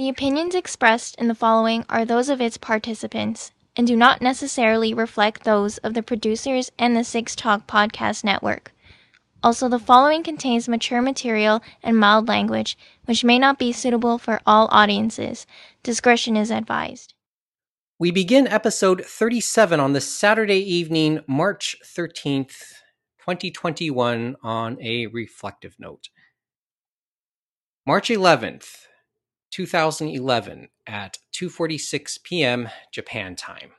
The opinions expressed in the following are those of its participants and do not necessarily reflect those of the producers and the Six Talk Podcast Network. Also, the following contains mature material and mild language, which may not be suitable for all audiences. Discretion is advised. We begin episode 37 on the Saturday evening, March 13th, 2021, on a reflective note. March 11th, 2011 at 2:46 p.m. Japan time.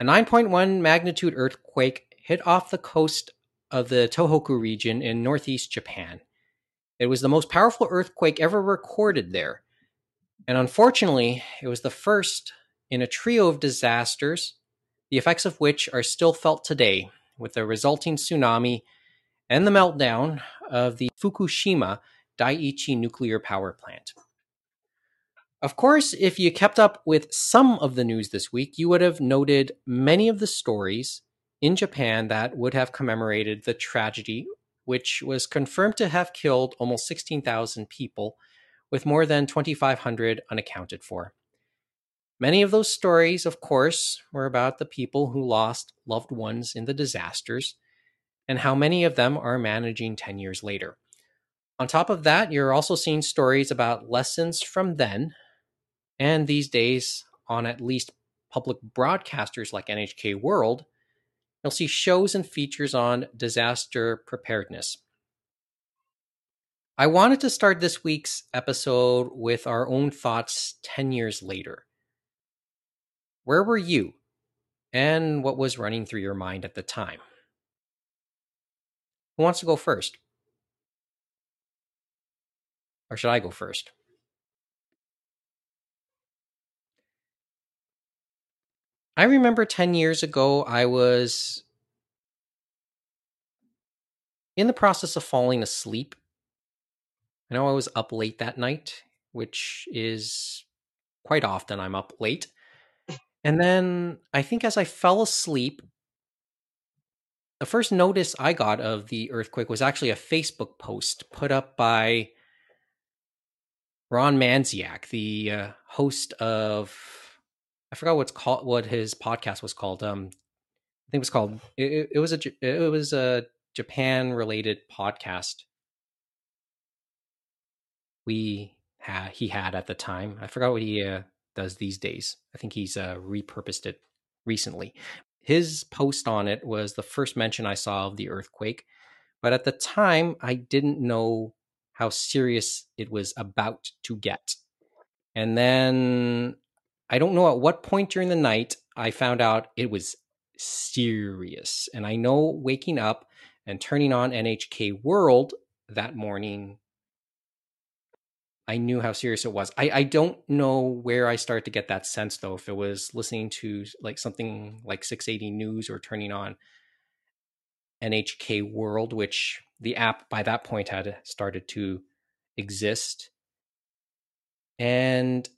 A 9.1 magnitude earthquake hit off the coast of the Tohoku region in northeast Japan. It was the most powerful earthquake ever recorded there. And unfortunately, it was the first in a trio of disasters, the effects of which are still felt today, with the resulting tsunami and the meltdown of the Fukushima Daiichi nuclear power plant. Of course, if you kept up with some of the news this week, you would have noted many of the stories in Japan that would have commemorated the tragedy, which was confirmed to have killed almost 16,000 people, with more than 2,500 unaccounted for. Many of those stories, of course, were about the people who lost loved ones in the disasters, and how many of them are managing 10 years later. On top of that, you're also seeing stories about lessons from then and these days on at least public broadcasters like NHK World, you'll see shows and features on disaster preparedness. I wanted to start this week's episode with our own thoughts 10 years later. Where were you? And what was running through your mind at the time? Who wants to go first? Or should I go first? I remember 10 years ago, I was in the process of falling asleep. I know I was up late that night, which is quite often I'm up late. And then I think as I fell asleep, the first notice I got of the earthquake was actually a Facebook post put up by Ron Manziak, the uh, host of I forgot what's called what his podcast was called. Um, I think it was called. It, it was a it was a Japan related podcast. We had he had at the time. I forgot what he uh, does these days. I think he's uh, repurposed it recently. His post on it was the first mention I saw of the earthquake, but at the time I didn't know how serious it was about to get. And then I don't know at what point during the night I found out it was serious. And I know waking up and turning on NHK World that morning, I knew how serious it was. I, I don't know where I started to get that sense though, if it was listening to like something like 680 News or turning on NHK World, which the app by that point had started to exist. And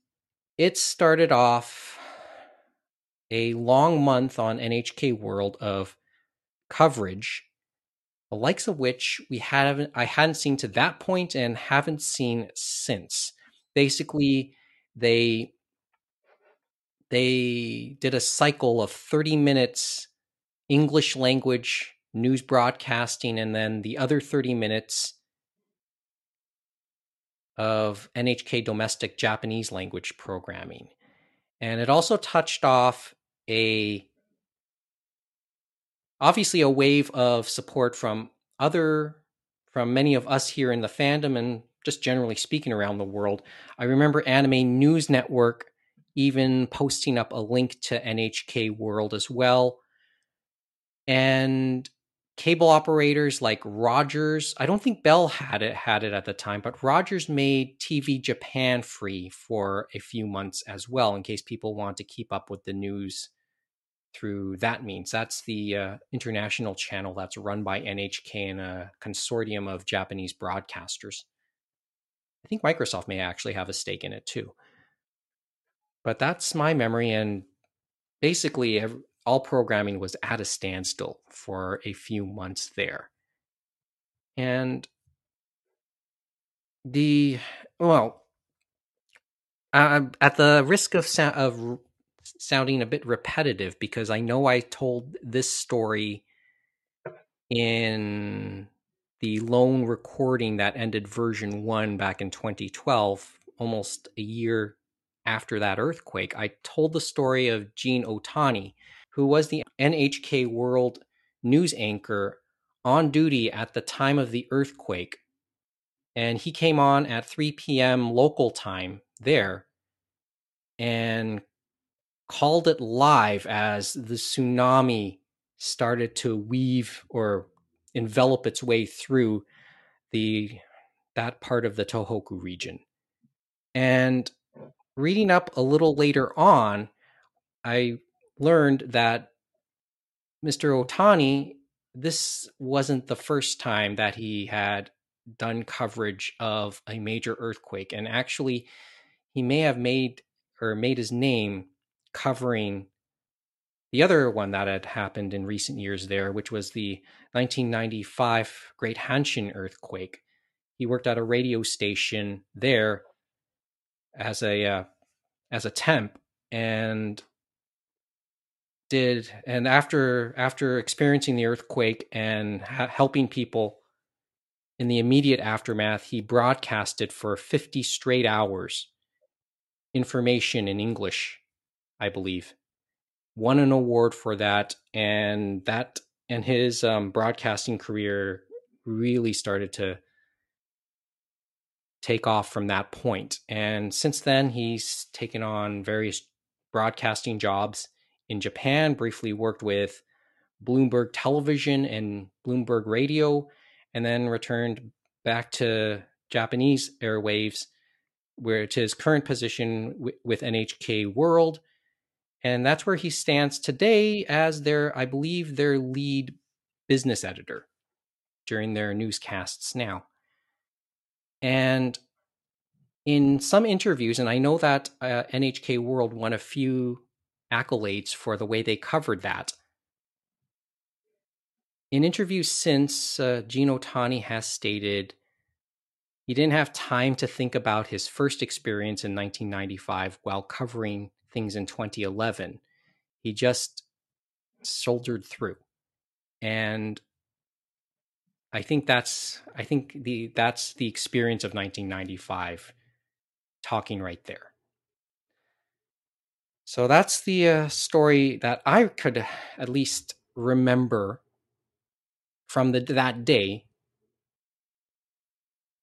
it started off a long month on NHK World of coverage, the likes of which we haven't I hadn't seen to that point and haven't seen since. Basically, they they did a cycle of 30 minutes English language news broadcasting and then the other 30 minutes of NHK domestic Japanese language programming. And it also touched off a obviously a wave of support from other from many of us here in the fandom and just generally speaking around the world. I remember Anime News Network even posting up a link to NHK World as well. And cable operators like Rogers. I don't think Bell had it had it at the time, but Rogers made TV Japan free for a few months as well, in case people want to keep up with the news through that means. That's the uh, international channel that's run by NHK and a consortium of Japanese broadcasters. I think Microsoft may actually have a stake in it too. But that's my memory, and basically, all programming was at a standstill for a few months there. And the, well, at the risk of so- of sounding a bit repetitive, because I know I told this story in the lone recording that ended version one back in 2012, almost a year after that earthquake, I told the story of Gene Otani, who was the NHK World news anchor on duty at the time of the earthquake. And he came on at 3 p.m. local time there and called it live as the tsunami started to weave or envelop its way through the that part of the Tohoku region. And reading up a little later on, I learned that Mr. Otani, this wasn't the first time that he had done coverage of a major earthquake. And actually, he may have made or made his name covering the other one that had happened in recent years there, which was the 1995 Great Hanshin earthquake. He worked at a radio station there as a uh, as a temp and did and after after experiencing the earthquake and ha- helping people in the immediate aftermath he broadcasted for 50 straight hours information in english i believe won an award for that and that and his um, broadcasting career really started to take off from that point. And since then, he's taken on various broadcasting jobs in Japan, briefly worked with Bloomberg Television and Bloomberg Radio, and then returned back to Japanese airwaves, where to his current position with NHK World. And that's where he stands today as their, I believe, their lead business editor during their newscasts now. And in some interviews, and I know that uh, NHK World won a few accolades for the way they covered that. In interviews since, uh, Gene Otani has stated he didn't have time to think about his first experience in 1995 while covering things in 2011. He just soldiered through. And I think that's I think the that's the experience of 1995 talking right there. So that's the uh, story that I could at least remember from the that day.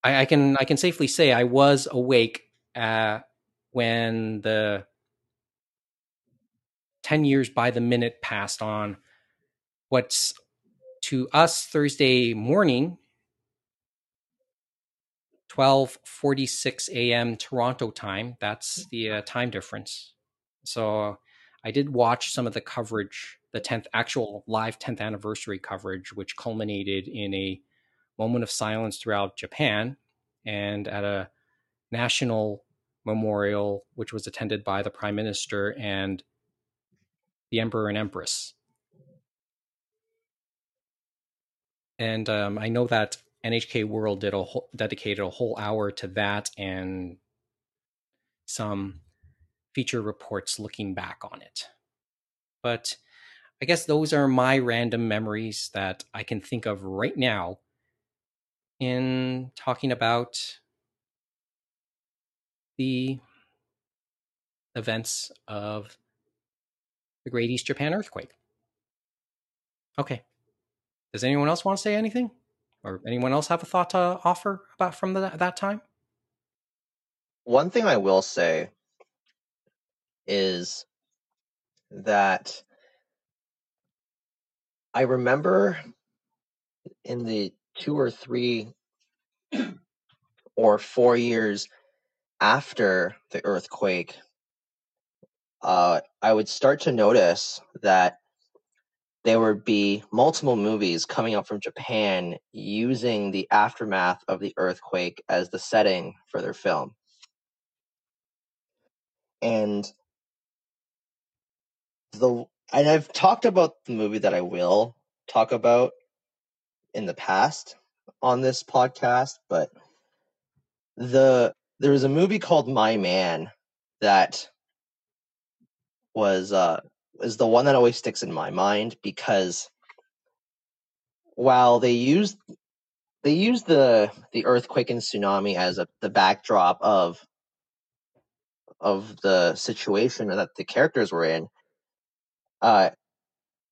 I, I can I can safely say I was awake uh, when the ten years by the minute passed on what's to us Thursday morning 12:46 a.m. Toronto time. That's the uh, time difference. So I did watch some of the coverage, the 10th actual live 10th anniversary coverage, which culminated in a moment of silence throughout Japan and at a national memorial, which was attended by the prime minister and the emperor and empress. And um, I know that NHK World did a whole, dedicated a whole hour to that and some feature reports looking back on it. But I guess those are my random memories that I can think of right now in talking about the events of the Great East Japan earthquake. Okay. Does anyone else want to say anything? or anyone else have a thought to offer about from the, that time? One thing I will say is that I remember in the two or three or four years after the earthquake, uh, I would start to notice that there would be multiple movies coming up from Japan using the aftermath of the earthquake as the setting for their film. And the and I've talked about the movie that I will talk about in the past on this podcast, but the there was a movie called My Man that was uh, is the one that always sticks in my mind because while they used they used the the earthquake and tsunami as a, the backdrop of of the situation that the characters were in, uh,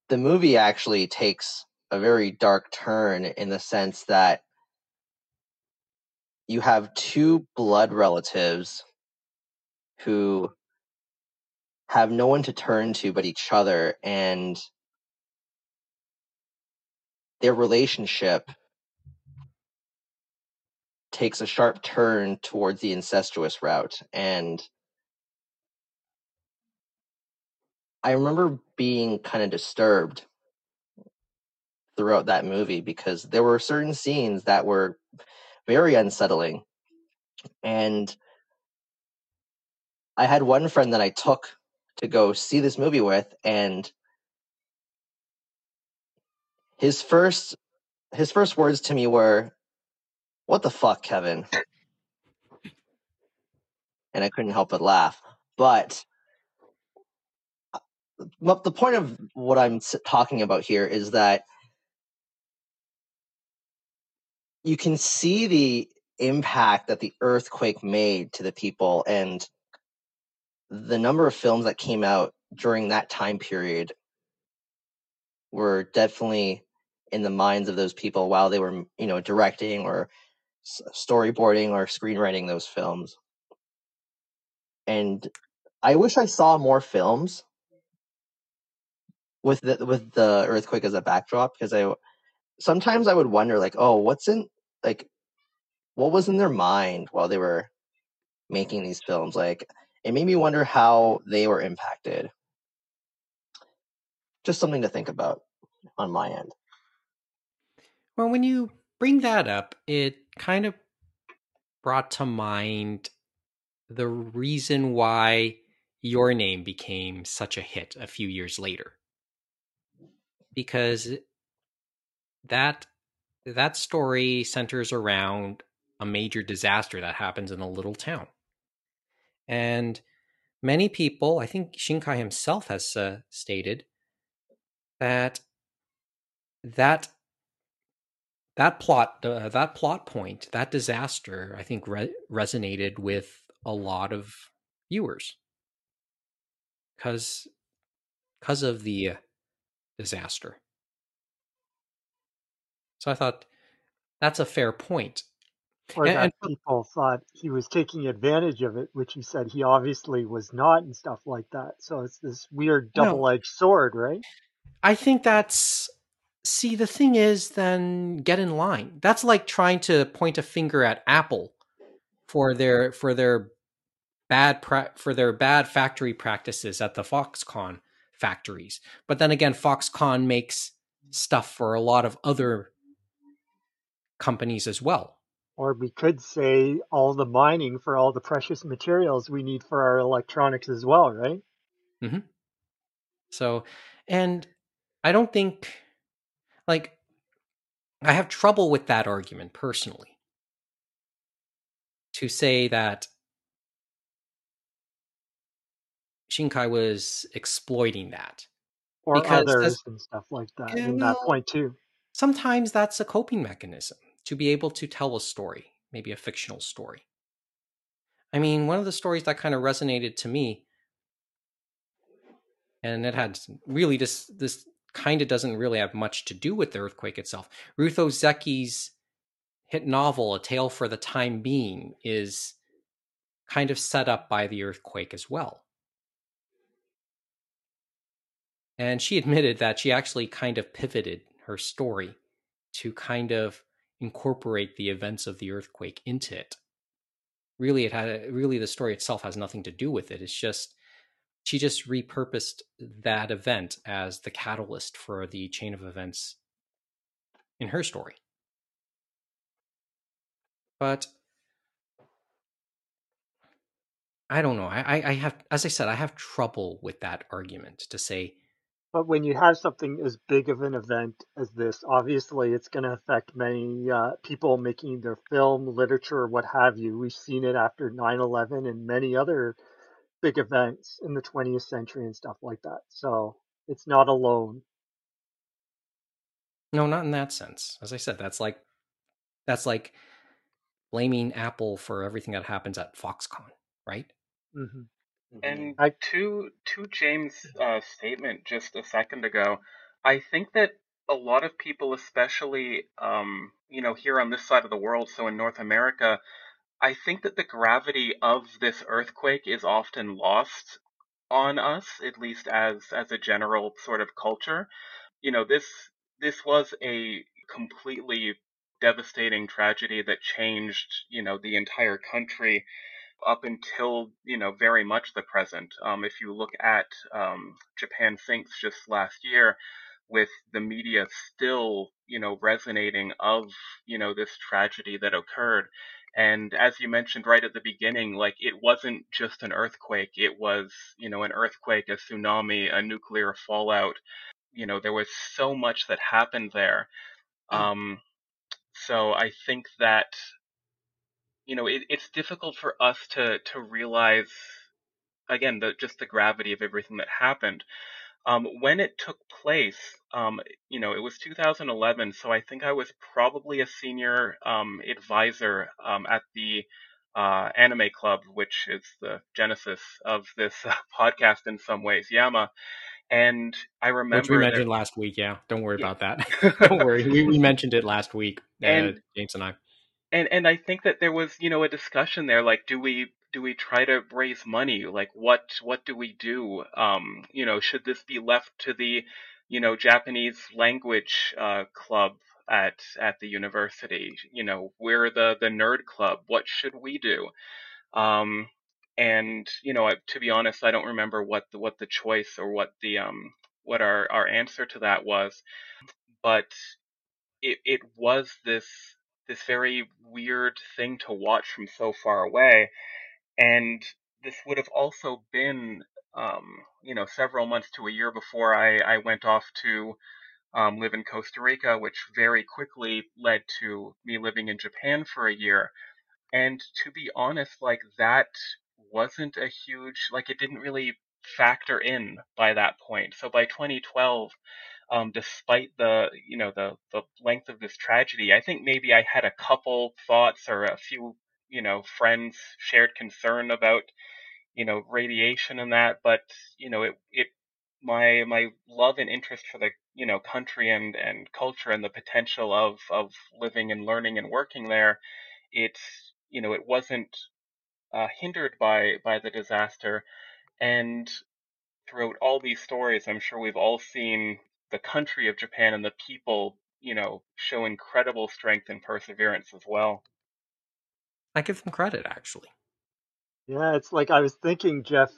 the movie actually takes a very dark turn in the sense that you have two blood relatives who have no one to turn to but each other and their relationship takes a sharp turn towards the incestuous route and i remember being kind of disturbed throughout that movie because there were certain scenes that were very unsettling and i had one friend that i took to go see this movie with and his first his first words to me were what the fuck kevin? And i couldn't help but laugh but uh, the point of what i'm talking about here is that you can see the impact that the earthquake made to the people and the number of films that came out during that time period were definitely in the minds of those people while they were you know directing or storyboarding or screenwriting those films. And i wish i saw more films with the with the earthquake as a backdrop because i sometimes i would wonder like oh what's in like what was in their mind while they were making these films? Like it made me wonder how they were impacted. Just something to think about on my end. Well when you bring that up it kind of brought to mind the reason why your name became such a hit a few years later because that that story centers around a major disaster that happens in a little town. And many people i think shinkai himself has uh, stated that that that plot uh, that plot point that disaster i think re- resonated with a lot of viewers. Because because of the uh, disaster so i thought that's a fair point or And- that and- people thought he was taking advantage of it, which he said he obviously was not, and stuff like that. So it's this weird double-edged sword, right? I think that's see the thing is then get in line. That's like trying to point a finger at Apple for their for their bad pra- for their bad factory practices at the Foxconn factories. But then again Foxconn makes stuff for a lot of other companies as well. Or we could say all the mining for all the precious materials we need for our electronics as well, right? Mm-hmm. So, and I don't think, like, I have trouble with that argument personally. To say that Shinkai was exploiting that. Or Because others and stuff like that in that point too. Sometimes that's a coping mechanism to be able to tell a story, maybe a fictional story. I mean, one of the stories that kind of resonated to me, and it had really this this kind of doesn't really have much to do with the earthquake itself. Ruth Ozeki's hit novel, A Tale for the Time Being, is kind of set up by the earthquake as well. And she admitted that she actually kind of pivoted her story to kind of incorporate the events of the earthquake into it. Really, it had really the story itself has nothing to do with it. It's just she just repurposed that event as the catalyst for the chain of events in her story. But I don't know. I, I, have, as I said, I have trouble with that argument to say, But when you have something as big of an event as this, obviously it's going to affect many uh, people making their film, literature, what have you. We've seen it after 9 11 and many other big events in the 20th century and stuff like that. So it's not alone. No, not in that sense. As I said, that's like that's like blaming Apple for everything that happens at Foxconn, right? hmm And I- to to James' uh, statement just a second ago, I think that a lot of people, especially um, you know here on this side of the world, so in North America, I think that the gravity of this earthquake is often lost on us, at least as as a general sort of culture. You know, this this was a completely devastating tragedy that changed, you know, the entire country up until you know very much the present. Um, if you look at um, Japan Sinks just last year, with the media still you know resonating of you know this tragedy that occurred, and as you mentioned right at the beginning, like it wasn't just an earthquake; it was you know an earthquake, a tsunami, a nuclear fallout. You know there was so much that happened there. Um, so I think that you know, it, it's difficult for us to to realize again the just the gravity of everything that happened. Um, when it took place, um, you know, it was 2011, so I think I was probably a senior um, advisor um, at the uh, Anime Club, which is the genesis of this uh, podcast in some ways, Yama. And I remember Which we mentioned last week. Yeah, don't worry Yeah. about that. don't worry. We, we mentioned it last week, uh, James and I. and and I think that there was you know a discussion there like do we do we try to raise money? Like what what do we do? Um you know should this be left to the you know Japanese language uh club at at the university? You know we're the the nerd club. What should we do? Um and you know I- to be honest I don't remember what the, what the choice or what the um what our our answer to that was. But it it was this this very weird thing to watch from so far away. And this would have also been, um, you know, several months to a year before I, I went off to um, live in Costa Rica, which very quickly led to me living in Japan for a year. And to be honest, like that wasn't a huge, like it didn't really factor in by that point. So by 2012, um, despite the you know the the length of this tragedy, I think maybe I had a couple thoughts or a few you know friends shared concern about you know radiation and that, but you know it it my my love and interest for the you know country and and culture and the potential of of living and learning and working there, it's you know it wasn't uh, hindered by by the disaster. And throughout all these stories, I'm sure we've all seen the country of Japan and the people, you know, show incredible strength and perseverance as well. I give them credit, actually. Yeah, it's like I was thinking, Jeff,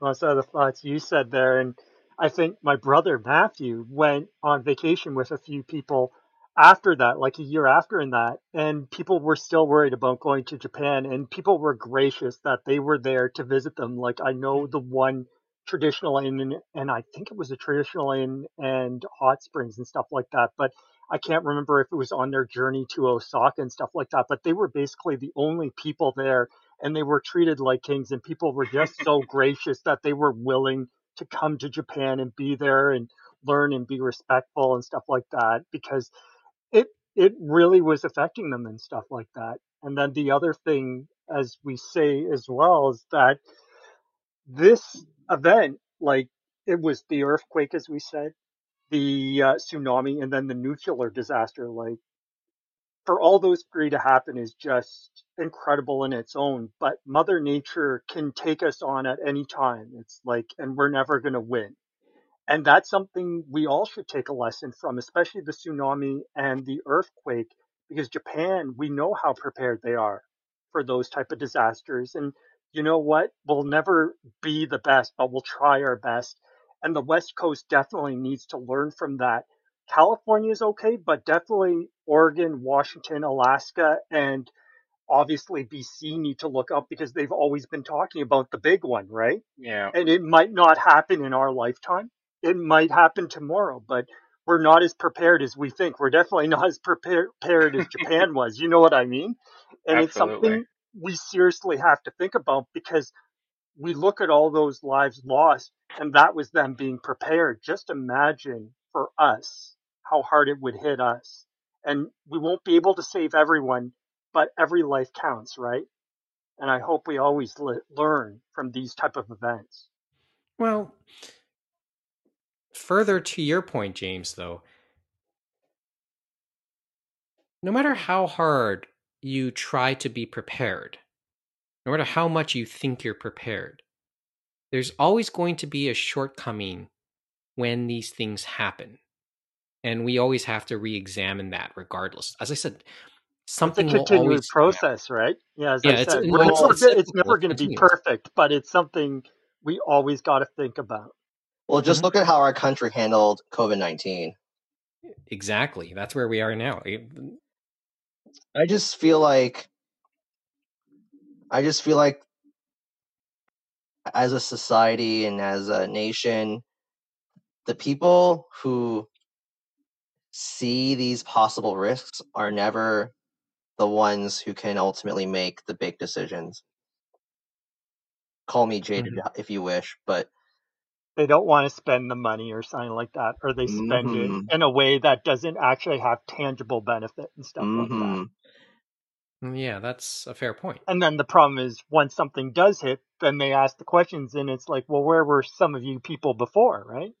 on some of the thoughts you said there, and I think my brother Matthew went on vacation with a few people after that, like a year after in that, and people were still worried about going to Japan, and people were gracious that they were there to visit them. Like I know the one traditional inn, and, I think it was a traditional inn and hot springs and stuff like that, but I can't remember if it was on their journey to Osaka and stuff like that. But they were basically the only people there and they were treated like kings and people were just so gracious that they were willing to come to Japan and be there and learn and be respectful and stuff like that because it it really was affecting them and stuff like that. And then the other thing as we say as well is that this event like it was the earthquake as we said, the uh, tsunami and then the nuclear disaster like for all those three to happen is just incredible in its own. But Mother Nature can take us on at any time. It's like, and we're never going to win. And that's something we all should take a lesson from, especially the tsunami and the earthquake, because Japan, we know how prepared they are for those type of disasters. And you know what? We'll never be the best, but we'll try our best. And the West Coast definitely needs to learn from that. California is okay, but definitely Oregon, Washington, Alaska, and obviously BC need to look up because they've always been talking about the big one, right? Yeah. And it might not happen in our lifetime. It might happen tomorrow, but we're not as prepared as we think. We're definitely not as prepared as Japan was. You know what I mean? And it's Absolutely. something we seriously have to think about because we look at all those lives lost and that was them being prepared. Just imagine for us how hard it would hit us. And we won't be able to save everyone, but every life counts, right? And I hope we always le- learn from these type of events. Well, further to your point, James, though, no matter how hard you try to be prepared, no matter how much you think you're prepared, there's always going to be a shortcoming when these things happen. And we always have to re examine that regardless. As I said, something it's a continuous always, process, yeah. right? Yeah, as yeah, I it's, said, no, it's, it's, never going to be perfect, but it's something we always got to think about. Well, just mm-hmm. look at how our country handled COVID 19. Exactly. That's where we are now. I just feel like I just feel like as a society and as a nation, the people who see these possible risks are never the ones who can ultimately make the big decisions. Call me jaded mm-hmm. if you wish, but they don't want to spend the money or something like that, or they spend mm-hmm. it in a way that doesn't actually have tangible benefit and stuff mm-hmm. like that. Mm-hmm. Mm, yeah, that's a fair point. And then the problem is once something does hit, then they ask the questions and it's like, well, where were some of you people before, right?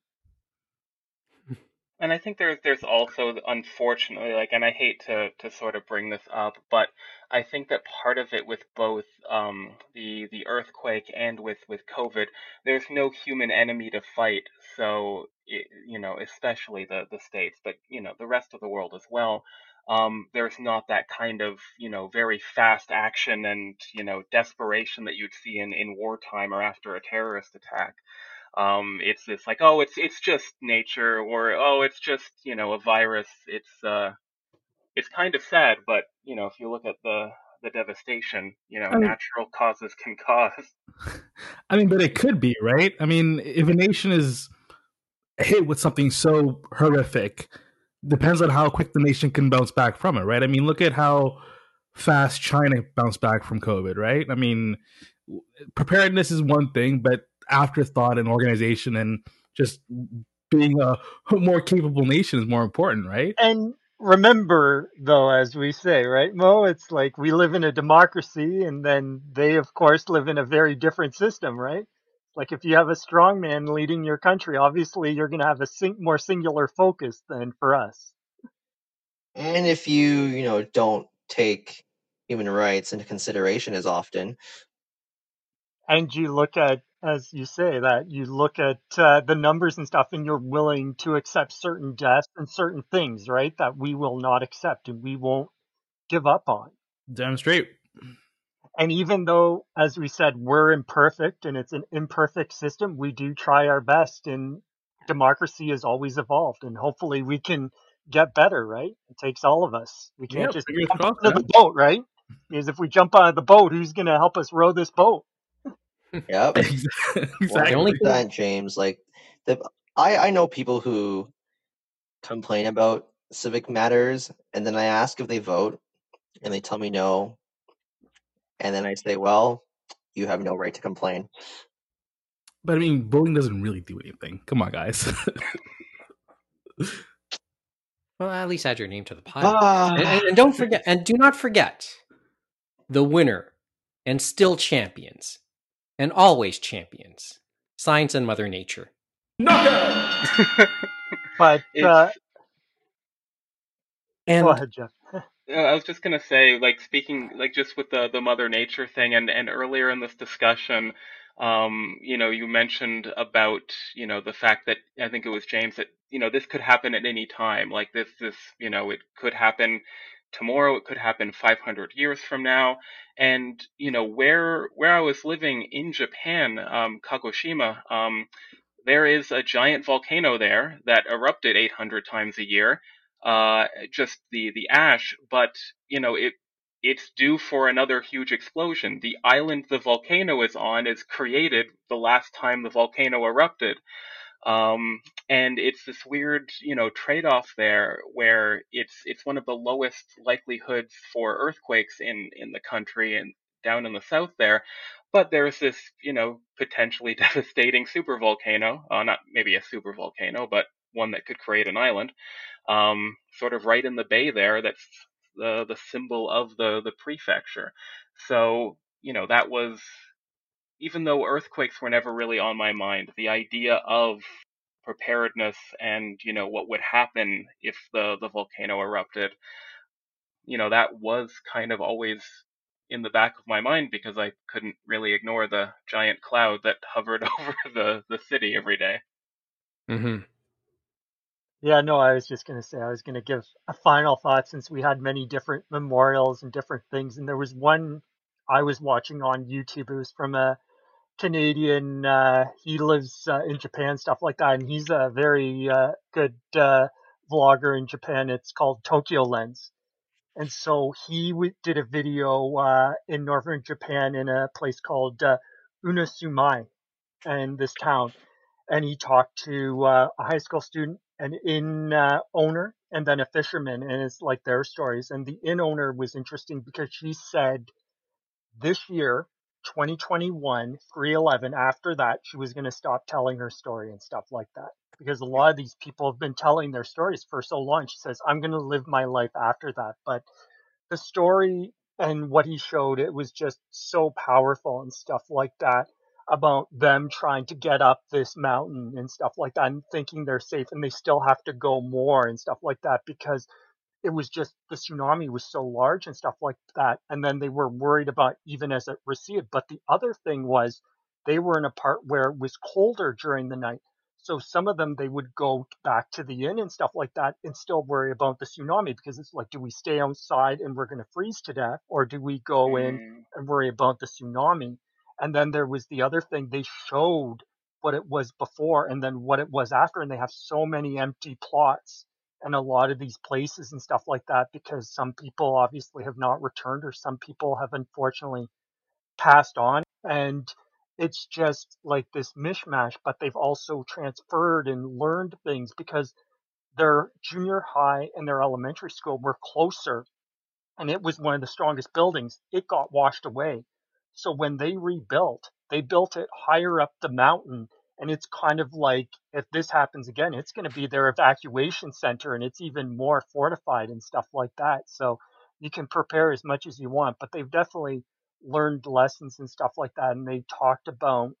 And I think there's there's also unfortunately like and I hate to to sort of bring this up, but I think that part of it with both um, the the earthquake and with with COVID, there's no human enemy to fight. So it, you know, especially the the states, but you know the rest of the world as well um, there's not that kind of you know very fast action and you know desperation that you'd see in in wartime or after a terrorist attack. Um, it's this like oh it's it's just nature or oh it's just you know a virus. It's uh it's kind of sad, but you know if you look at the the devastation you know I mean, natural causes can cause. I mean, but it could be right. I mean, if a nation is hit with something so horrific depends on how quick the nation can bounce back from it, right? I mean, look at how fast China bounced back from COVID, right? I mean, preparedness is one thing, but afterthought and organization and just being a more capable nation is more important, right? And remember, though, as we say, right, Mo, it's like we live in a democracy, and then they, of course, live in a very different system, right? Like if you have a strong man leading your country, obviously you're going to have a sing- more singular focus than for us. And if you, you know, don't take human rights into consideration as often. And you look at, as you say, that you look at uh, the numbers and stuff, and you're willing to accept certain deaths and certain things, right? That we will not accept and we won't give up on. Damn straight. And even though, as we said, we're imperfect and it's an imperfect system, we do try our best and democracy has always evolved and hopefully we can get better, right? It takes all of us. We can't yeah, just jump out of the boat, right? Because if we jump out of the boat, who's going to help us row this boat? Yep. exactly. Well, only that, James. Like, the, I I know people who complain about civic matters, and then I ask if they vote, and they tell me no, and then I say, well, you have no right to complain. But I mean, voting doesn't really do anything. Come on, guys. well, at least add your name to the pile, ah. and, and don't forget, and do not forget, the winner and still champions, and always champions, science and Mother Nature. Knockout. but uh, and go ahead, Jeff. I was just gonna say, like speaking, like just with the the Mother Nature thing, and and earlier in this discussion, um, you know, you mentioned about you know the fact that I think it was James that you know this could happen at any time. Like this, this you know, it could happen tomorrow. It could happen 500 years from now. And you know, where where I was living in Japan, um, Kagoshima, um, there is a giant volcano there that erupted 800 times a year uh, just the the ash, but you know it it's due for another huge explosion. The island the volcano is on is created the last time the volcano erupted. Um, and it's this weird, you know, trade-off there where it's it's one of the lowest likelihoods for earthquakes in in the country, and down in the south there. But there's this, you know, potentially devastating supervolcano, uh, not maybe a supervolcano, but one that could create an island, um, sort of right in the bay there. That's the the symbol of the the prefecture. So you know that was even though earthquakes were never really on my mind, the idea of preparedness and you know what would happen if the the volcano erupted, you know that was kind of always in the back of my mind because I couldn't really ignore the giant cloud that hovered over the the city every day. Mm-hmm. Yeah, no, I was just going to say, I was going to give a final thought since we had many different memorials and different things. And there was one I was watching on YouTube. It was from a Canadian, uh, he lives uh, in Japan, stuff like that. And he's a very uh, good uh, vlogger in Japan. It's called Tokyo Lens. And so he w- did a video uh, in northern Japan in a place called uh, Unosumai, and this town. And he talked to a high school student, an inn owner, and then a fisherman, and it's like their stories. And the inn owner was interesting because she said this year, 2021, 311, after that, she was going to stop telling her story and stuff like that. Because a lot of these people have been telling their stories for so long. She says, I'm going to live my life after that. But the story and what he showed, it was just so powerful and stuff like that about them trying to get up this mountain and stuff like that and thinking they're safe and they still have to go more and stuff like that because it was just the tsunami was so large and stuff like that. And then they were worried about even as it receded. But the other thing was they were in a part where it was colder during the night. So some of them they would go back to the inn and stuff like that and still worry about the tsunami because it's like, do we stay outside and we're going to freeze to death, or do we go in Mm. and worry about the tsunami? And then there was the other thing they showed what it was before and then what it was after, and they have so many empty plots and a lot of these places and stuff like that because some people obviously have not returned or some people have unfortunately passed on. And it's just like this mishmash but they've also transferred and learned things because their junior high and their elementary school were closer and it was one of the strongest buildings. It got washed away. So when they rebuilt they built it higher up the mountain and it's kind of like if this happens again it's going to be their evacuation center and it's even more fortified and stuff like that. So you can prepare as much as you want but they've definitely learned lessons and stuff like that and they talked about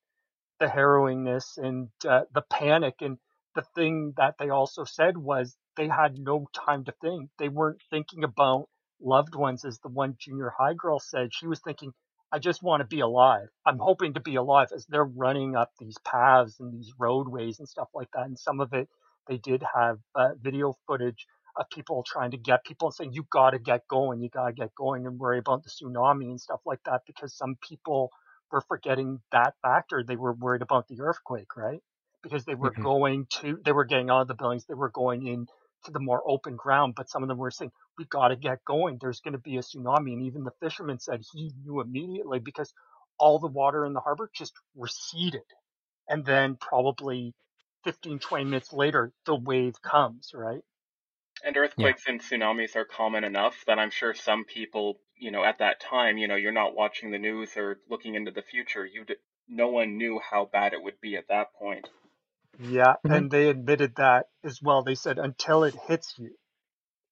the harrowingness and uh, the panic and the thing that they also said was they had no time to think. They weren't thinking about loved ones as the one junior high girl said. She was thinking i just want to be alive. I'm hoping to be alive as they're running up these paths and these roadways and stuff like that and some of it they did have uh, video footage of people trying to get people and saying you got to get going you got to get going and worry about the tsunami and stuff like that because some people were forgetting that factor. They were worried about the earthquake right? Because they were Mhm. going to they were getting out of the buildings they were going in to the more open ground but some of them were saying we got to get going there's going to be a tsunami and even the fisherman said he knew immediately because all the water in the harbor just receded and then probably 15 20 minutes later the wave comes right And earthquakes and tsunamis are common enough that I'm sure some people, you know, at that time, you know, you're not watching the news or looking into the future. You, d- no one knew how bad it would be at that point. Yeah Mhm. and they admitted that as well they said until it hits you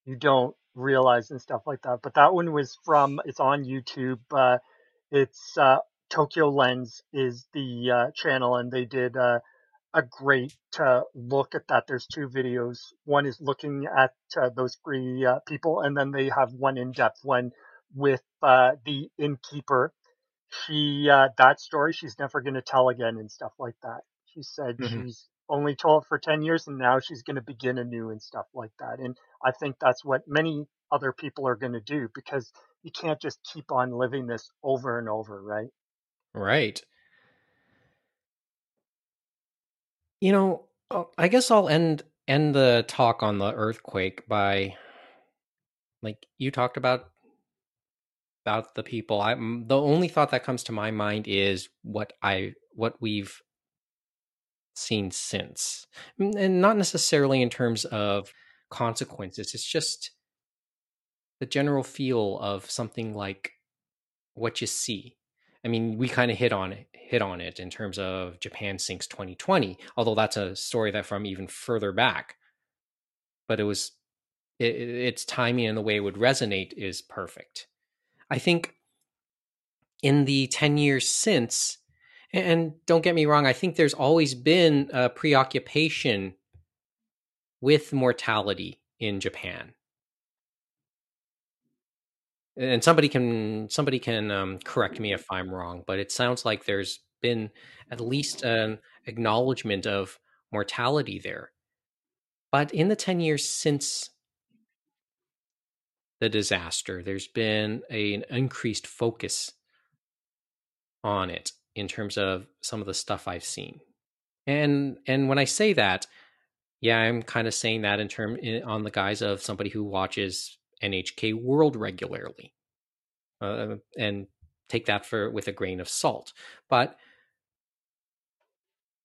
you don't realize and stuff like that. But that one was from it's on YouTube. Uh, it's uh, Tokyo Lens is the uh, channel, and they did uh, a great uh, look at that. There's two videos. One is looking at uh, those three uh, people, and then they have one in-depth one with uh, the innkeeper. She uh, that story she's never going to tell again and stuff like that. She said Mhm. she's only told for 10 years and now she's going to begin anew and stuff like that. And I think that's what many other people are going to do because you can't just keep on living this over and over, right? Right. You know, uh, I guess I'll end end the talk on the earthquake by like you talked about about the people. I am the only thought that comes to my mind is what I what we've seen since, and not necessarily in terms of consequences. It's just the general feel of something like what you see. I mean, we kind of hit on it, hit on it in terms of Japan sinks 2020, although that's a story that from even further back. But it was it, its timing and the way it would resonate is perfect. I think in the 10 years since, and don't get me wrong, I think there's always been a preoccupation with mortality in Japan. And somebody can somebody can um, correct me if I'm wrong, but it sounds like there's been at least an acknowledgement of mortality there. But in the 10 years since the disaster, there's been a, an increased focus on it in terms of some of the stuff I've seen. And and when I say that, yeah, I'm kind of saying that in term in, on the guise of somebody who watches NHK World regularly, uh, and take that for with a grain of salt. But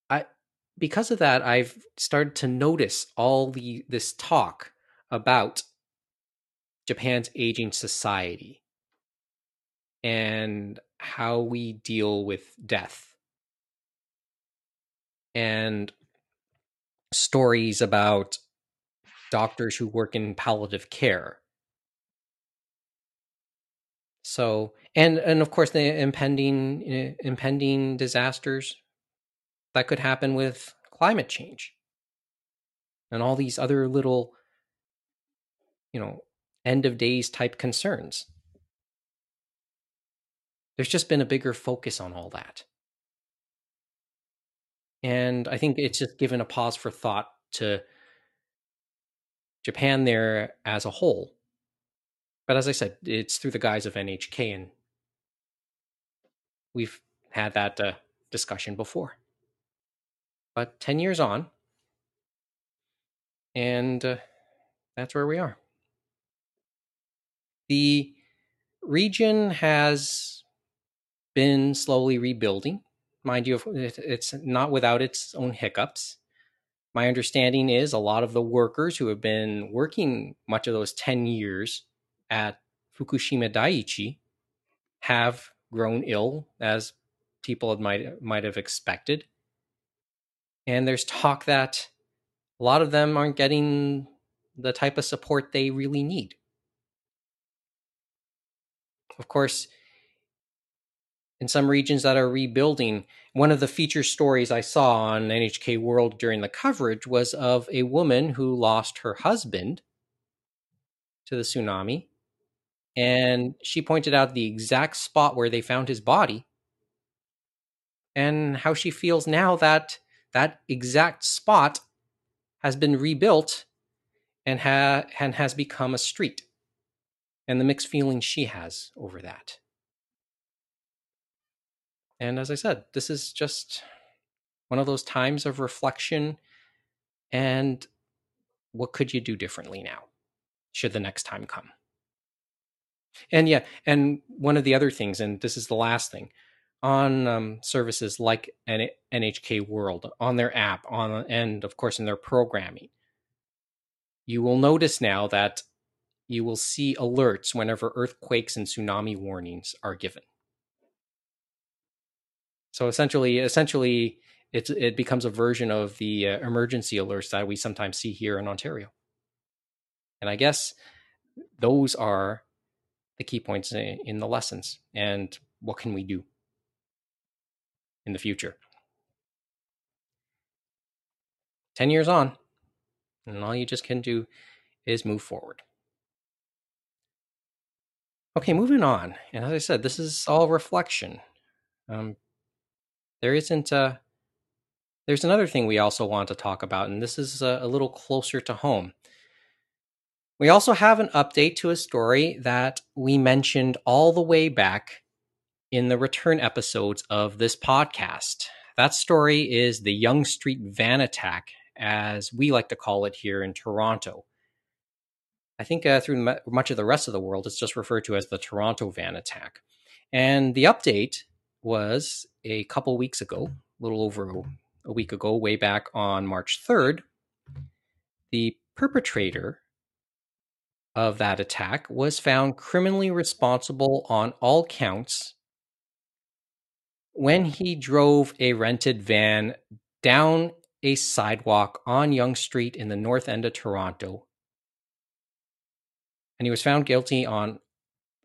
I, because of that, I've started to notice all the this talk about Japan's aging society and how we deal with death. And stories about doctors who work in palliative care. So and and of course the impending uh, impending disasters that could happen with climate change. And all these other little you know end of days type concerns there's just been a bigger focus on all that. And I think it's just given a pause for thought to Japan there as a whole. But as I said, it's through the guise of NHK, and we've had that uh, discussion before. But 10 years on, and uh, that's where we are. The region has been slowly rebuilding. Mind you, it's not without its own hiccups. My understanding is a lot of the workers who have been working much of those 10 years at Fukushima Daiichi have grown ill, as people might, might have expected. And there's talk that a lot of them aren't getting the type of support they really need. Of course, in some regions that are rebuilding. One of the feature stories I saw on NHK World during the coverage was of a woman who lost her husband to the tsunami. And she pointed out the exact spot where they found his body and how she feels now that that exact spot has been rebuilt and, ha- and has become a street and the mixed feelings she has over that. And as I said, this is just one of those times of reflection and what could you do differently now should the next time come? And yeah, and one of the other things, and this is the last thing, on um, services like NHK World, on their app, on and of course in their programming, you will notice now that you will see alerts whenever earthquakes and tsunami warnings are given. So essentially, essentially, it's it becomes a version of the uh, emergency alerts that we sometimes see here in Ontario. And I guess those are the key points in, in the lessons. And what can we do in the future? Ten years on, and all you just can do is move forward. Okay, moving on. And as I said, this is all reflection. Um, there isn't a there's another thing we also want to talk about and this is a, a little closer to home. We also have an update to a story that we mentioned all the way back in the return episodes of this podcast. That story is the Yonge Street van attack as we like to call it here in toronto. I think uh, through much of the rest of the world it's just referred to as the toronto van attack. And the update was a couple weeks ago, a little over a week ago, way back on March 3rd, the perpetrator of that attack was found criminally responsible on all counts when he drove a rented van down a sidewalk on Yonge Street in the north end of Toronto. And he was found guilty on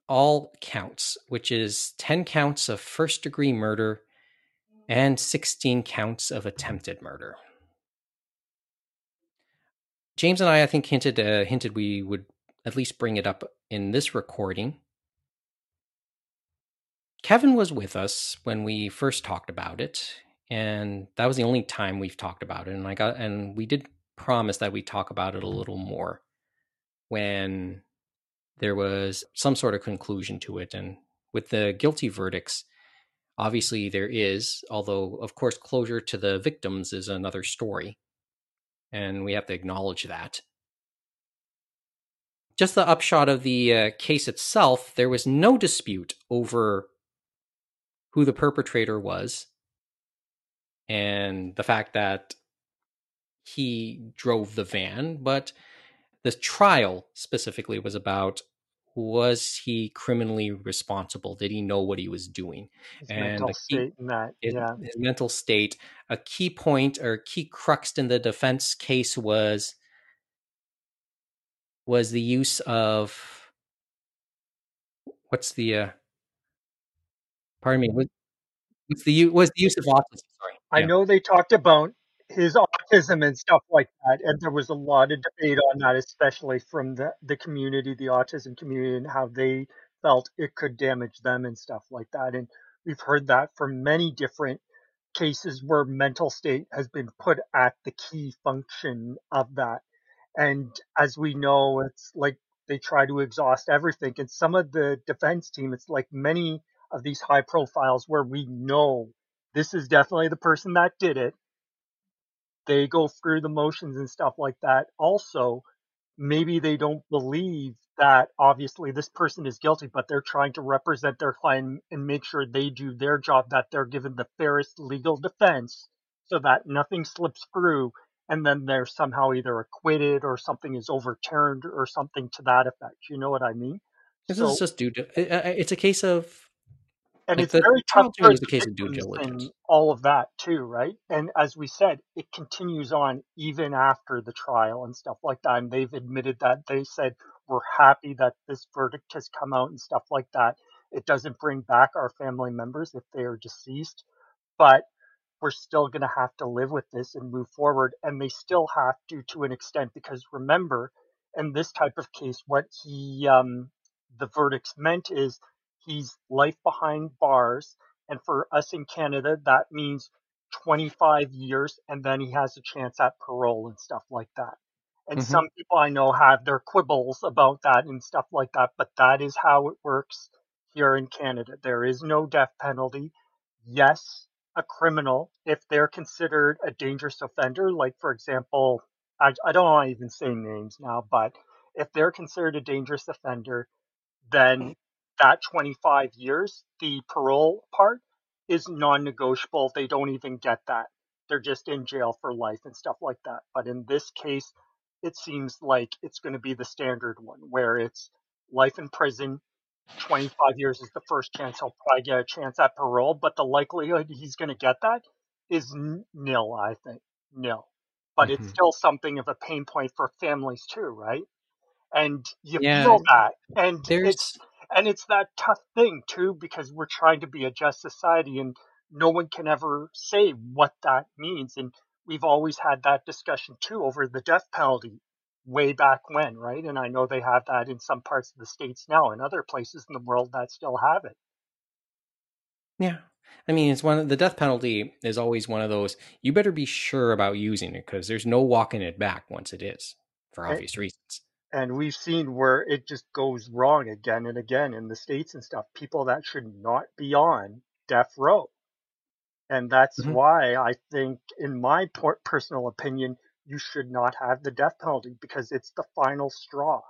all counts, which is 10 counts of first degree murder and 16 counts of attempted murder. James and I, I think, hinted uh, hinted we would at least bring it up in this recording. Kevin was with us when we first talked about it, and that was the only time we've talked about it. And I got and we did promise that we talk about it a little more when there was some sort of conclusion to it. And with the guilty verdicts, obviously there is, although of course closure to the victims is another story and we have to acknowledge that. Just the upshot of the uh, case itself, there was no dispute over who the perpetrator was and the fact that he drove the van, but the trial specifically was about was he criminally responsible? Did he know what he was doing? His and mental key, state in that, yeah. His mental state. A key point or key crux in the defense case was was the use of what's the uh pardon me what's the was the use of autism sorry i yeah. know they talked about his autism and stuff like that. And there was a lot of debate on that, especially from the, the community, the autism community, and how they felt it could damage them and stuff like that. And we've heard that from many different cases where mental state has been put at the key function of that. And as we know, it's like they try to exhaust everything. And some of the defense team, it's like many of these high profiles where we know this is definitely the person that did it they go through the motions and stuff like that. Also, maybe they don't believe that obviously this person is guilty, but they're trying to represent their client and make sure they do their job, that they're given the fairest legal defense so that nothing slips through and then they're somehow either acquitted or something is overturned or something to that effect. You know what I mean? This so, is just due to it's a case of and like it's the, very tough for the case of due diligence. all of that too, right? And as we said, it continues on even after the trial and stuff like that. And they've admitted that they said we're happy that this verdict has come out and stuff like that. It doesn't bring back our family members if they are deceased, but we're still going to have to live with this and move forward. And they still have to, to an extent, because remember, in this type of case, what he, um, the verdicts meant is he's life behind bars. And for us in Canada, that means 25 years, and then he has a chance at parole and stuff like that. And mm-hmm. some people I know have their quibbles about that and stuff like that, but that is how it works here in Canada. There is no death penalty. Yes, a criminal, if they're considered a dangerous offender, like for example, I, I don't want to even say names now, but if they're considered a dangerous offender, then that 25 years, the parole part is non-negotiable. They don't even get that. They're just in jail for life and stuff like that. But in this case, it seems like it's going to be the standard one where it's life in prison. 25 years is the first chance he'll probably get a chance at parole, but the likelihood he's going to get that is nil, I think. Nil. But mm-hmm. it's still something of a pain point for families too, right? And you yeah, feel that. And there's... it's and it's that tough thing too because we're trying to be a just society and no one can ever say what that means. And we've always had that discussion too over the death penalty way back when right? And i know they have that in some parts of the states now and other places in the world that still have it. Yeah. I mean it's one of the death penalty is always one of those you better be sure about using it because there's no walking it back once it is for eh obvious and, reasons and we've seen where it just goes wrong again and again in the states and stuff. People that should not be on death row. And that's mm-hmm. why i think in my personal opinion you should not have the death penalty because it's the final straw.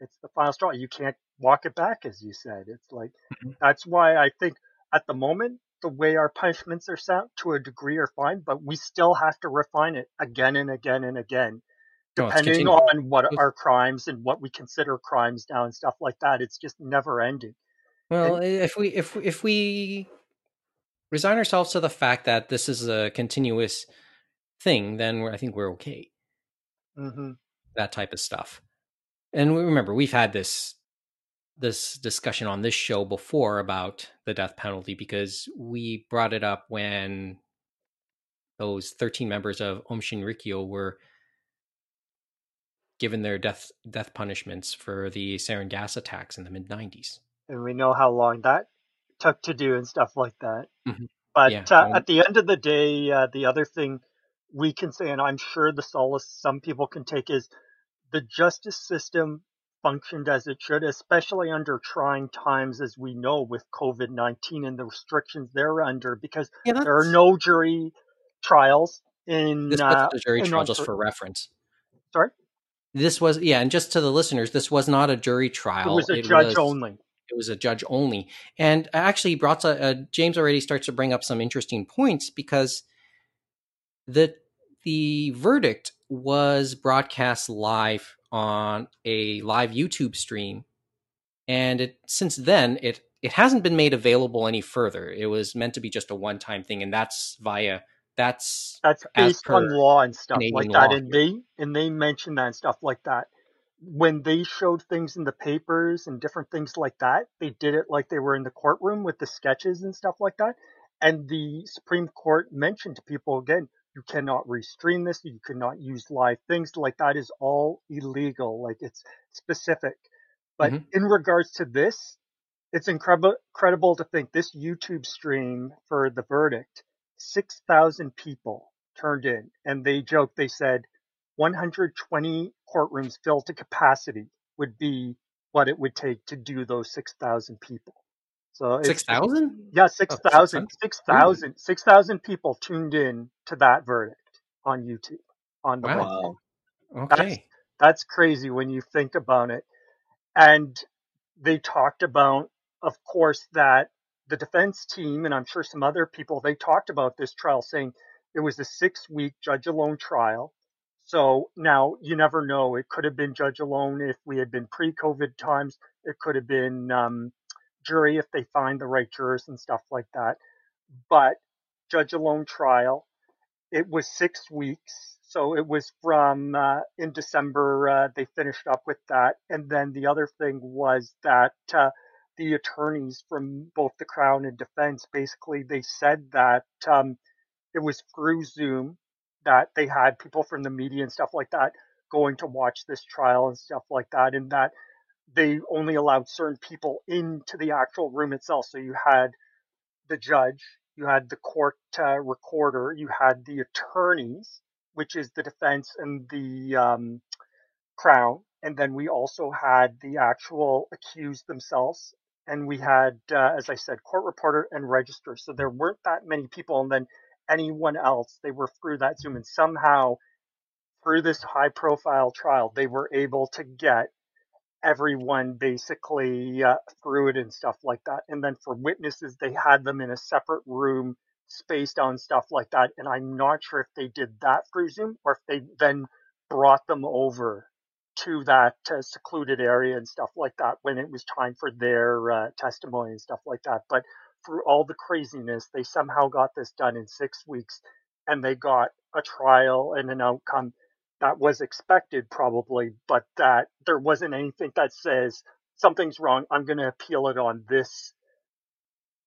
It's the final straw. You can't walk it back as you said. It's like mm-hmm. that's why i think at the moment the way our punishments are set to a degree are fine but we still have to refine it again and again and again depending on what are crimes and what we consider crimes now and stuff like that. It's just never ending. Well, if we if if we resign ourselves to the fact that this is a continuous thing, then we're, I think we're okay. hmm That type of stuff. And we remember we've had this this discussion on this show before about the death penalty because we brought it up when those 13 members of Aum Shinrikyo were given their death death punishments for the sarin gas attacks in the mid 90s. And we know how long that took to do and stuff like that. Mhm. But Yeah, uh, at the end of the day, uh, the other thing we can say, and I'm sure the solace some people can take, is the justice system functioned as it should, especially under trying times, as we know with COVID 19 and the restrictions they're under, because Yeah, there are no jury trials in. This uh, wasn't a jury in trial, just for reference. Sorry? This was yeah, and just to the listeners, this was not a jury trial. It was a judge was, only. It was a judge only, and actually, brought a, uh, James already starts to bring up some interesting points because the the verdict was broadcast live on a live YouTube stream, and it since then it it hasn't been made available any further. It was meant to be just a one time thing, and that's via that's That's based on law and stuff Canadian like that. law And they and they mention that and stuff like that. When they showed things in the papers and different things like that, they did it like they were in the courtroom with the sketches and stuff like that. And the Supreme Court mentioned to people again, you cannot restream this, you cannot use live things like that is all illegal. Like it's specific. But Mhm. in regards to this, it's incredible incredible to think this YouTube stream for the verdict 6,000 people turned in and they joked, they said 120 courtrooms filled to capacity would be what it would take to do those 6,000 people. So six thousand. yeah, Oh, 6,000, 600? 6,000, 6,000 people tuned in to that verdict on YouTube on the Wow. Wow. That's, Okay. that's crazy when you think about it. And they talked about, of course, that the defense team, and I'm sure some other people, they talked about this trial saying it was a six week judge alone trial. So now you never know. It could have been judge alone if we had been pre COVID times. It could have been um, jury if they find the right jurors and stuff like that. But judge alone trial, it was six weeks. So it was from uh, in December, uh, they finished up with that. And then the other thing was that uh, the attorneys from both the Crown and defense basically they said that um, it was through Zoom that they had people from the media and stuff like that going to watch this trial and stuff like that, and that they only allowed certain people into the actual room itself. So you had the judge, you had the court uh, recorder, you had the attorneys, which is the defense and the um, crown, and then we also had the actual accused themselves, and we had, uh, as I said, court reporter and register. So there weren't that many people, and then anyone else, they were through that Zoom, and somehow through this high profile trial, they were able to get everyone basically uh, through it and stuff like that. And then for witnesses, they had them in a separate room, spaced on stuff like that. And I'm not sure if they did that through Zoom or if they then brought them over to that uh, secluded area and stuff like that when it was time for their uh, testimony and stuff like that. But through all the craziness, they somehow got this done in six weeks and they got a trial and an outcome that was expected probably, but that there wasn't anything that says something's wrong. I'm going to appeal it on this,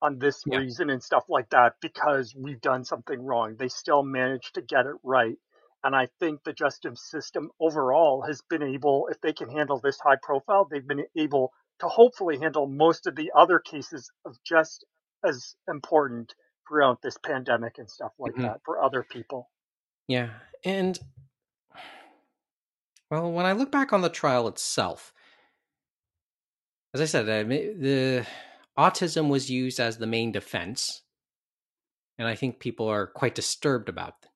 on this Yeah. reason and stuff like that because we've done something wrong. They still managed to get it right. And I think the justice system overall has been able, if they can handle this high profile, they've been able to hopefully handle most of the other cases of just as important throughout this pandemic and stuff like Mhm. that for other people. Yeah, and well, when I look back on the trial itself, as I said, I mean, the autism was used as the main defense, and I think people are quite disturbed about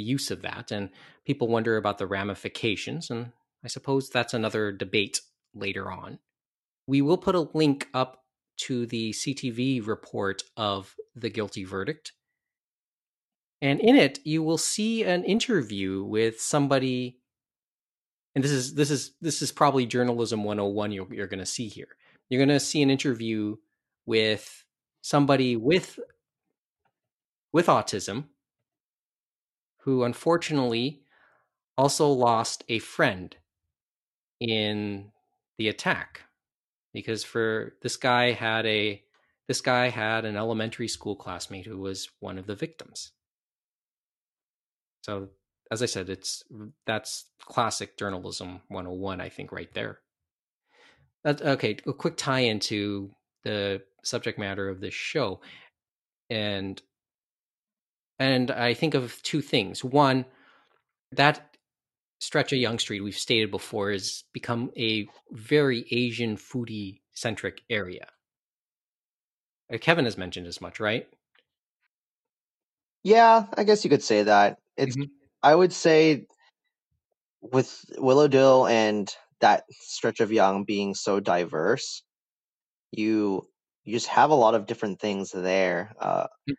the use of that, and people wonder about the ramifications, and I suppose that's another debate later on. We will put a link up to the CTV report of the guilty verdict. And in it, you will see an interview with somebody and this is this is this is probably journalism 101 you're, you're going to see here you're going to see an interview with somebody with with autism who unfortunately also lost a friend in the attack. Because for this guy had a this guy had an elementary school classmate who was one of the victims. So as i said it's that's classic journalism 101 i think right there. That, okay a quick tie into the subject matter of this show. And and i think of two things one that stretch of Yonge Street we've stated before has become a very Asian foodie centric area. Uh, Kevin has mentioned as much, right? Yeah, I guess you could say that. It's Mhm. I would say with Willowdale and that stretch of Yonge being so diverse, you you just have a lot of different things there. Uh, Mm.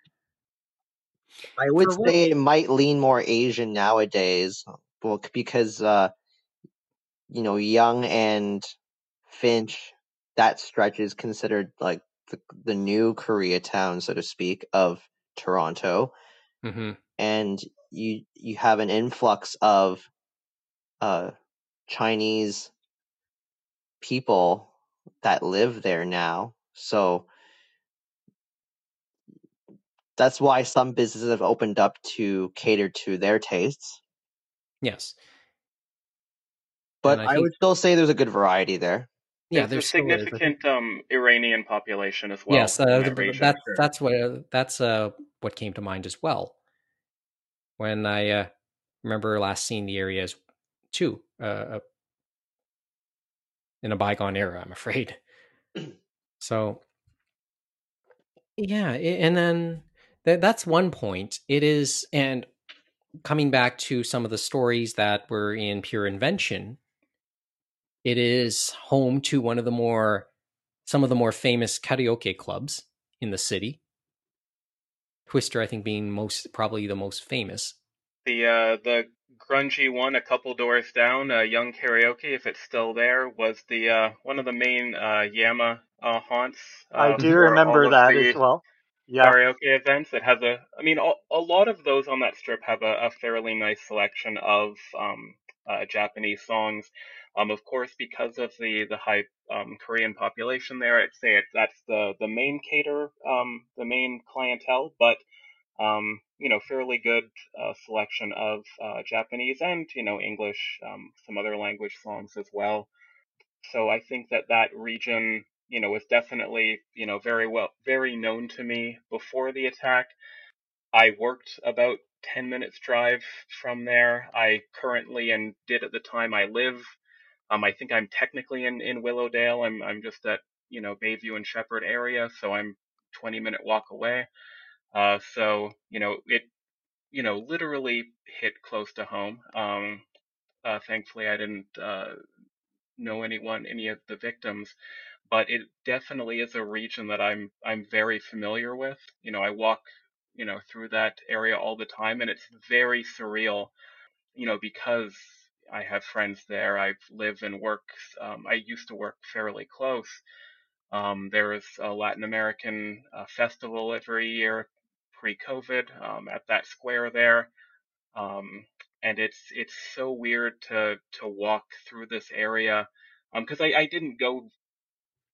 I would say it might lean more Asian nowadays, well, because uh, you know, Yonge and Finch, that stretch is considered like the the new Koreatown, so to speak, of Toronto, Mhm. and you you have an influx of uh Chinese people that live there now. So that's why some businesses have opened up to cater to their tastes. Yes. But I I, think- would still say there's a good variety there. Yeah, there's, there's a still is. I think- significant um, Iranian population as well. yes, uh, that region, that, sure. that's what that's uh, what came to mind as well when I uh, remember last seeing the areas too uh, uh, in a bygone era. I'm afraid. so yeah, and then th- that's one point. It is, and coming back to some of the stories that were in Pure Invention, it is home to one of the more some of the more famous karaoke clubs in the city. Twister, I think, being most probably the most famous. The uh, the grungy one, a couple doors down, uh, Young Karaoke, if it's still there, was the uh, one of the main uh, Yama uh, haunts. I uh, do remember that the as well. Yeah, Karaoke events. It has a, I mean, a, a lot of those on that strip have a, a fairly nice selection of um, uh, Japanese songs. Um, of course, because of the the high um, Korean population there, I'd say it, that's the the main cater, um, the main clientele. But um, you know, fairly good uh, selection of uh, Japanese and you know English, um, some other language songs as well. So I think that that region, you know, was definitely you know very well, very known to me before the attack. I worked about 10 minutes drive from there. I currently and did at the time I live. Um, I think I'm technically in, in Willowdale. I'm, I'm just at, you know, Bayview and Sheppard area. So I'm 20 minute walk away. Uh, so, you know, it, you know, literally hit close to home. Um, uh, thankfully I didn't, uh, know anyone, any of the victims, but it definitely is a region that I'm, I'm very familiar with. You know, I walk, you know, through that area all the time and it's very surreal, you know, because I have friends there. I live and work, um, I used to work fairly close. Um, there is a Latin American uh, festival every year pre-COVID um, at that square there, um, and it's it's so weird to to walk through this area because I, I didn't go,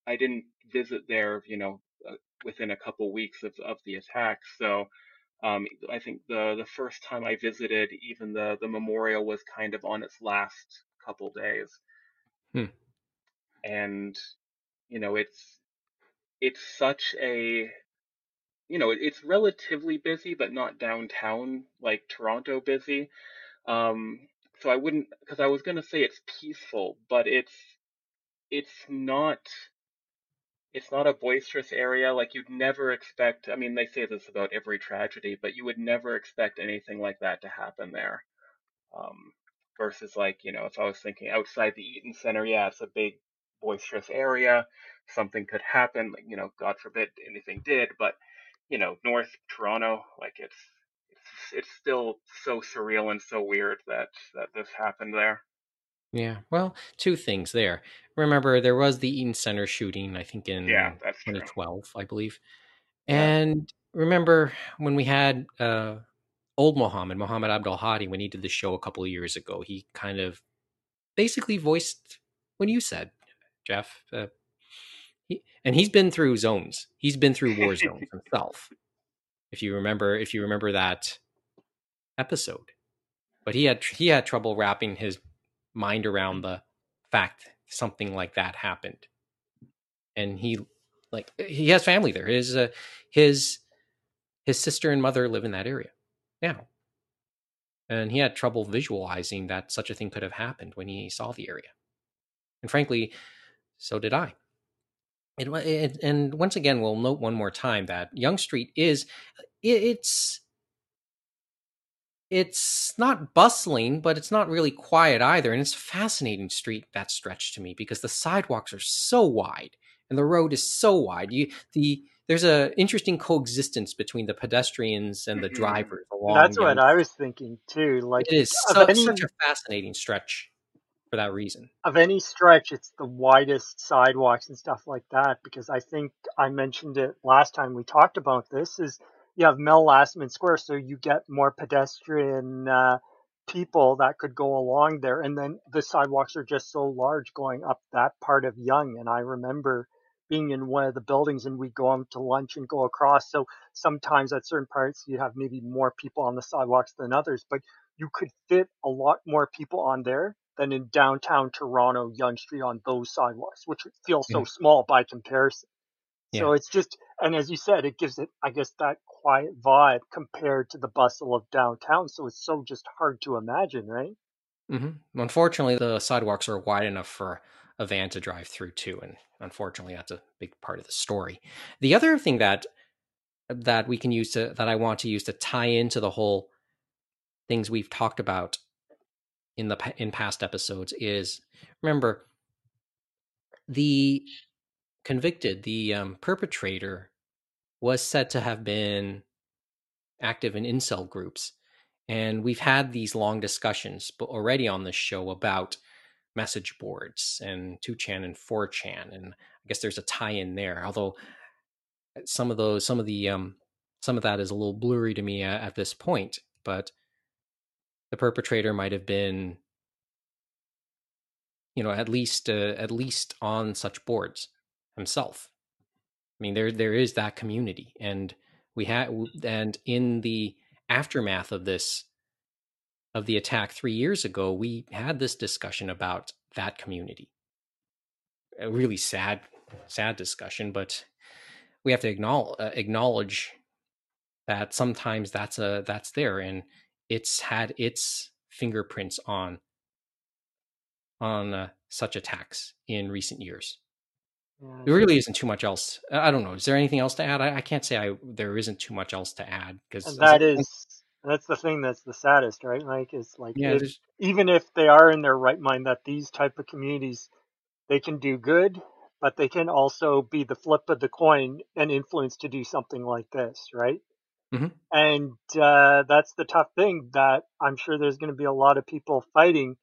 I didn't visit there, you know, uh, within a couple weeks of of the attack, so. Um, I think the the first time I visited, even the the memorial was kind of on its last couple days, Hmm. and you know it's it's such a you know it, it's relatively busy, but not downtown like Toronto busy. Um, so I wouldn't because I was gonna say it's peaceful, but it's it's not it's not a boisterous area. Like you'd never expect. I mean, they say this about every tragedy, but you would never expect anything like that to happen there. Um, versus like you know, if I was thinking outside the Eaton Center, yeah, it's a big boisterous area. Something could happen. Like, you know, God forbid anything did, but you know, North Toronto, like it's it's it's still so surreal and so weird that that this happened there. Yeah. Well, two things there. Remember, there was the Eaton Center shooting, I think in Yeah, that's true. 2012, I believe. Yeah. And remember when we had uh, old Mohammed, Mohammed Abdul Hadi, when he did the show a couple of years ago, he kind of basically voiced what you said, Jeff. Uh, he, and he's been through zones. He's been through war zones himself. If you remember, if you remember that episode, but he had he had trouble wrapping his mind around the fact something like that happened, and he like he has family there. His uh, his his sister and mother live in that area now, and he had trouble visualizing that such a thing could have happened when he saw the area, and frankly, so did I. It, it, and once again, we'll note one more time that Yonge Street is it, it's it's not bustling, but it's not really quiet either. And it's a fascinating street that stretch to me because the sidewalks are so wide and the road is so wide. You the there's a interesting coexistence between the pedestrians and the Mhm. drivers along. That's what I was thinking too. Like It is so, any such a fascinating stretch for that reason. of any stretch, it's the widest sidewalks and stuff like that. Because I think I mentioned it last time we talked about this. Is you have Mel Lastman Square, so you get more pedestrian uh, people that could go along there, and then the sidewalks are just so large going up that part of Yonge. And I remember being in one of the buildings, and we go out to lunch and go across. So sometimes at certain parts, you have maybe more people on the sidewalks than others, but you could fit a lot more people on there than in downtown Toronto, Yonge Street on those sidewalks, which feels so Mhm. small by comparison. So it's just, and as you said, it gives it, I guess, that quiet vibe compared to the bustle of downtown. So it's so just hard to imagine, right? Mm-hmm. Unfortunately, the sidewalks are wide enough for a van to drive through too, and unfortunately, that's a big part of the story. The other thing that that we can use to that I want to use to tie into the whole things we've talked about in the in past episodes is remember the convicted, the um, perpetrator was said to have been active in incel groups. And we've had these long discussions already on this show about message boards and 2chan and 4chan. And I guess there's a tie in there, although uh, some of those, some of the, um, some of that is a little blurry to me at, at this point. But the perpetrator might have been, you know, at least, uh, at least on such boards himself. I mean, there there is that community, and we had, and in the aftermath of this, of the attack three years ago, we had this discussion about that community. A really sad, sad discussion, but we have to acknowledge uh, acknowledge that sometimes that's a that's there, and it's had its fingerprints on on uh, such attacks in recent years. Yeah, There really isn't too much else. I don't know. Is there anything else to add? I, I can't say I there isn't too much else to add because that is, that's the thing that's the saddest, right? Like, is like, yeah, if, even if they are in their right mind, that these type of communities, they can do good, but they can also be the flip of the coin and influence to do something like this, right? Mhm. And uh, that's the tough thing that I'm sure there's going to be a lot of people fighting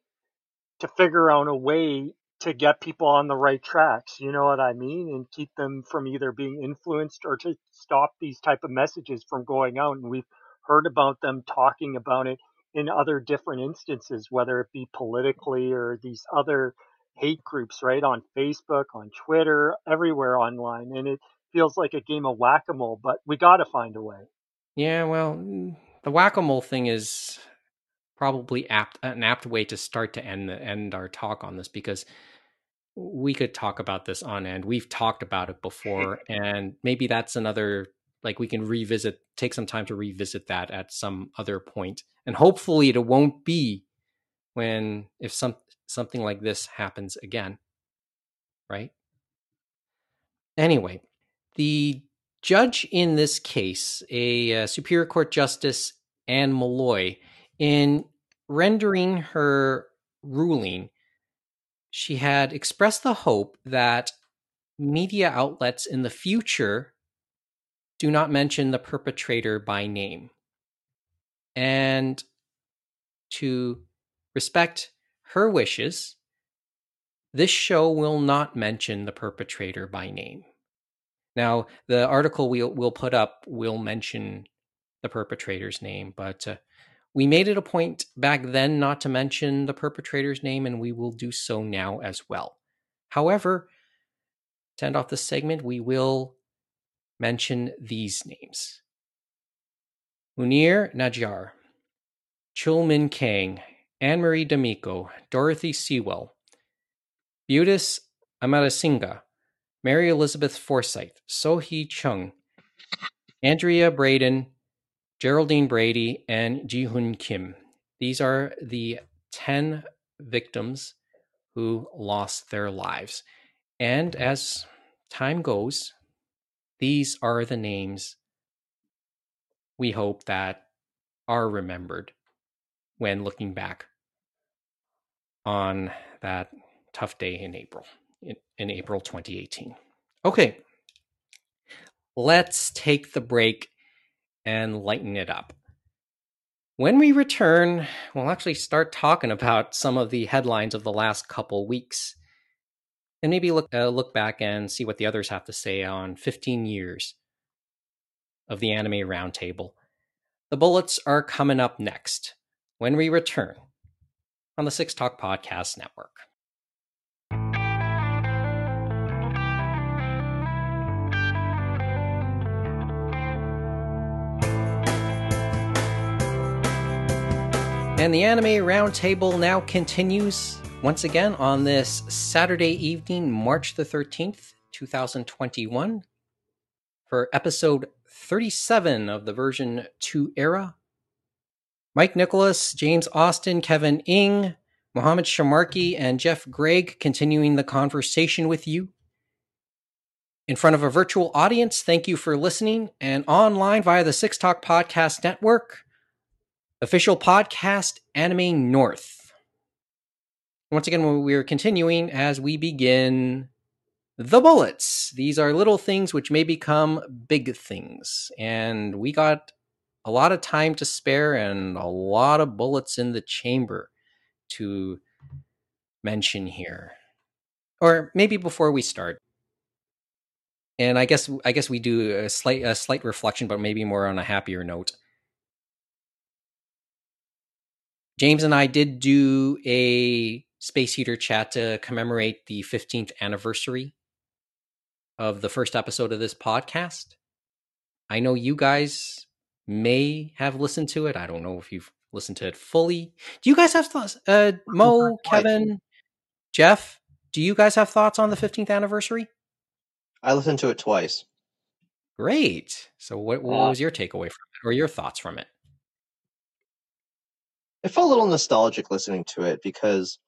to figure out a way to get people on the right tracks. You know what I mean? And keep them from either being influenced or to stop these type of messages from going out. And we've heard about them talking about it in other different instances, whether it be politically or these other hate groups, right? On Facebook, on Twitter, everywhere online. And it feels like a game of whack-a-mole, but we got to find a way. yeah. Well, mm, the whack a mole thing is probably apt an apt way to start to end the, end our talk on this because we could talk about this on end. We've talked about it before, and maybe that's another like we can revisit, take some time to revisit that at some other point, and hopefully it won't be when if some something like this happens again, right? Anyway, the judge in this case, a uh, Superior Court Justice Anne Molloy, in rendering her ruling, she had expressed the hope that media outlets in the future do not mention the perpetrator by name and to respect her wishes, this show will not mention the perpetrator by name. Now, the article we'll, we'll put up will mention the perpetrator's name, but uh, we made it a point back then not to mention the perpetrator's name, and we will do so now as well. However, to end off this segment, we will mention these names Munir Najjar, Chulmin Kang, Anne Marie D'Amico, Dorothy Sewell, Beutis Amarasingha, Mary Elizabeth Forsyth, Sohee Chung, Andrea Bradden, Geraldine Brady, and Ji-Hoon Kim. These are the 10 victims who lost their lives. And as time goes, these are the names we hope that are remembered when looking back on that tough day in April, in, in April 2018. Okay, let's take the break and lighten it up. When we return, we'll actually start talking about some of the headlines of the last couple weeks and maybe look uh, look back and see what the others have to say on 15 years of the anime roundtable. The bullets are coming up next when we return on the Six Talk Podcast Network. And the Anime Roundtable now continues once again on this Saturday evening, March the 13th, 2021, for episode 37 of the version 2 era. Mike Nicholas, James Austin, Kevin Ing, Mohammed Shamarki, and Jeff Gregg continuing the conversation with you. In front of a virtual audience, thank you for listening, and online via the Six Talk Podcast Network, official podcast Anime North. Once again, we are continuing as we begin the bullets. These are little things which may become big things. And we got a lot of time to spare and a lot of bullets in the chamber to mention here. Or maybe before we start. And I guess I guess we do a slight a slight reflection, but maybe more on a happier note. James and I did do a Space Heater chat to commemorate the 15th anniversary of the first episode of this podcast. I know you guys may have listened to it. I don't know if you've listened to it fully. Do you guys have thoughts? Uh, Mo, Kevin, Jeff, do you guys have thoughts on the 15th anniversary? I listened to it twice. Great. So, what, what Uh, was your takeaway from it or your thoughts from it? It felt a little nostalgic listening to it because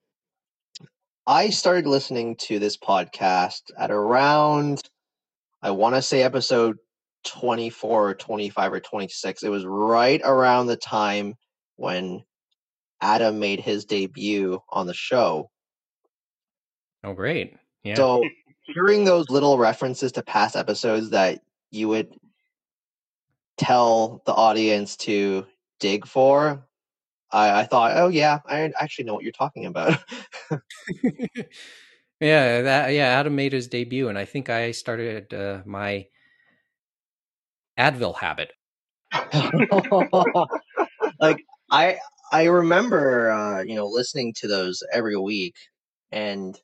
I started listening to this podcast at around, I want to say episode 24 or 25 or 26. It was right around the time when Adam made his debut on the show. Oh, great. Yeah. So hearing those little references to past episodes that you would tell the audience to dig for, I, I thought, oh yeah, I actually know what you're talking about. yeah, that yeah, Adam made his debut, and I think I started uh, my Advil habit. like I I remember uh, you know listening to those every week and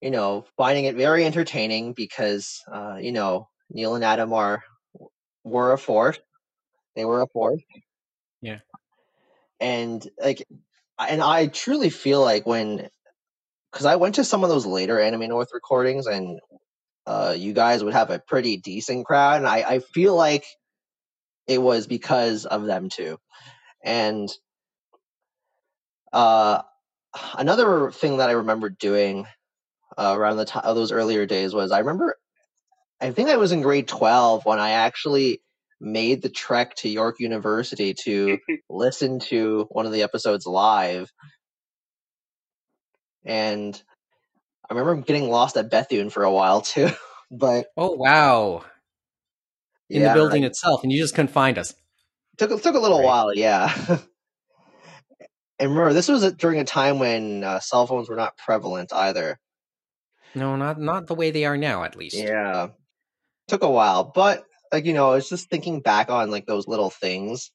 you know finding it very entertaining because uh, you know Neil and Adam are were a force. They were a force. Yeah. And like and I truly feel like when because I went to some of those later Anime North recordings and uh, you guys would have a pretty decent crowd, and I, I feel like it was because of them too. And uh, another thing that I remember doing uh, around the time of those earlier days was I remember I think I was in grade twelve when I actually made the trek to York University to listen to one of the episodes live. And I remember getting lost at Bethune for a while too. but Oh wow! In yeah, the building I- itself, and you just couldn't find us. took took a little Right. while, yeah. And remember, this was during a time when uh, cell phones were not prevalent either. No, not not the way they are now, at least. Yeah, took a while, but like you know, it's just thinking back on like those little things,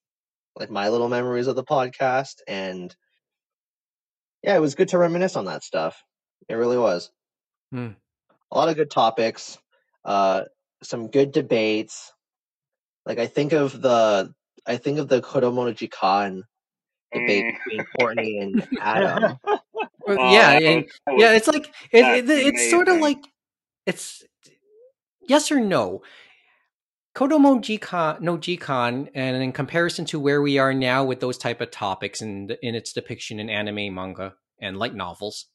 like my little memories of the podcast, and yeah, it was good to reminisce on that stuff. It really was. Hmm. A lot of good topics, uh, some good debates. Like I think of the I think of the Kodomo no Jikan debate Mm. between Courtney and Adam. Well, yeah, that and- was- that was- yeah. It's like it, it, that's it's sort of like it's yes or no. Kodomo Jikan, no Jikan, and in comparison to where we are now with those type of topics and in its depiction in anime, manga, and light novels,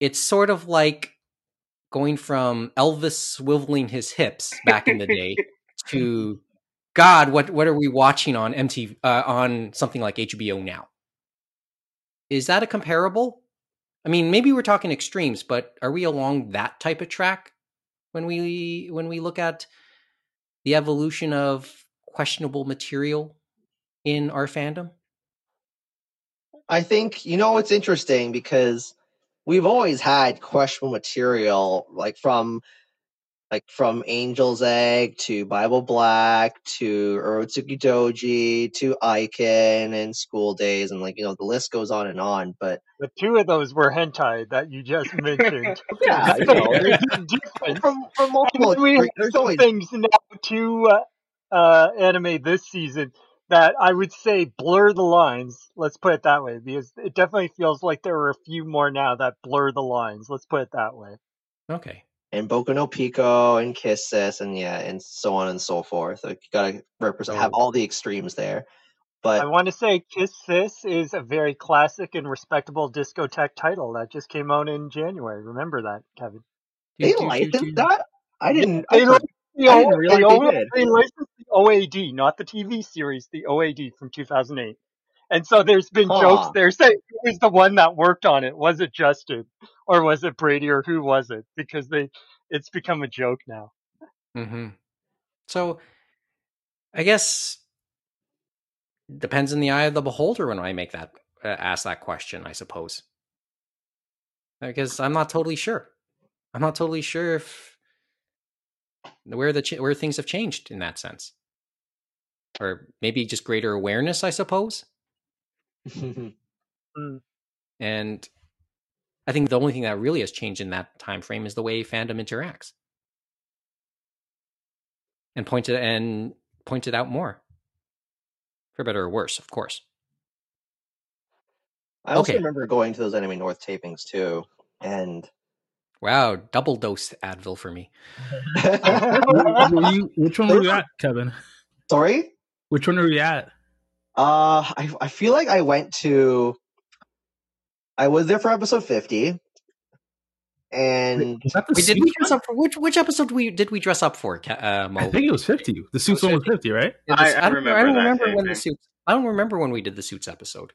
it's sort of like going from Elvis swiveling his hips back in the day to God, what what are we watching on MTV uh, on something like HBO now? Is that a comparable? I mean, maybe we're talking extremes, but are we along that type of track when we when we look at the evolution of questionable material in our fandom? I think you know it's interesting because we've always had questionable material, like from like from Angel's Egg to Bible Black to Urotsuki Doji to Icon and School Days, and like you know the list goes on and on. But The two of those were hentai that you just mentioned. yeah, you know, There's there's, a difference. from from multiple then we have there's some always things now to uh, uh, anime this season that I would say blur the lines. Let's put it that way, because it definitely feels like there are a few more now that blur the lines. Let's put it that way. Okay. And Boku no Pico and Kiss Sis and yeah, and so on and so forth. Like you gotta represent have all the extremes there. But I want to say Kiss Sis is a very classic and respectable Discotek title that just came out in January. Remember that, Kevin? they licensed that? I didn't. I They heard- The I didn't realize the they O- did. they licensed the OAD, not the TV series, the OAD from 2008. And so there's been jokes there saying who was the one that worked on it? Was it Justin or was it Brady or who was it? Because they, it's become a joke now. hmm So, I guess depends in the eye of the beholder when I make that uh, ask that question. I suppose because I'm not totally sure. I'm not totally sure if where the ch- where things have changed in that sense, or maybe just greater awareness. I suppose. Hmm. And I think the only thing that really has changed in that time frame is the way fandom interacts. And pointed and pointed out more. For better or worse, of course. I also Okay. remember going to those Anime North tapings too, and Wow, double dose Advil for me. Were you- which one were you at, Kevin? sorry. Which one were you at? Uh, I I feel like I went to. I was there for episode fifty, and Was that Wait, did we dress up for which which episode we did we dress up for? Uh, Mo? I think it was fifty. The suits was one was fifty, right? Yeah, I- this- I don't, remember I don't remember when the suits. I don't remember when we did the suits episode.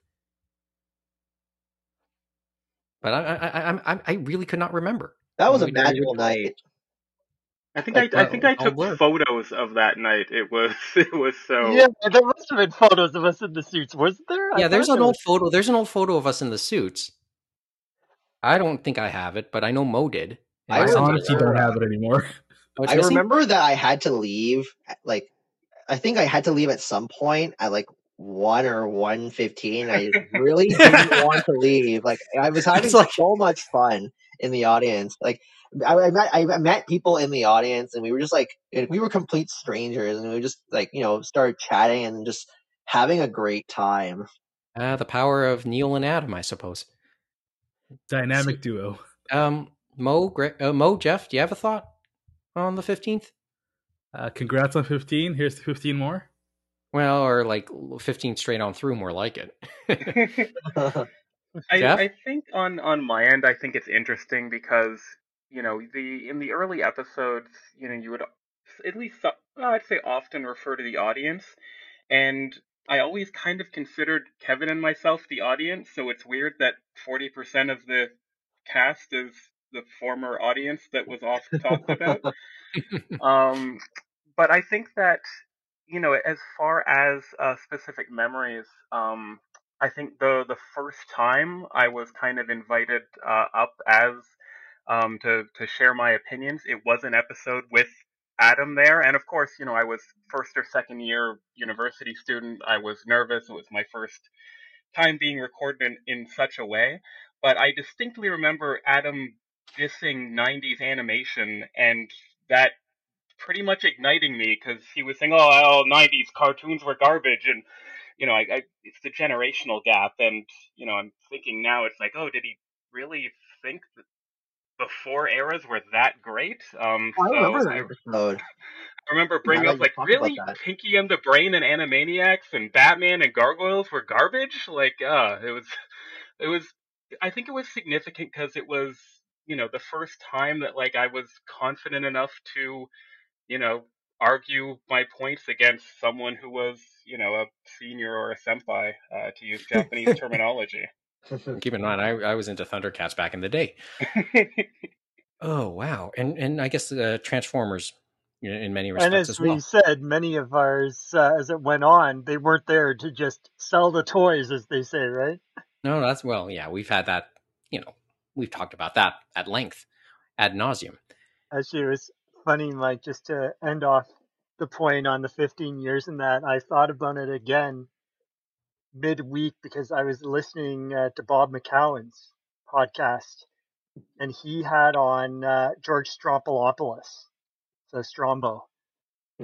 But I I I, I, I really could not remember. that was a magical night. I think Like, I, I uh, think I took work. photos of that night. It was it was so. Yeah, there must have been photos of us in the suits, wasn't there? I Yeah, there's an there old photo. There's an old photo of us in the suits. I don't think I have it, but I know Mo did. I I sent it to honestly her. don't have it anymore. Oh, I remember that I had to leave. Like, I think I had to leave at some point at like one or one fifteen. I really didn't want to leave. Like, I was having like- so much fun in the audience. Like, I, I met I met people in the audience, and we were just like we were complete strangers, and we just like you know started chatting and just having a great time. Uh, the power of Neil and Adam, I suppose. Dynamic duo. Um, Mo, Gre- uh, Mo, Jeff, do you have a thought on the fifteenth? Uh, congrats on fifteen. Here's the fifteen more. Well, or like fifteen straight on through, more like it. I, I think on on my end, I think it's interesting because you know the in the early episodes, you know, you would at least well, I'd say often refer to the audience, and I always kind of considered Kevin and myself the audience. So it's weird that forty percent of the cast is the former audience that was often talked about. um, but I think that you know, as far as uh, specific memories, um, I think the the first time I was kind of invited uh, up as um, to to share my opinions, it was an episode with Adam there, and of course, you know, I was first or second year university student. I was nervous. It was my first time being recorded in, in such a way, but I distinctly remember Adam dissing 90s animation and that pretty much igniting me because he was saying, "Oh, all 90s cartoons were garbage," and you know, I, I, it's the generational gap, and you know, I'm thinking now, it's like, oh, did he really think that before eras were that great? Um, I so remember that I, episode. I remember bringing up like, really. Pinky and the Brain and Animaniacs and Batman and Gargoyles were garbage. Like, uh, it was, it was. I think it was significant because it was, you know, the first time that like I was confident enough to, you know, argue my points against someone who was, you know, a senior or a senpai, uh, to use Japanese terminology. Keep in mind, I, I was into Thundercats back in the day. Oh wow, and and I guess uh, Transformers, in, in many And respects as as we well. said, many of ours, uh, as it went on, they weren't there to just sell the toys, as they say, right? No, that's well, yeah, we've had that. You know, we've talked about that at length, ad nauseum. Actually, it was funny, Mike, just to end off the point on the 15 years and that, I thought about it again midweek because I was listening uh, to Bob McCown's podcast, and he had on uh, George Stroumboulopoulos, so Strombo.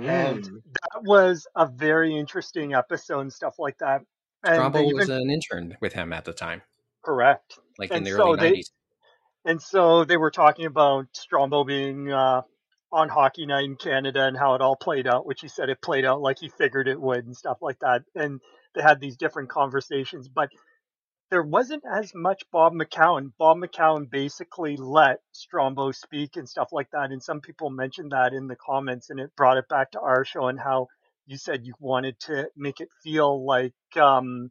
And Mm. that was a very interesting episode and stuff like that. And Strombo even was an intern with him at the time, correct. like in And the so early they nineties. and so they were talking about Strombo being uh, on Hockey Night in Canada and how it all played out, which he said it played out like he figured it would and stuff like that. And they had these different conversations, but there wasn't as much Bob McCown. Bob McCown basically let Strombo speak and stuff like that. And some people mentioned that in the comments, and it brought it back to our show and how you said you wanted to make it feel like um,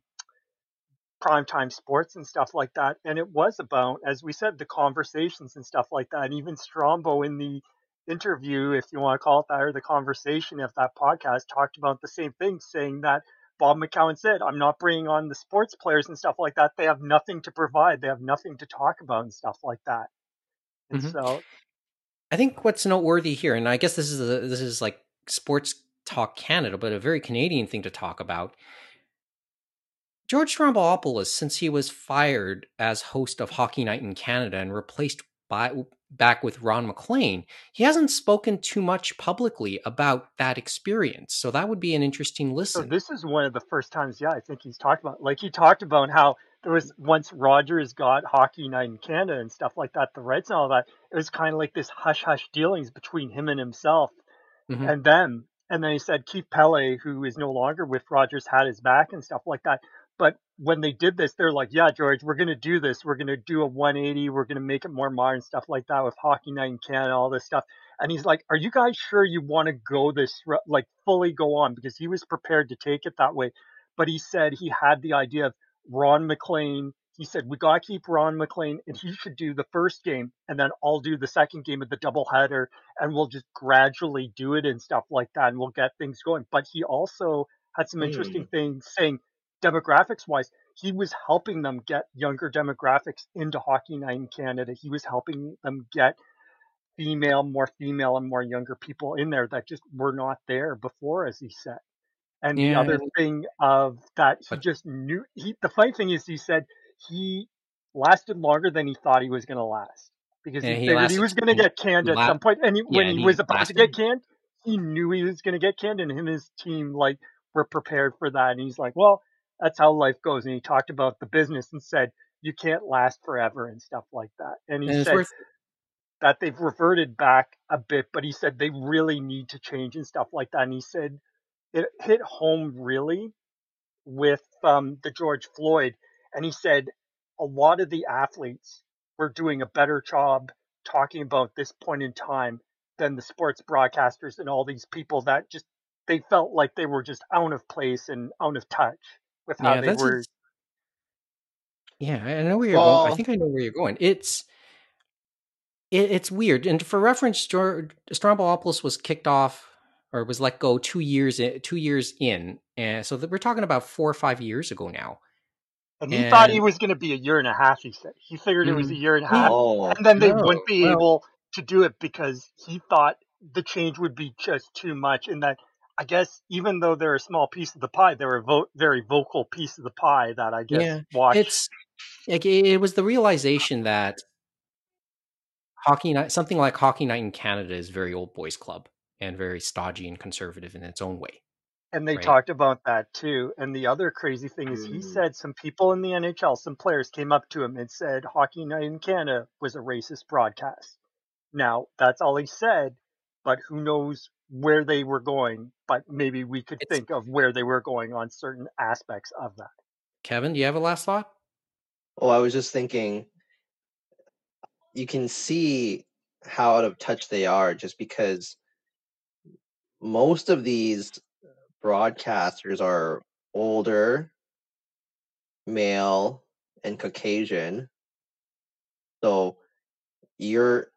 primetime sports and stuff like that. And it was about, as we said, the conversations and stuff like that. And even Strombo in the interview, if you want to call it that, or the conversation of that podcast, talked about the same thing, saying that Bob McCown said, I'm not bringing on the sports players and stuff like that. They have nothing to provide. They have nothing to talk about and stuff like that. And Mhm. so, I think what's noteworthy here, and I guess this is a, this is like sports talk Canada, but a very Canadian thing to talk about. George Stroumboulopoulos, since he was fired as host of Hockey Night in Canada and replaced by back with Ron MacLean, he hasn't spoken too much publicly about that experience. So that would be an interesting so listen. this is one of the first times, yeah, I think he's talked about, like he talked about how there was once Rogers got hockey night in Canada and stuff like that, the rights and all that. It was kind of like this hush hush dealings between him and himself Mhm. and them. And then he said Keith Pelley, who is no longer with Rogers, had his back and stuff like that. But when they did this, they're like, yeah, George, we're going to do this. We're going to do a 180. We're going to make it more modern, stuff like that with Hockey Night in Canada, all this stuff. And he's like, are you guys sure you want to go this, like fully go on? Because he was prepared to take it that way. But he said he had the idea of Ron MacLean. He said, we got to keep Ron MacLean and he should do the first game and then I'll do the second game of the doubleheader and we'll just gradually do it and stuff like that and we'll get things going. But he also had some interesting hmm. things saying demographics wise, he was helping them get younger demographics into Hockey Night in Canada. He was helping them get female, more female and more younger people in there that just were not there before, as he said. And the other thing of that he just knew he the funny thing is he said he lasted longer than he thought he was gonna last. Because Yeah, he he figured he lasted- was gonna get canned he at la- some point. and he, yeah, when and he he was about to get canned, he knew he was gonna get canned and him and his team like were prepared for that and he's like, Well, that's how life goes and he talked about the business and said you can't last forever and stuff like that. And he and said that they've reverted back a bit, but he said they really need to change and stuff like that. And he said it hit home really with um, the George Floyd. And he said a lot of the athletes were doing a better job talking about this point in time than the sports broadcasters and all these people that just they felt like they were just out of place and out of touch with how yeah, they that's were. Yeah, I know where you're going. I think I know where you're going. It's it, it's weird. And for reference, Stor- Stroumboulopoulos was kicked off or was let go two years in, two years in, and so that we're talking about four or five years ago now. And he thought he was going to be a year and a half. He said he figured it was a Mhm. year and a half, Oh, and then they No, wouldn't be well- able to do it because he thought the change would be just too much. And that I guess even though they're a small piece of the pie, they're a vo- very vocal piece of the pie that I guess Yeah, watch. it's like it it was the realization that hockey night, something like hockey night in Canada, is very old boys club and very stodgy and conservative in its own way. And they Right. talked about that too. And the other crazy thing is, he Mm. said some people in the NHL, some players came up to him and said Hockey Night in Canada was a racist broadcast. Now, that's all he said, but who knows where they were going. But maybe we could It's- think of where they were going on certain aspects of that. Kevin, do you have a last thought? Oh, I was just thinking you can see how out of touch they are just because most of these broadcasters are older, male, and Caucasian. So you're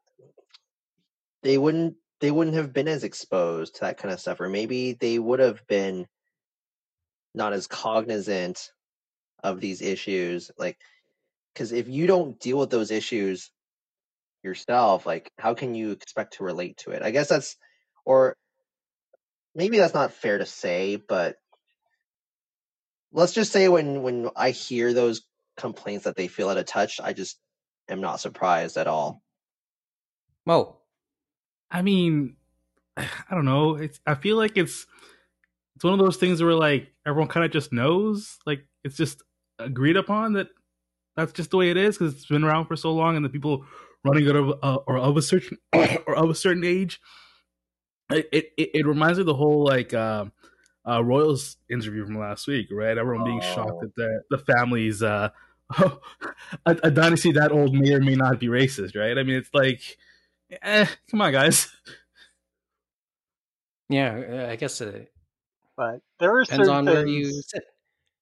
they wouldn't they wouldn't have been as exposed to that kind of stuff or maybe they would have been not as cognizant of these issues like because if you don't deal with those issues yourself like how can you expect to relate to it i guess that's or maybe that's not fair to say but let's just say when when i hear those complaints that they feel out of touch i just am not surprised at all Mo. I mean, I don't know. It's I feel like it's it's one of those things where like everyone kind of just knows, like it's just agreed upon that that's just the way it is because it's been around for so long, and the people running it of uh, or of a certain or of a certain age. It it, it reminds me of the whole like uh, uh, Royals interview from last week, right? Everyone being shocked Oh. that the the families uh, a, a dynasty that old may or may not be racist, right? I mean, it's like, eh, come on, guys. Yeah, uh, I guess it But there are depends certain on things. you sit.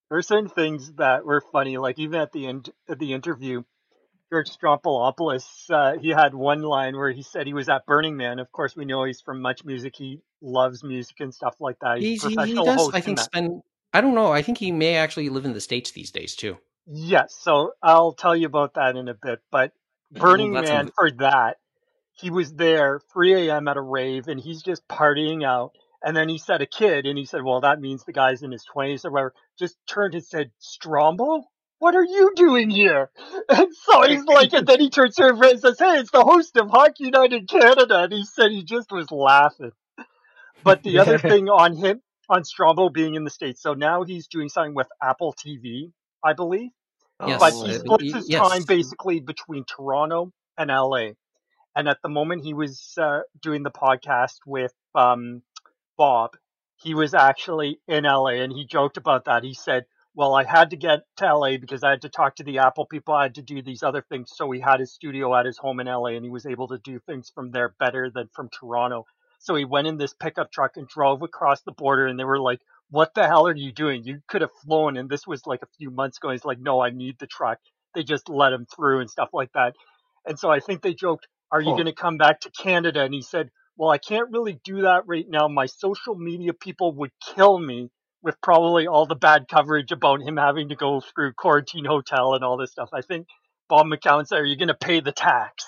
there were certain things that were funny. Like even at the end of the interview, George Stroumboulopoulos, uh, he had one line where he said he was at Burning Man. Of course, we know he's from Much Music. He loves music and stuff like that. He's He's, a he, he does, host I think, spend. I don't know. I think he may actually live in the states these days too. Yes, so I'll tell you about that in a bit. But Burning That's Man a- for that, he was there 3 a.m. at a rave and he's just partying out. And then he said a kid, and he said, "Well, that means the guy's in his 20s or whatever." Just turned and said, "Strombo, what are you doing here?" And so he's like, and then he turns to her friend and says, "Hey, it's the host of Hockey United Canada." And he said he just was laughing. But the other thing on him, on Strombo being in the states, so now he's doing something with Apple TV, I believe Yes, but Oh, he uh, splits his yes. time basically between Toronto and LA. And at the moment he was uh, doing the podcast with um, Bob, he was actually in LA and he joked about that. He said, Well, I had to get to LA because I had to talk to the Apple people, I had to do these other things. So he had his studio at his home in LA and he was able to do things from there better than from Toronto. So he went in this pickup truck and drove across the border and they were like, what the hell are you doing? You could have flown. And this was like a few months ago. He's like, no, I need the truck. They just let him through and stuff like that. And so I think they joked, are you Huh. going to come back to Canada? And he said, well, I can't really do that right now. My social media people would kill me with probably all the bad coverage about him having to go through quarantine hotel and all this stuff. I think Bob McCown said, are you going to pay the tax?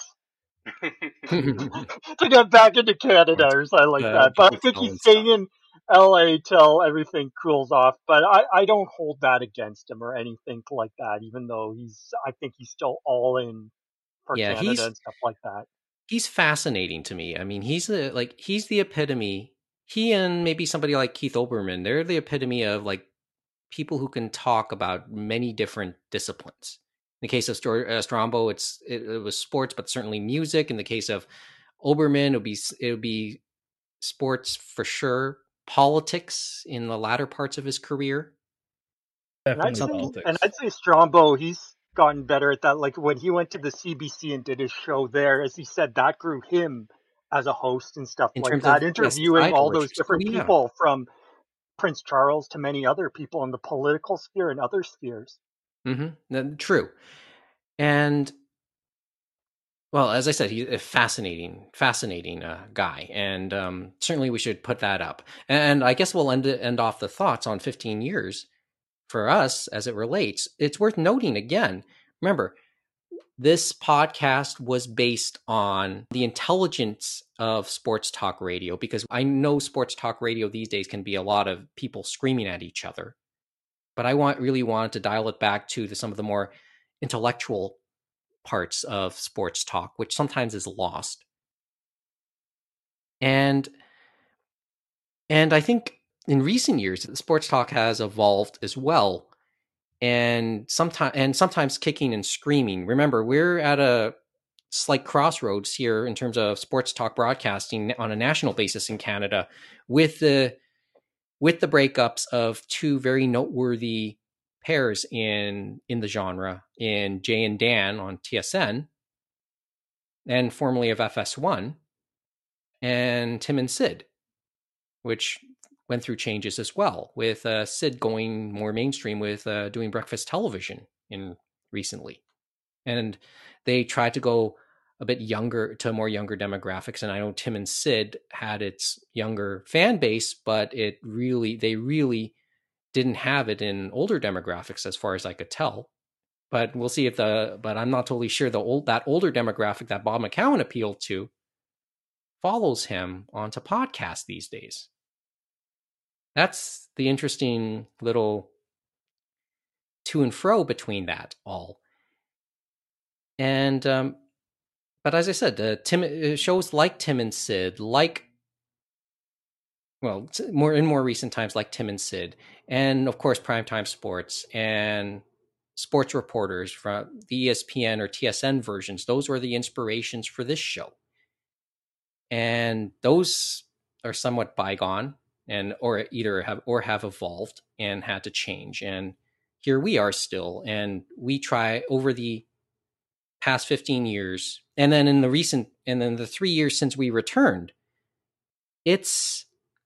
to get back into Canada or something like Uh, that. But I think he's staying in LA till everything cools off. But I, I don't hold that against him or anything like that, even though he's I think he's still all in for Yeah, Canada he's- and stuff like that. he's fascinating to me. I mean, he's the like he's the epitome. He and maybe somebody like Keith Olbermann, they're the epitome of like people who can talk about many different disciplines. In the case of uh, Strombo, it's it, it was sports, but certainly music. In the case of Olbermann, it would be it would be sports for sure. Politics in the latter parts of his career. And I'd, say, politics. and I'd say Strombo, he's gotten better at that. Like when he went to the CBC and did his show there, as he said, that grew him as a host and stuff In like terms that, yes, interviewing all those different yeah. people from Prince Charles to many other people in the political sphere and other spheres. Mm-hmm. True. And well, as I said, he's a fascinating, fascinating uh, guy, and um, certainly we should put that up. And I guess we'll end end off the thoughts on 15 years for us as it relates, it's worth noting again. Remember, this podcast was based on the intelligence of sports talk radio because I know sports talk radio these days can be a lot of people screaming at each other. But I want really wanted to dial it back to the, some of the more intellectual parts of sports talk, which sometimes is lost. And and I think in recent years, sports talk has evolved as well and sometimes and sometimes kicking and screaming. Remember, we're at a slight crossroads here in terms of sports talk broadcasting on a national basis in Canada with the with the breakups of two very noteworthy pairs in in the genre in Jay and Dan on TSN and formerly of FS1 and Tim and Sid which went through changes as well, with uh, Sid going more mainstream with uh, doing breakfast television in recently, and they tried to go a bit younger to more younger demographics. And I know Tim and Sid had its younger fan base, but it really they really didn't have it in older demographics, as far as I could tell. But we'll see if the but I'm not totally sure the old that older demographic that Bob McCown appealed to follows him onto podcasts these days that's the interesting little to and fro between that all. And um, but as I said, uh, Tim shows like Tim and Sid, like well, more in more recent times, like Tim and Sid, and of course, primetime sports and sports reporters from the ESPN or TSN versions. Those were the inspirations for this show, and those are somewhat bygone and or either have or have evolved and had to change. And here we are still and we try over the past 15 years and then in the recent and then the 3 years since we returned it's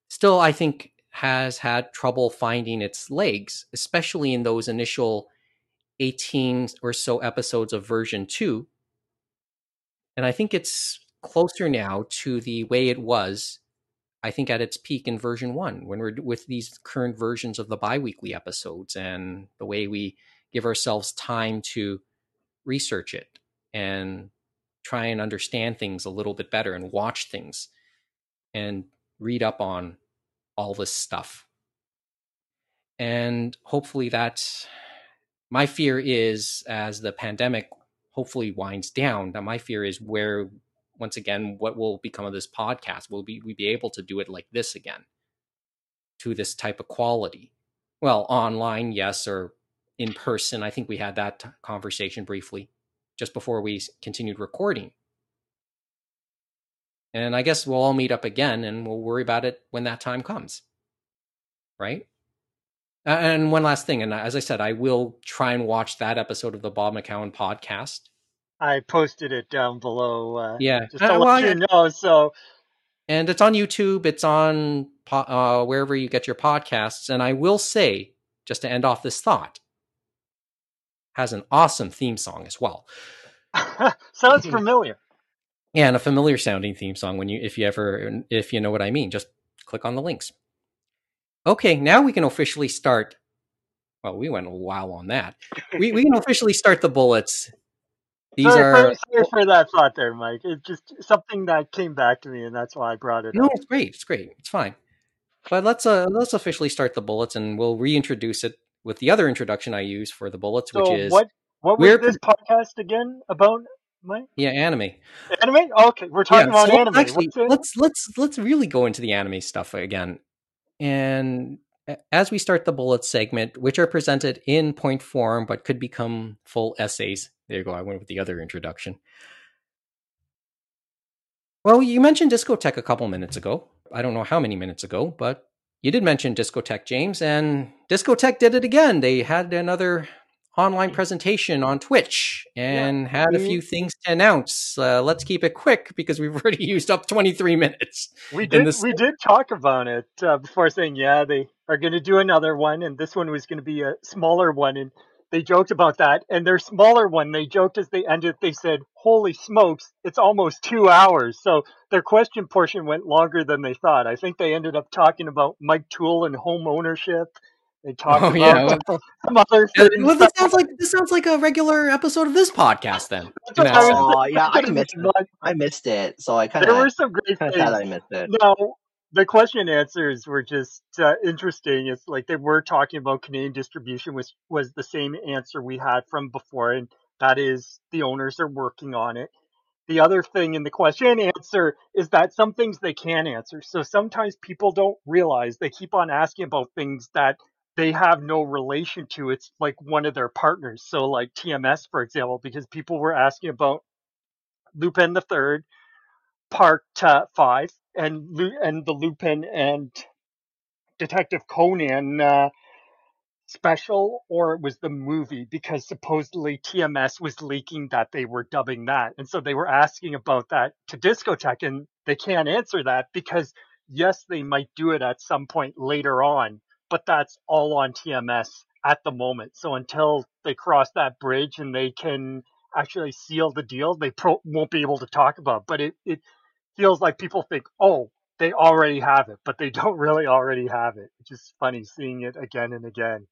still i think has had trouble finding its legs especially in those initial 18 or so episodes of version 2 and i think it's closer now to the way it was I think at its peak in version one, when we're with these current versions of the biweekly episodes and the way we give ourselves time to research it and try and understand things a little bit better and watch things and read up on all this stuff. And hopefully that's my fear is as the pandemic hopefully winds down, that my fear is where once again, what will become of this podcast? Will we, we be able to do it like this again to this type of quality? Well, online, yes, or in person. I think we had that conversation briefly just before we continued recording. And I guess we'll all meet up again and we'll worry about it when that time comes. Right? And one last thing, and as I said, I will try and watch that episode of the Bob McCown podcast I posted it down below. Uh, yeah, just to uh, let you know. So, and it's on YouTube. It's on uh, wherever you get your podcasts. And I will say, just to end off this thought, has an awesome theme song as well. Sounds familiar. Yeah, and a familiar sounding theme song. When you, if you ever, if you know what I mean, just click on the links. Okay, now we can officially start. Well, we went a while on that. We we can officially start the bullets these sorry, are for, sorry for that thought there, Mike. It's just something that came back to me, and that's why I brought it. No, up. it's great. It's great. It's fine. But let's uh let's officially start the bullets, and we'll reintroduce it with the other introduction I use for the bullets, so which is what what was this podcast again about, Mike? Yeah, anime. Anime? Okay, we're talking yeah, about so anime. Actually, let's let's let's really go into the anime stuff again, and as we start the bullet segment, which are presented in point form but could become full essays. There you go. I went with the other introduction. Well, you mentioned Discotek a couple minutes ago. I don't know how many minutes ago, but you did mention Discotek, James, and Discotek did it again. They had another online presentation on Twitch and yeah. had a few things to announce. Uh, let's keep it quick because we've already used up 23 minutes. We did this- we did talk about it uh, before saying yeah they are going to do another one and this one was going to be a smaller one and they joked about that and their smaller one they joked as they ended they said holy smokes it's almost two hours so their question portion went longer than they thought i think they ended up talking about mike Toole and home ownership They talk Oh, about yeah, well- some other things. Well, this sounds like this sounds like a regular episode of this podcast. Then, That's in what that I was sense. Oh yeah, I missed it. I missed it, so I kind of there were some great things. sad I missed it. No, the question and answers were just uh, interesting. It's like they were talking about Canadian distribution, which was the same answer we had from before, and that is the owners are working on it. The other thing in the question and answer is that some things they can answer. So sometimes people don't realize they keep on asking about things that they have no relation to. It's like one of their partners. So like TMS, for example, because people were asking about Lupin the Third, Part uh, Five, and and the Lupin and Detective Conan uh, special, or it was the movie because supposedly TMS was leaking that they were dubbing that, and so they were asking about that to Discotek, and they can't answer that because yes, they might do it at some point later on, but that's all on TMS at the moment. So until they cross that bridge and they can actually seal the deal, they pro- won't be able to talk about. it. But it it feels like people think, oh, they already have it, but they don't really already have it. It's just funny seeing it again and again.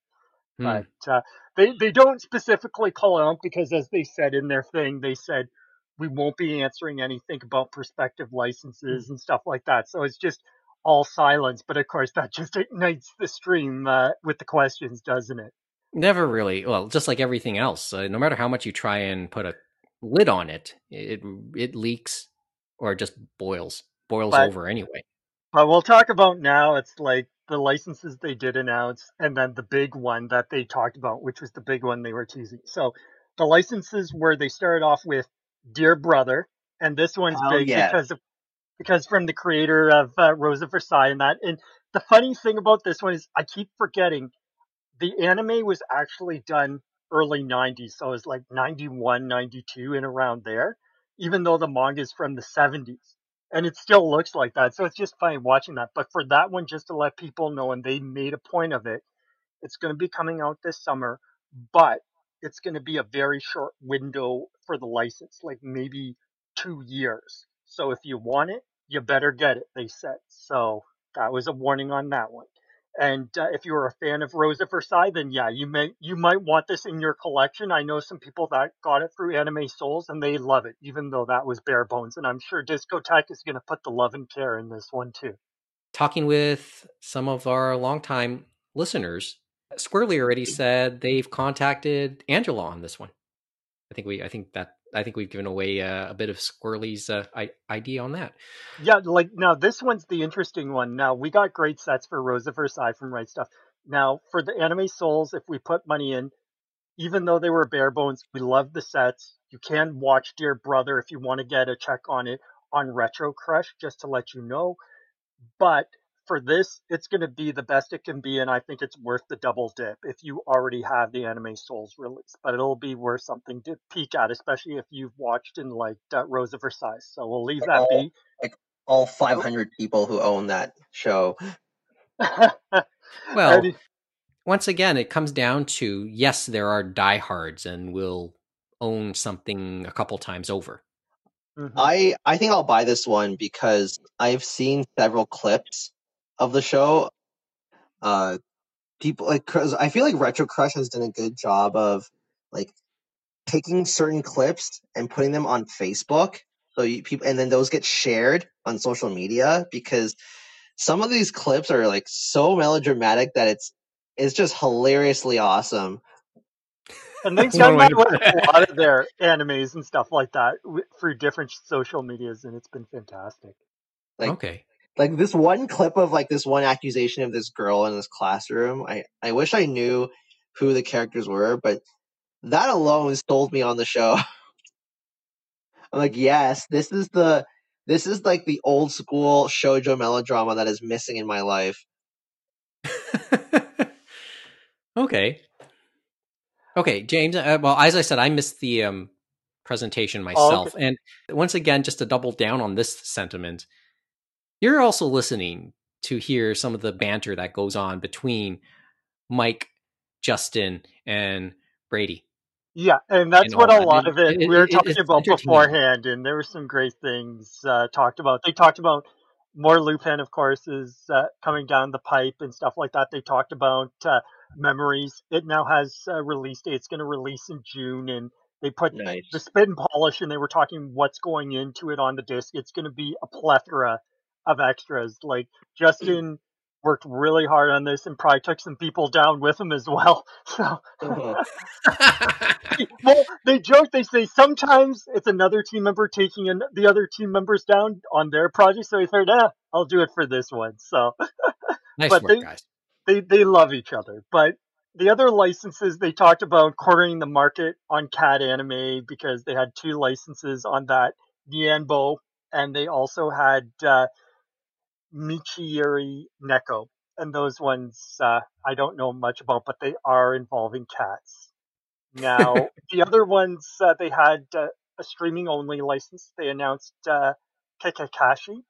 Hmm. But uh, they they don't specifically call out because, as they said in their thing, they said we won't be answering anything about prospective licenses and stuff like that. So it's just all silence. But of course, that just ignites the stream uh, with the questions, doesn't it? Never really. Well, just like everything else, uh, no matter how much you try and put a lid on it, it it leaks or just boils boils But- over anyway. But we'll talk about now. It's like the licenses they did announce, and then the big one that they talked about, which was the big one they were teasing. So the licenses were they started off with Dear Brother, and this one's Oh, big yes. because of because from the creator of uh, Rose of Versailles and that. And the funny thing about this one is I keep forgetting the anime was actually done early 90s, so it was like 91, 92, and around there, even though the manga is from the 70s and it still looks like that. So it's just funny watching that. But for that one, just to let people know, and they made a point of it, it's going to be coming out this summer, but it's going to be a very short window for the license, like maybe two years. So if you want it, you better get it, they said. So that was a warning on that one. And uh, if you're a fan of Rosa Versailles, then yeah, you may you might want this in your collection. I know some people that got it through Anime Sols and they love it, even though that was bare bones. And I'm sure Discotek is going to put the love and care in this one too. Talking with some of our longtime listeners, Squirrely already said they've contacted Angela on this one. I think we, I think that, I think we've given away uh, a bit of Squirrely's uh, idea on that. Yeah, like now this one's the interesting one. Now we got great sets for Rosa Versailles from Right Stuf. Now for the Anime Sols, if we put money in, even though they were bare bones, we love the sets. You can watch Dear Brother if you want to get a check on it on RetroCrush, just to let you know. But for this, it's going to be the best it can be, and I think it's worth the double dip if you already have the Anime Sols release. But it'll be worth something to peek at, especially if you've watched and liked uh, Rosa Versailles. So we'll leave that be. Like All 500 people who own that show. Well, Eddie- once again, it comes down to yes, there are diehards and will own something a couple times over. Mhm. I I think I'll buy this one because I've seen several clips of the show. Uh, people like cause I feel like RetroCrush has done a good job of like taking certain clips and putting them on Facebook. So you, people and then those get shared on social media because some of these clips are like so melodramatic that it's it's just hilariously awesome. And they've One done way that with a lot of their animes and stuff like that through different social medias, and it's been fantastic. Like okay. Like this one clip of like this one accusation of this girl in this classroom. I I wish I knew who the characters were, but that alone sold me on the show. I'm like, yes, this is the this is like the old school shojo melodrama that is missing in my life. okay. Okay, James. Uh, well, as I said, I missed the um, presentation myself, and once again, just to double down on this sentiment, you're also listening to hear some of the banter that goes on between Mike, Justin, and Brady. Yeah, and that's And what a that. lot of it, it- we were it- talking about beforehand, and there were some great things uh, talked about. They talked about more Lupin, of course, is uh, coming down the pipe and stuff like that. They talked about uh, Memories. It now has a release date. It's going to release in June, and they put Nice. the spin and polish, and they were talking what's going into it on the disc. It's going to be a plethora of extras. Like Justin worked really hard on this, and probably took some people down with him as well. So, Mhm. well, they joke. They say sometimes it's another team member taking an, the other team members down on their project. So he said, "Yeah, I'll do it for this one." So nice but work, they- guys. they they love each other. But the other licenses they talked about cornering the market on cat anime because they had two licenses on that Nyanbo, and they also had uh, Michiuri Neko, and those ones uh, I don't know much about, but they are involving cats. Now the other ones uh, they had uh, a streaming only license. They announced uh, Kekakashi,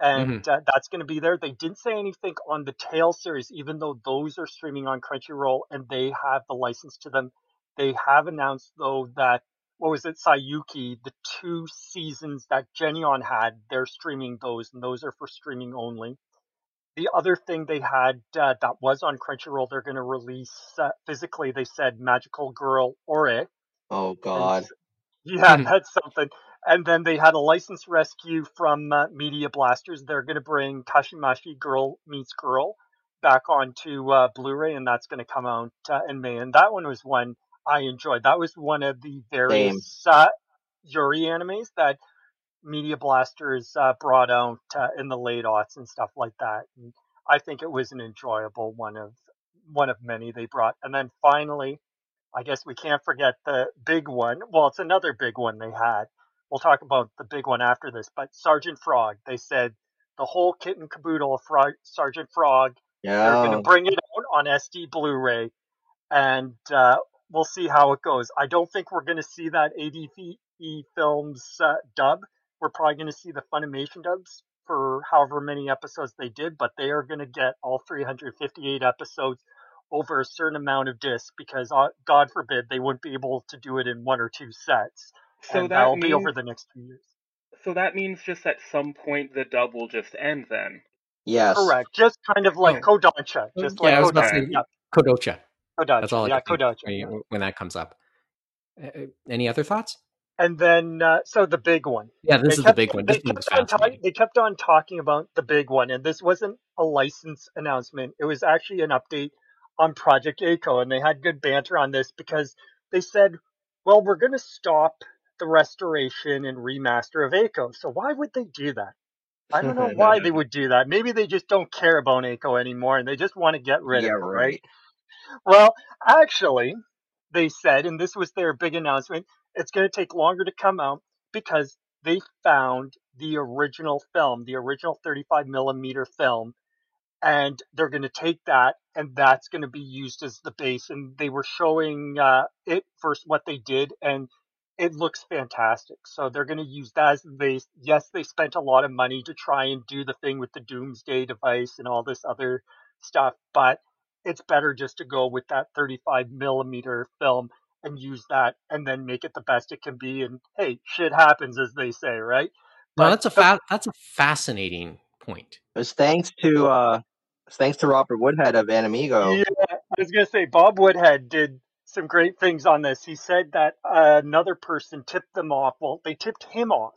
and uh, that's going to be there. They didn't say anything on the Tail series, even though those are streaming on Crunchyroll and they have the license to them. They have announced though that what was it, Saiyuki, the two seasons that Geneon had, they're streaming those, and those are for streaming only. The other thing they had uh, that was on Crunchyroll, they're going to release uh, physically. They said Magical Girl Ore, Oh God. s- Yeah, Mhm. that's something. And then they had a license rescue from uh, Media Blasters. They're going to bring Kashimashi Girl Meets Girl back onto uh, Blu-ray, and that's going to come out uh, in May. And that one was one I enjoyed. That was one of the various uh, Yuri animes that Media Blasters uh, brought out uh, in the late aughts and stuff like that. And I think it was an enjoyable one of one of many they brought. And then finally, I guess we can't forget the big one. Well, it's another big one they had. We'll talk about the big one after this. But Sergeant Frog, they said the whole kit and caboodle of Frog, Sergeant Frog. Yeah. They're going to bring it out on SD Blu-ray, and uh, we'll see how it goes. I don't think we're going to see that ADV Films uh, dub. We're probably going to see the Funimation dubs for however many episodes they did, but they are going to get all 358 episodes over a certain amount of discs because, uh, God forbid, they wouldn't be able to do it in one or two sets. So and that that'll be means over the next two years. so that means just at some point the dub will just end then. Yes. Correct. Just kind of like Oh. Kodansha. Just like yeah, I was about say Yeah, Kodocha. Kodansha. That's all yeah, Kodansha. when, that comes up. Uh, any other thoughts? And then, uh, so the big one. Yeah, this They is the big one. they kept on talking. They kept on talking about the big one, and this wasn't a license announcement. It was actually an update on Project A-ko, and they had good banter on this because they said, "Well, we're going to stop the restoration and remaster of A-ko." So why would they do that? I don't know why they would do that. Maybe they just don't care about A-ko anymore, and they just want to get rid Yeah, of it, right? right. Well, actually, they said, and this was their big announcement, it's going to take longer to come out because they found the original film, the original 35 millimeter film, and they're going to take that and that's going to be used as the base. And they were showing uh, it first what they did, and it looks fantastic. So they're going to use that as the base. Yes, they spent a lot of money to try and do the thing with the Doomsday device and all this other stuff, but it's better just to go with that 35 millimeter film and use that and then make it the best it can be. And hey, shit happens, as they say, right? No, that's a fa- that's a fascinating point. It was thanks to uh, thanks to Robert Woodhead of AnimEigo. Yeah, I was gonna say Bob Woodhead did some great things on this. He said that another person tipped them off. Well, they tipped him off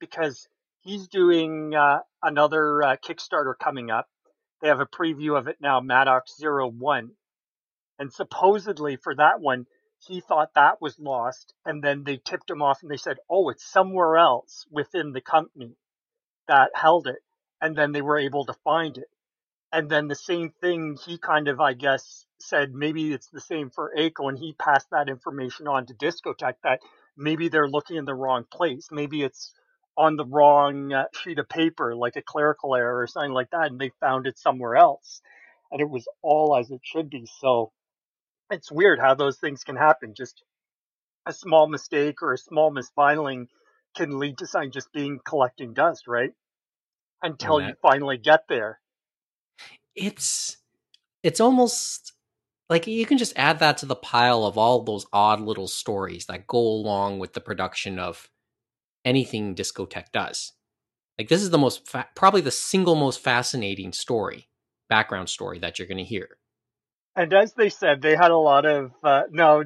because he's doing uh, another uh, Kickstarter coming up. They have a preview of it now, Madox Zero One, and supposedly for that one, he thought that was lost, and then they tipped him off and they said, "Oh, it's somewhere else within the company that held it," and then they were able to find it. And then the same thing he kind of i guess said maybe it's the same for A-ko and he passed that information on to Discotek that maybe they're looking in the wrong place. Maybe it's on the wrong uh, sheet of paper like a clerical error or something like that and they found it somewhere else. And it was all as it should be. So it's weird how those things can happen. Just a small mistake or a small misfiling can lead to something just being collecting dust right? Until you finally get there. It's it's almost like you can just add that to the pile of all those odd little stories that go along with the production of anything Discotek does. Like this is the most fa- probably the single most fascinating story, background story that you're going to hear. And as they said, they had a lot of uh, no.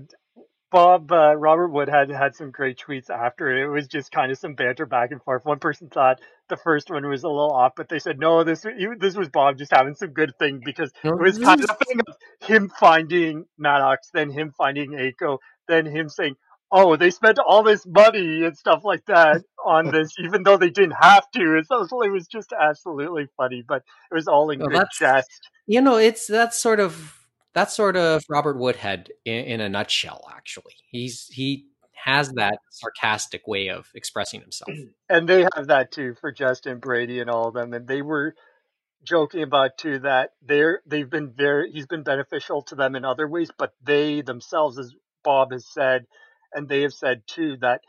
Bob uh, Robert Woodhead had some great tweets after it. It was just kind of some banter back and forth. One person thought the first one was a little off, but they said no, this this was Bob just having some good thing because it was kind of the thing of him finding Madox, then him finding A-ko, then him saying, "Oh, they spent all this money and stuff like that on this, even though they didn't have to." So it was just absolutely funny, but it was all in Well, good jest. You know, it's that's sort of that's sort of Robert Woodhead in, in a nutshell. Actually, he's he has that sarcastic way of expressing himself. and they have that too for Justin Brady and all of them, and they were joking about too that they're they've been very he's been beneficial to them in other ways, but they themselves, as Bob has said, and they have said too that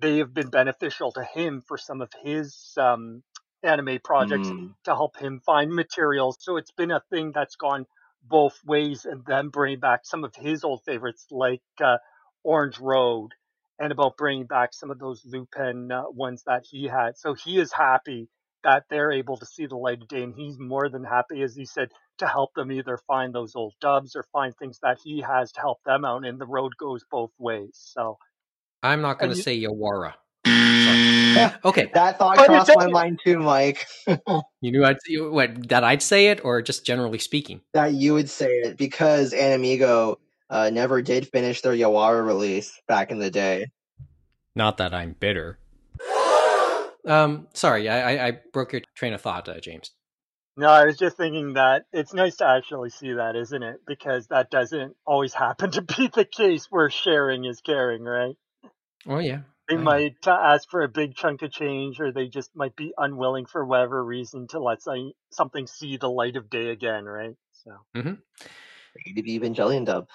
they have been beneficial to him for some of his um, anime projects Mm. to help him find materials. So it's been a thing that's gone both ways, and then bringing back some of his old favorites like uh, Orange Road and about bringing back some of those Lupin uh, ones that he had. So he is happy that they're able to see the light of day, and he's more than happy, as he said, to help them either find those old dubs or find things that he has to help them out. And the road goes both ways. So I'm not going to say Yawara. Sorry. Okay, That thought But crossed it's- my mind too, Mike. you knew I'd you- what that I'd say it, or just generally speaking. that you would say it because AnimEigo uh, never did finish their Yawara release back in the day. Not that I'm bitter. Um, sorry, I, I, I broke your train of thought, uh, James. no, I was just thinking that it's nice to actually see that, isn't it? Because that doesn't always happen to be the case where sharing is caring, right? Oh yeah, They I might uh, ask for a big chunk of change, or they just might be unwilling for whatever reason to let say, something see the light of day again, right? So Maybe The Evangelion dub.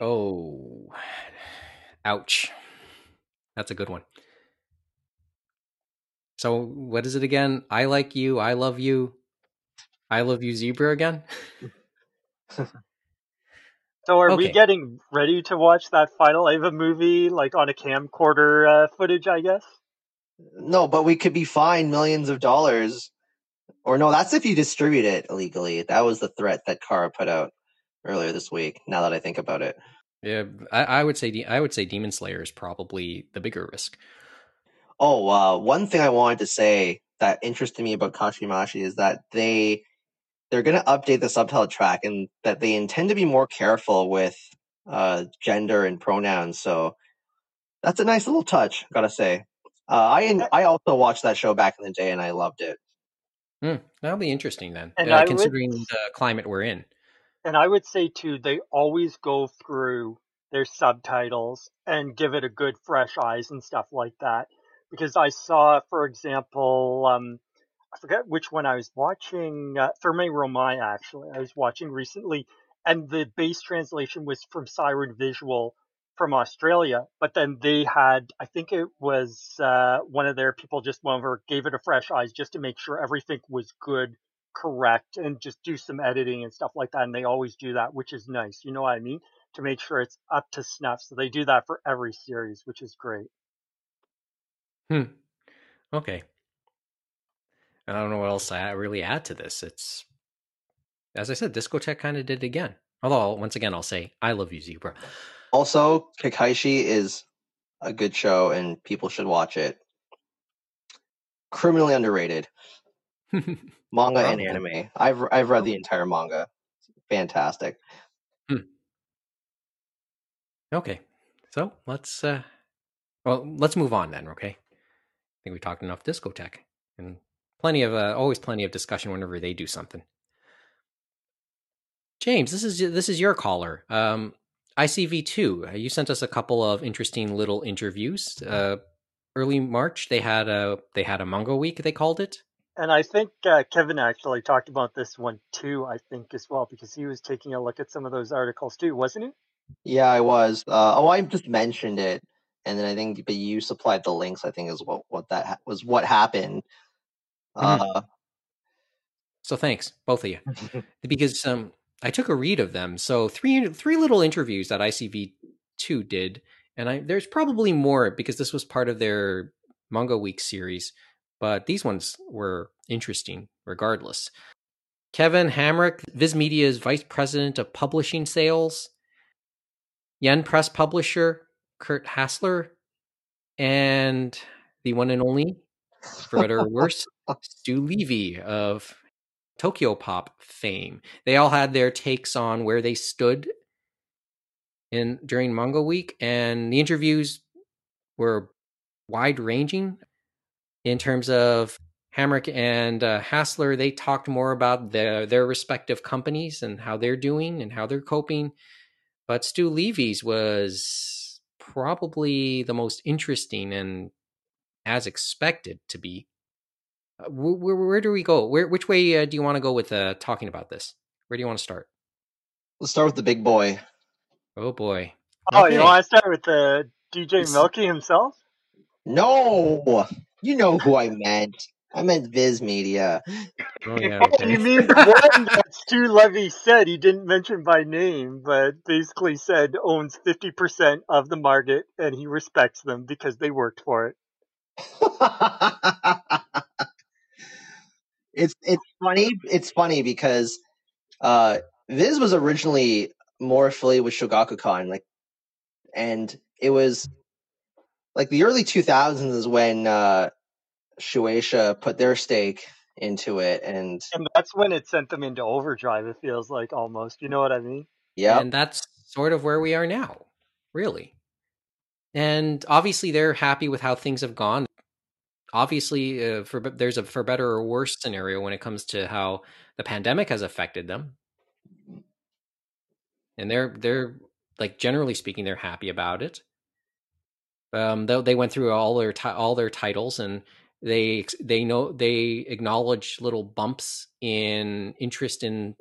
Oh, ouch. That's a good one. So, what is it again? I like you. I love you. I love you, zebra again. So are we getting ready to watch that final Eva movie, like on a camcorder uh, footage? I guess. No, but we could be fined millions of dollars. Or no, that's if you distribute it illegally. That was the threat that Khara put out earlier this week. Now that I think about it. Yeah, I, I would say I would say Demon Slayer is probably the bigger risk. Oh, uh, one thing I wanted to say that interested me about Kashimashi is that they they're going to update the subtitle track and that they intend to be more careful with uh, gender and pronouns. So that's a nice little touch, gotta say. Uh, I I also watched that show back in the day and I loved it. Hmm, that'll be interesting then, And uh, I would- considering the climate we're in. And I would say too, they always go through their subtitles and give it a good fresh eyes and stuff like that. Because I saw, for example, um, I forget which one I was watching, uh, Thermae Romae actually, I was watching recently, and the base translation was from Siren Visual from Australia, but then they had, I think it was, uh, one of their people just went over, gave it a fresh eyes just to make sure everything was good correct and just do some editing and stuff like that. And they always do that, which is nice. You know what I mean? To make sure it's up to snuff. So they do that for every series, which is great. Okay. And I don't know what else I really add to this. It's as I said, Discotek kind of did it again. Although once again, I'll say I love you, Zebra. Also, Kakaishi is a good show and people should watch it. Criminally underrated manga and anime. I've I've read the entire manga. Fantastic. okay, so let's uh, well, let's move on then. Okay, think we talked enough Discotek and plenty of uh, always plenty of discussion whenever they do something. James, this is this is your caller. Um, ICV two. You sent us a couple of interesting little interviews. Uh, early March, they had a they had a manga week. They called it. And I think uh, Kevin actually talked about this one too, I think, as well, because he was taking a look at some of those articles too, wasn't he? Yeah, I was. Uh, oh, I just mentioned it, and then I think, but you supplied the links. I think is what what that ha- was what happened. Uh, So thanks, both of you, because um, I took a read of them. So three three little interviews that ICV two did, and I there's probably more because this was part of their Manga week series, but these ones were interesting regardless. Kevin Hamric, Viz Media's vice president of publishing sales, Yen Press publisher Kurt Hassler, and the one and only, for better or worse, Stu Levy of Tokyo Pop fame. They all had their takes on where they stood in during Manga Week, and the interviews were wide ranging in terms of Hamric and uh, Hassler. They talked more about their their respective companies and how they're doing and how they're coping. But Stu Levy's was probably the most interesting and as expected to be. Uh, where, where, do we go? Where, which way uh, do you want to go with uh, talking about this? Where do you want to start? Let's start with the big boy. Oh boy. Oh, Okay. you want to start with the DJ This- Milky himself? No, you know who I meant. I meant Viz Media. Oh yeah. Okay. you mean the one that Stu Levy said he didn't mention by name, but basically said owns 50% of the market and he respects them because they worked for it. it's it's funny. It's funny because uh, Viz was originally more affiliated with Shogakukan, like, and it was like the early 2000s is when uh, Shueisha put their stake into it, and And that's when it sent them into overdrive, it feels like almost. You know what I mean? yeah, And that's sort of where we are now, really. And obviously, they're happy with how things have gone. Obviously, uh, for there's a for better or worse scenario when it comes to how the pandemic has affected them, and they're they're like generally speaking, they're happy about it. Um, though they went through all their ti- all their titles, and they they know they acknowledge little bumps in interest in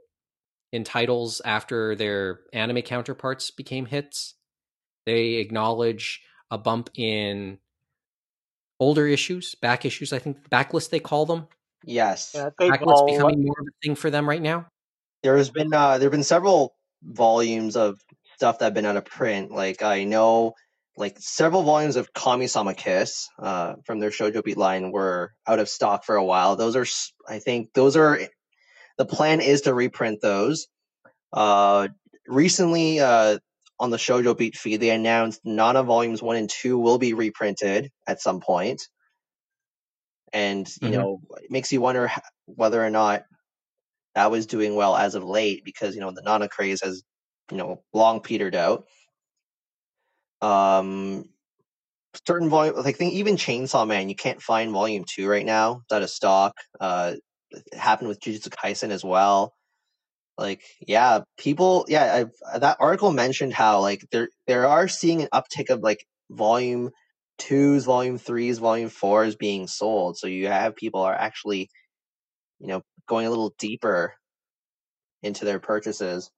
in titles after their anime counterparts became hits. They acknowledge a bump in older issues, back issues. I think backlist they call them. yes. Yeah, Backlist all, becoming more of a thing for them right now. there has been uh, there have been several volumes of stuff that have been out of print. Like I know, like several volumes of Kami-sama Kiss uh, from their Shoujo Beat line were out of stock for a while. Those are, I think, those are the plan is to reprint those. Uh, recently, uh, on the Shoujo Beat feed, they announced Nana volumes one and two will be reprinted at some point. And you Mhm. know, it makes you wonder whether or not that was doing well as of late because you know the Nana craze has you know long petered out. Um, certain volume, like think even Chainsaw Man, you can't find volume two right now. It's out of stock. Uh, it happened with Jujutsu Kaisen as well. Like, yeah, people, yeah, I've, that article mentioned how like there there are seeing an uptick of like volume twos, volume threes, volume fours being sold. So you have people are actually, you know, going a little deeper into their purchases.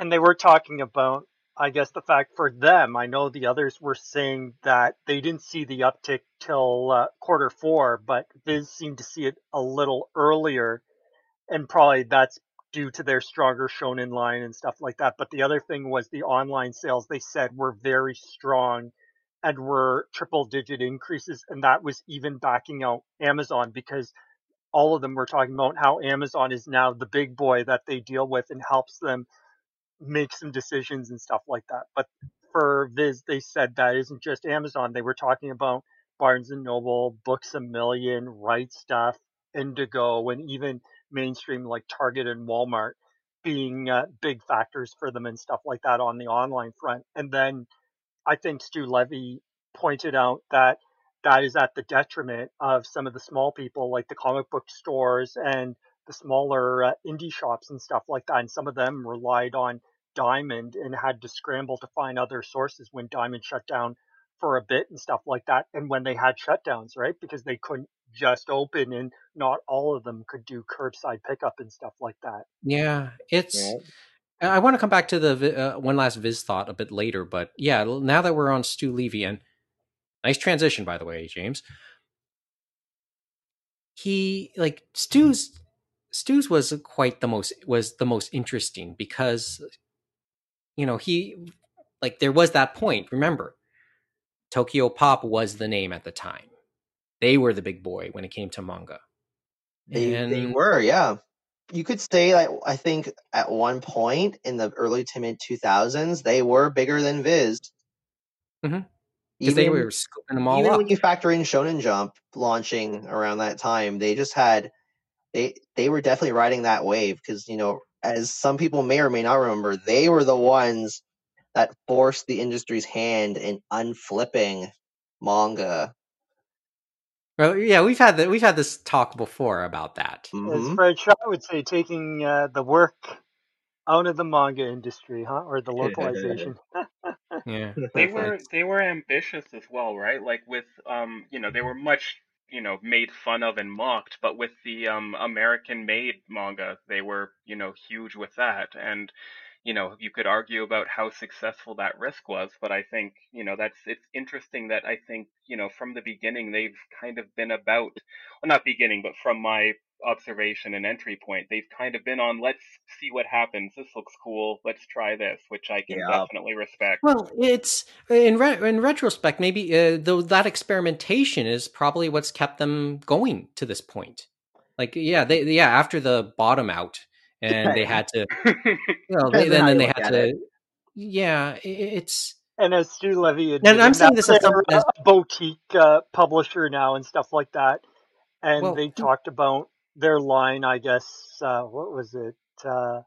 and they were talking about, I guess, the fact for them. I know the others were saying that they didn't see the uptick till uh, quarter four, but Viz seemed to see it a little earlier, and probably that's due to their stronger shonen line and stuff like that. But the other thing was the online sales. They said were very strong and were triple digit increases, and that was even backing out Amazon because all of them were talking about how Amazon is now the big boy that they deal with and helps them make some decisions and stuff like that. But for Viz, they said that isn't just Amazon. They were talking about Barnes and Noble, Books a Million, Right Stuf, Indigo, and even mainstream like Target and Walmart being uh, big factors for them and stuff like that on the online front. And then I think Stu Levy pointed out that that is at the detriment of some of the small people like the comic book stores and the smaller uh, indie shops and stuff like that. And some of them relied on Diamond and had to scramble to find other sources when Diamond shut down for a bit and stuff like that. And when they had shutdowns, right? Because they couldn't just open and not all of them could do curbside pickup and stuff like that. Yeah, it's. Right. I I want to come back to the uh, one last Viz thought a bit later, but yeah, now that we're on Stu Levy, and nice transition by the way, James. He like Stu's Stu's was quite the most was the most interesting because you know he like there was that point. Remember, Tokyo Pop was the name at the time. They were the big boy when it came to manga. They, they were, yeah. you could say like I think at one point in the early to mid two thousands they were bigger than Viz. Mhm. because they were scooping them all even up. when you factor in Shonen Jump launching around that time, they just had they they were definitely riding that wave because you know as some people may or may not remember, they were the ones that forced the industry's hand in unflipping manga. Well, yeah, we've had the, we've had this talk before about that. As Mhm. Fred Shaw would say, taking uh, the work out of the manga industry, huh? Or the localization. Yeah, they were they were ambitious as well, right? Like with um, you know, they were much you know made fun of and mocked, but with the um American made manga, they were you know huge with that, and you know you could argue about how successful that risk was, but I think you know that's it's interesting that I think you know from the beginning they've kind of been about well not beginning, but from my observation and entry point, they've kind of been on let's see what happens. This looks cool. Let's try this, which I can Yeah. definitely respect. Well, it's in re- in retrospect, maybe uh, though that experimentation is probably what's kept them going to this point. Like, yeah, they yeah after the bottom out, and they had to, you know, they, Depends on then then you they look had to, it. yeah, i- it's And as Stu Levy And I'm admitted, saying this as they're as- a boutique uh, publisher now and stuff like that. And Well, they talked about their line, I guess, uh, what was it? Uh,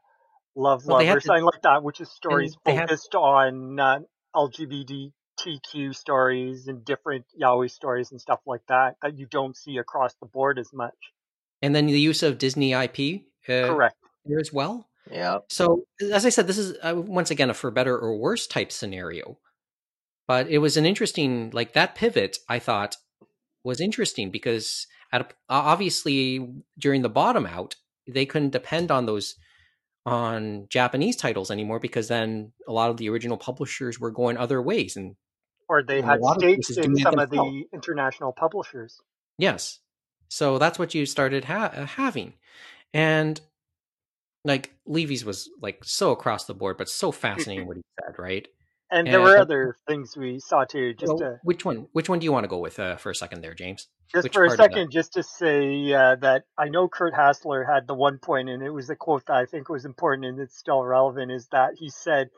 Love, Well, they Love, had or to- something like that, which is stories they had- focused on uh, LGBTQ stories and different yaoi stories and stuff like that that you don't see across the board as much. and then the use of Disney IP uh, Correct. here as well. Yeah. So, as I said, this is uh, once again a for better or worse type scenario. But it was an interesting, like that pivot. I thought was interesting because at a, obviously during the bottom out, they couldn't depend on those on Japanese titles anymore because then a lot of the original publishers were going other ways. And Or they had stakes in some of the international publishers. yes, so that's what you started ha- uh, having, and like Levy's was like so across the board, but so fascinating what he said, right? And there were other things we saw too, just Well, to which one? Which one do you want to go with uh, for a second there, James? Just Which for a part of that? second, just to say uh, that I know Kurt Hassler had the one point, and it was a quote that I think was important and it's still relevant, is that he said,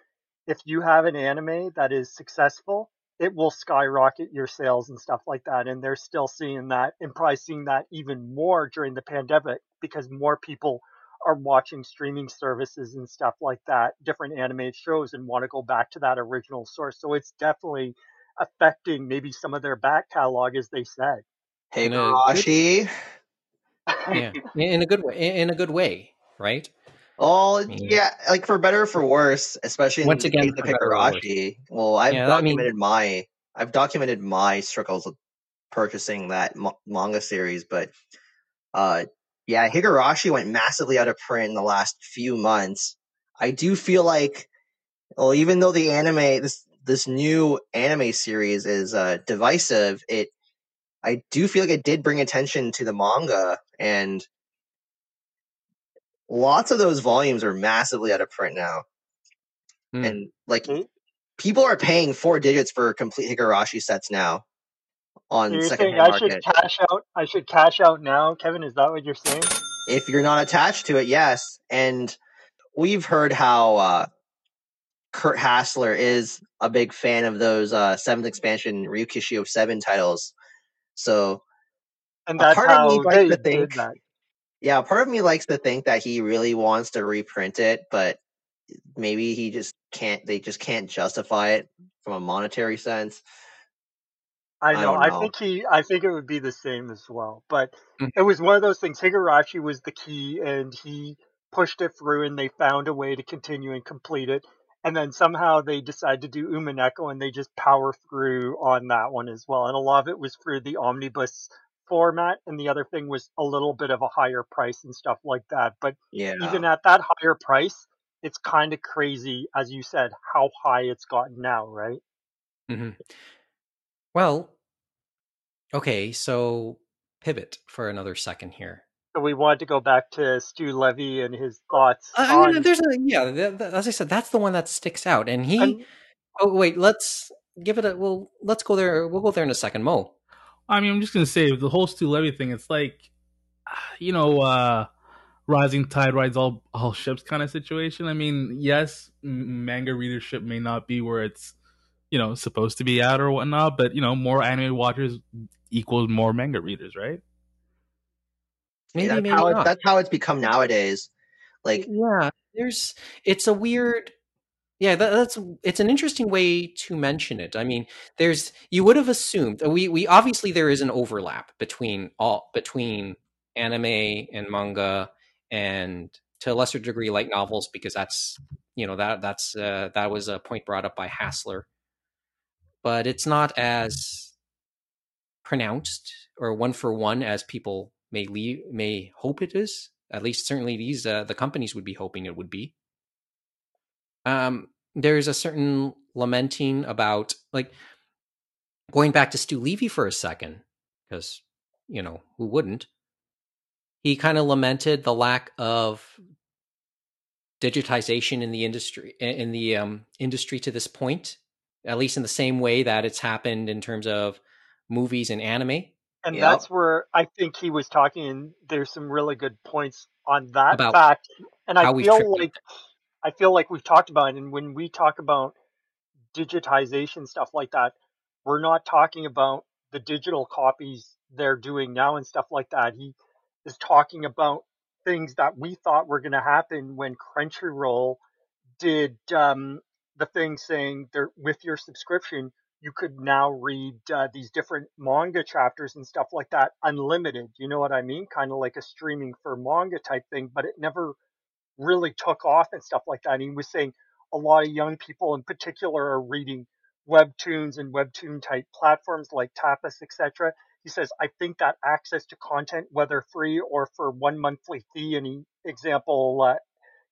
if you have an anime that is successful, it will skyrocket your sales and stuff like that. And they're still seeing that and probably seeing that even more during the pandemic because more people are watching streaming services and stuff like that, different animated shows, and want to go back to that original source. So it's definitely affecting maybe some of their back catalog, as they said. Hey, In a Garashi. yeah, in in a good way. In a good way, right? Oh, mean- yeah, like for better or for worse, especially in Once the again, case of for better or worse. Higurashi. Well, I've Yeah, I mean- documented my I've documented my struggles with purchasing that ma- manga series, but uh, yeah, Higurashi went massively out of print in the last few months. I do feel like, well, even though the anime this this new anime series is uh, divisive, it I do feel like it did bring attention to the manga and lots of those volumes are massively out of print now. Hmm. And like Mm. people are paying four digits for complete Higurashi sets now on So you're saying I market. should cash out? I should cash out now, Kevin? Is that what you're saying? If you're not attached to it, yes. And we've heard how uh, Kurt Hassler is a big fan of those uh, seventh expansion Ryukishi of Seven titles. So And that's part of me likes to think- that. yeah, part of me likes to think that he really wants to reprint it, but maybe he just can't. They just can't justify it from a monetary sense. I I know. I, think he. I think it would be the same as well. But Mm. it was one of those things. Higurashi was the key, and he pushed it through, and they found a way to continue and complete it. And then somehow they decided to do Umineko, and they just power through on that one as well. And a lot of it was through the omnibus format, and the other thing was a little bit of a higher price and stuff like that. But Yeah. even at that higher price, it's kind of crazy, as you said, how high it's gotten now, right? hmm Well, okay, so pivot for another second here. So we wanted to go back to Stu Levy and his thoughts I I mean, there's a yeah. th- th- As I said, that's the one that sticks out, and he. and- oh wait, let's give it a. Well, let's go there. We'll go there in a second, Mo. I mean, I'm just gonna say the whole Stu Levy thing. It's like, you know, uh, rising tide rides all all ships kind of situation. I mean, yes, manga readership may not be where it's you know supposed to be at or whatnot, but you know, more anime watchers equals more manga readers, right? Maybe, that's maybe how not. It, that's how it's become nowadays. Like, yeah, there's it's a weird yeah, that, that's it's an interesting way to mention it. I mean, there's you would have assumed we we obviously there is an overlap between all between anime and manga and to a lesser degree light novels because that's you know that that's uh, that was a point brought up by Hassler, but it's not as pronounced or one for one as people may leave, may hope it is. At least, certainly, these uh, the companies would be hoping it would be. Um, there's a certain lamenting about like going back to Stu Levy for a second, because you know who wouldn't. He kind of lamented the lack of digitization in the industry in the um, industry to this point, at least in the same way that it's happened in terms of movies and anime. And yep. that's where I think he was talking, and there's some really good points on that About fact. And I feel like I feel like we've talked about it, and when we talk about digitization stuff like that, we're not talking about the digital copies they're doing now and stuff like that. He is talking about things that we thought were going to happen when Crunchyroll did um, the thing saying there with your subscription you could now read uh, these different manga chapters and stuff like that unlimited. You know what I mean? Kind of like a streaming for manga type thing, but it never really took off and stuff like that. And he was saying a lot of young people in particular are reading webtoons and webtoon type platforms like Tapas, etc. He says, I think that access to content, whether free or for one monthly fee, any example, uh,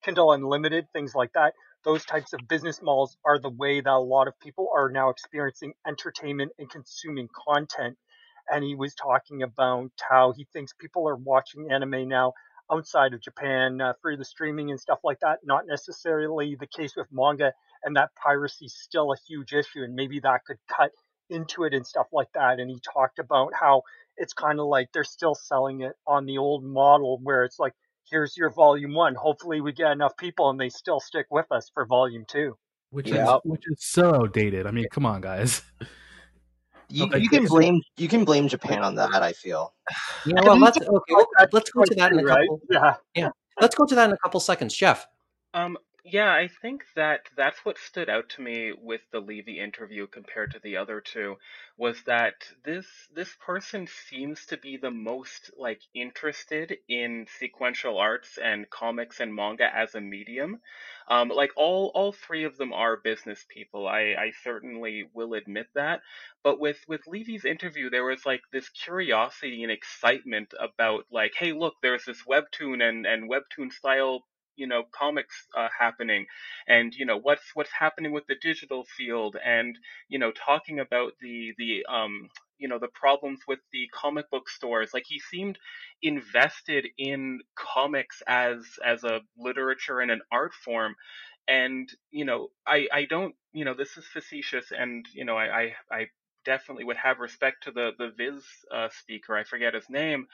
Kindle Unlimited, things like that, those types of business models are the way that a lot of people are now experiencing entertainment and consuming content. And he was talking about how he thinks people are watching anime now outside of Japan uh, through the streaming and stuff like that. Not necessarily the case with manga, and that piracy is still a huge issue, and maybe that could cut into it and stuff like that. And he talked about how it's kind of like they're still selling it on the old model where it's like, here's your volume one. Hopefully, we get enough people and they still stick with us for volume two. Which yeah. is which is so outdated. I mean, come on, guys. You, okay, you can blame you can blame Japan on that. I feel. Yeah, well, let's okay. let's go to that in a couple. Right? Yeah, yeah. Let's go to that in a couple seconds, Jeff. Um, yeah, I think that that's what stood out to me with the Levy interview compared to the other two was that this this person seems to be the most like interested in sequential arts and comics and manga as a medium. Um, like all all three of them are business people. I I certainly will admit that. But with with Levy's interview, there was like this curiosity and excitement about like, hey, look, there's this webtoon and and webtoon style you know comics uh, happening and you know what's what's happening with the digital field and you know talking about the the um you know the problems with the comic book stores like he seemed invested in comics as as a literature and an art form and you know i i don't you know this is facetious and you know i i, I definitely would have respect to the the Viz uh, speaker. I forget his name,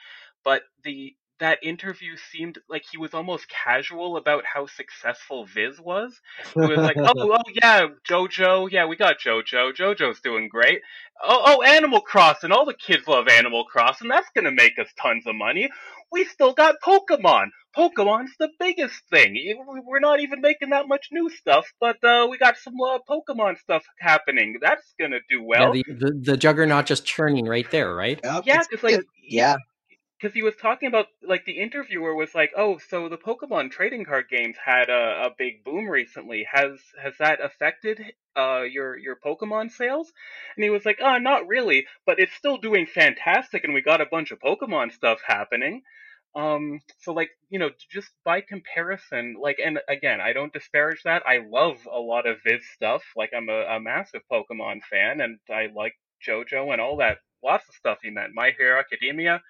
but the that interview seemed like he was almost casual about how successful Viz was. He was like, "Oh, oh yeah, JoJo, yeah, we got JoJo. JoJo's doing great. Oh, oh, Animal Crossing, all the kids love Animal Crossing. That's gonna make us tons of money. We still got Pokemon. Pokemon's the biggest thing. We're not even making that much new stuff, but uh, we got some uh, Pokemon stuff happening. That's gonna do well. Yeah, the, the, the juggernaut just churning right there, right? Yep, yeah, because like yeah, because he was talking about like the interviewer was like, "Oh, so the Pokemon trading card games had a, a big boom recently. Has has that affected uh, your your Pokemon sales?" And he was like, "Oh, not really, but it's still doing fantastic, and we got a bunch of Pokemon stuff happening." Um, so like you know, just by comparison, like, and again, I don't disparage that. I love a lot of Viz stuff. Like, I'm a, a massive Pokemon fan, and I like JoJo and all that. Lots of stuff he meant. My Hero Academia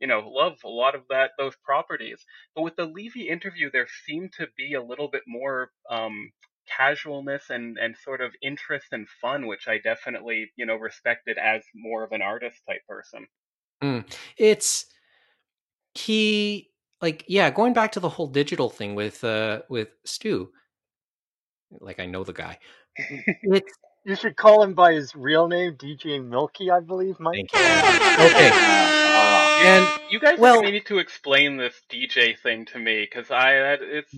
you know, love a lot of that those properties. But with the Levy interview, there seemed to be a little bit more um, casualness and and sort of interest and fun, which I definitely you know respected as more of an artist type person. Mm. It's he. like yeah, going back to the whole digital thing with uh with Stu. Like I know the guy. It's You should call him by his real name, DJ Milky, I believe, Mike. thank you. Okay. Uh, And you guys well- need to explain this DJ thing to me because I it's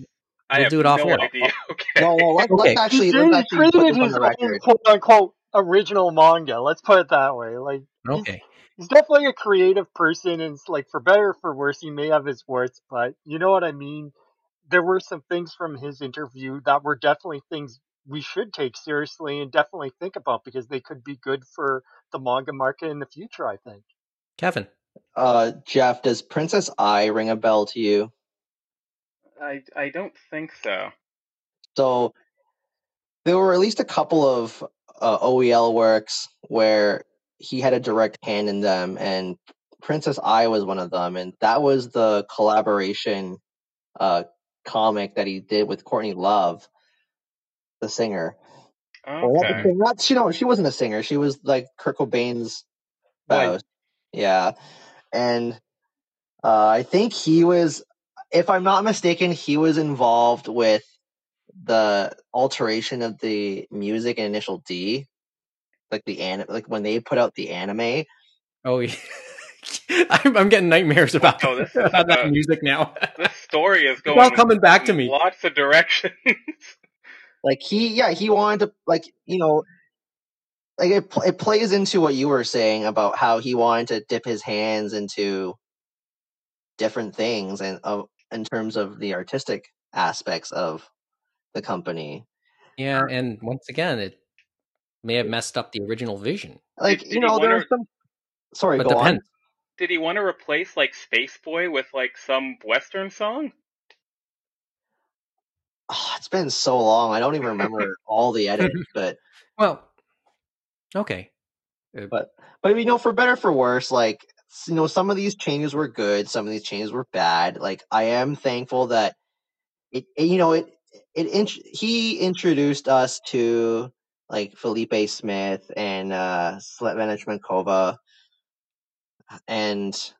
I We'll have do it off no air. idea. Okay. no, well, let's, Okay. let's actually, he let's actually put created this on his the own quote unquote original manga. Let's put it that way. Like he's, okay. he's definitely a creative person, and it's like for better or for worse, he may have his warts, but you know what I mean. There were some things from his interview that were definitely things we should take seriously and definitely think about because they could be good for the manga market in the future. I think. Kevin. Uh, Jeff, does Princess Ai ring a bell to you? I I don't think so. So there were at least a couple of uh, OEL works where he had a direct hand in them, and Princess Ai was one of them, and that was the collaboration uh, comic that he did with Courtney Love, the singer. Well, Okay. singer- not she no, she wasn't a singer. She was like Kurt Cobain's spouse. Yeah, and uh, I think he was, if I'm not mistaken, he was involved with the alteration of the music in Initial D, like the anime, like when they put out the anime. Oh, yeah. I'm, I'm getting nightmares about, Oh, this is, about that music now. This story is It's going all coming back to me. Lots of directions. Like he, yeah, he wanted to, like you know, like it it plays into what you were saying about how he wanted to dip his hands into different things and of in terms of the artistic aspects of the company. Yeah, and once again, it may have messed up the original vision. Like Did- you did he know, there are some. Sorry, But go on. Did he want to replace like Space Boy with like some Western song? Oh, it's been so long. I don't even remember all the edits, but Well, okay. but but you know, for better for worse, like you know, some of these changes were good, some of these changes were bad. Like I am thankful that it, it you know, it it int- he introduced us to like Felipe Smith and uh Svetlana Chmakova, and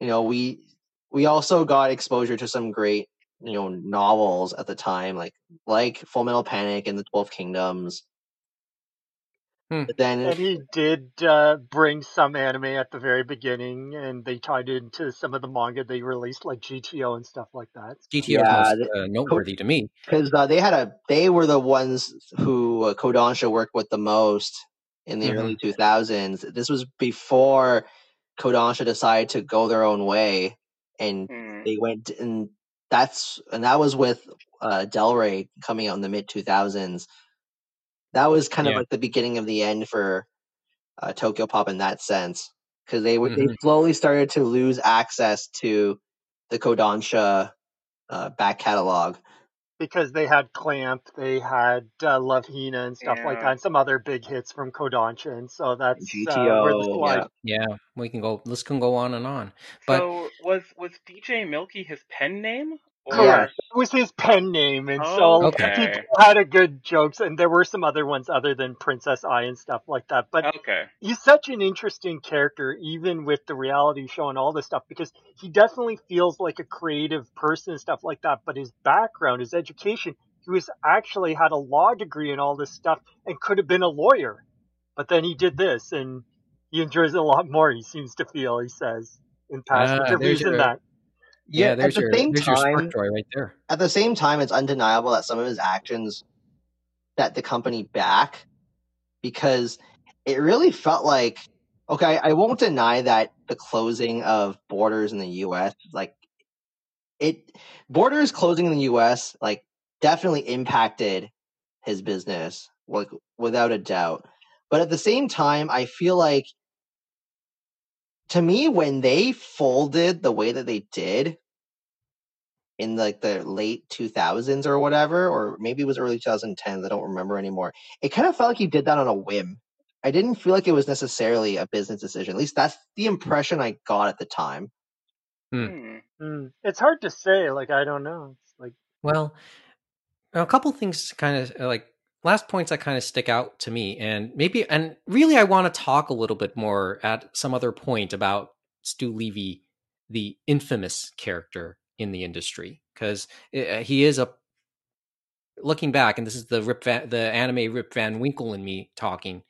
you know, we we also got exposure to some great you know novels at the time, like like Full Metal Panic and the Twelve Kingdoms. Hmm. But then And he did uh, bring some anime at the very beginning, and they tied it into some of the manga they released, like GTO and stuff like that. GTO Yeah, is most uh, noteworthy to me. because uh, they had a they were the ones who uh, Kodansha worked with the most in the Mhm. early 2000s. This was before Kodansha decided to go their own way, and Hmm. they went and that's and that was with uh, Del Rey coming out in the mid 2000s. That was kind of Yeah. like the beginning of the end for uh, Tokyo Pop in that sense because they would they slowly started to lose access to the Kodansha uh, back catalog. Because they had Clamp, they had uh, Love Hina and stuff like that, and some other big hits from Kodansha, and so that's uh, GTO, where the slide yeah. Yeah, we can go. This can go on and on. But So was was DJ Milky his pen name? Or Correct. It was his pen name, and so Oh, Okay. people had a good jokes, and there were some other ones other than Princess Ai and stuff like that. But okay. he's such an interesting character, even with the reality show and all this stuff, because he definitely feels like a creative person and stuff like that. But his background, his education, he was actually had a law degree and all this stuff, and could have been a lawyer. But then he did this, and he enjoys it a lot more. He seems to feel, he says in past ah, there's interviews, and your- that. Yeah, Yeah, there's at the your same time, right there. at the same time, it's undeniable that some of his actions set the company back because it really felt like okay, I won't deny that the closing of borders in the US like it borders closing in the US like definitely impacted his business like without a doubt. But at the same time, I feel like to me when they folded the way that they did in like the late 2000s or whatever or maybe it was early 2010s i don't remember anymore it kind of felt like he did that on a whim i didn't feel like it was necessarily a business decision at least that's the impression i got at the time Hmm. Hmm. Mm. It's hard to say. Like I don't know. It's like Well, a couple things kind of like last points that kind of stick out to me, and maybe and really I want to talk a little bit more at some other point about Stu Levy, the infamous character in the industry because he is a looking back, and this is the Rip Van, the anime Rip Van Winkle and me talking.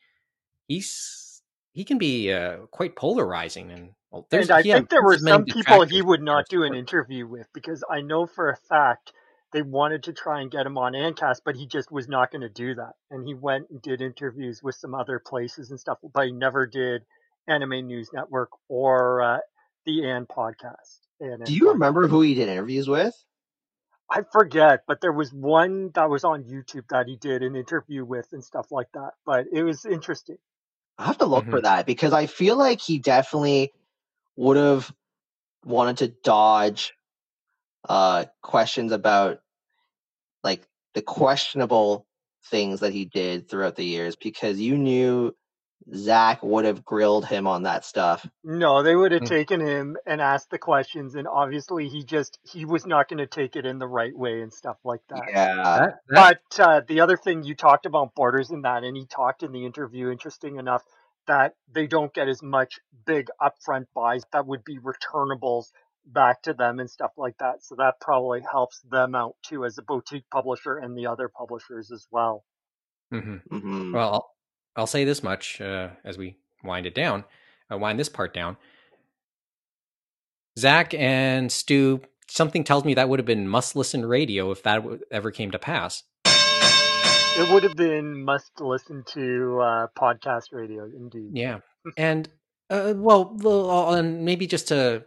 He's he can be uh, quite polarizing, and well, and I think there were some people he would not do an interview with because I know for a fact they wanted to try and get him on ANNCast, but he just was not going to do that. And he went and did interviews with some other places and stuff, but he never did Anime News Network or uh, the ANN podcast. Do you remember who he did interviews with? I forget, but there was one that was on YouTube that he did an interview with and stuff like that. But it was interesting. I have to look mm-hmm. for that because I feel like he definitely would have wanted to dodge uh, questions about like the questionable things that he did throughout the years because you knew Zach would have grilled him on that stuff. No, they would have mm. taken him and asked the questions, and obviously he just he was not going to take it in the right way and stuff like that. Yeah. That, that... But uh, the other thing you talked about borders in that, and he talked in the interview, interesting enough, that they don't get as much big upfront buys that would be returnables back to them and stuff like that. So that probably helps them out too as a boutique publisher and the other publishers as well. Mm-hmm. Mm-hmm. Well, I'll say this much uh, as we wind it down, uh, wind this part down. Zach and Stu, something tells me that would have been must listen radio if that ever came to pass. It would have been must listen to uh, podcast radio, indeed. Yeah, and uh, well, and maybe just to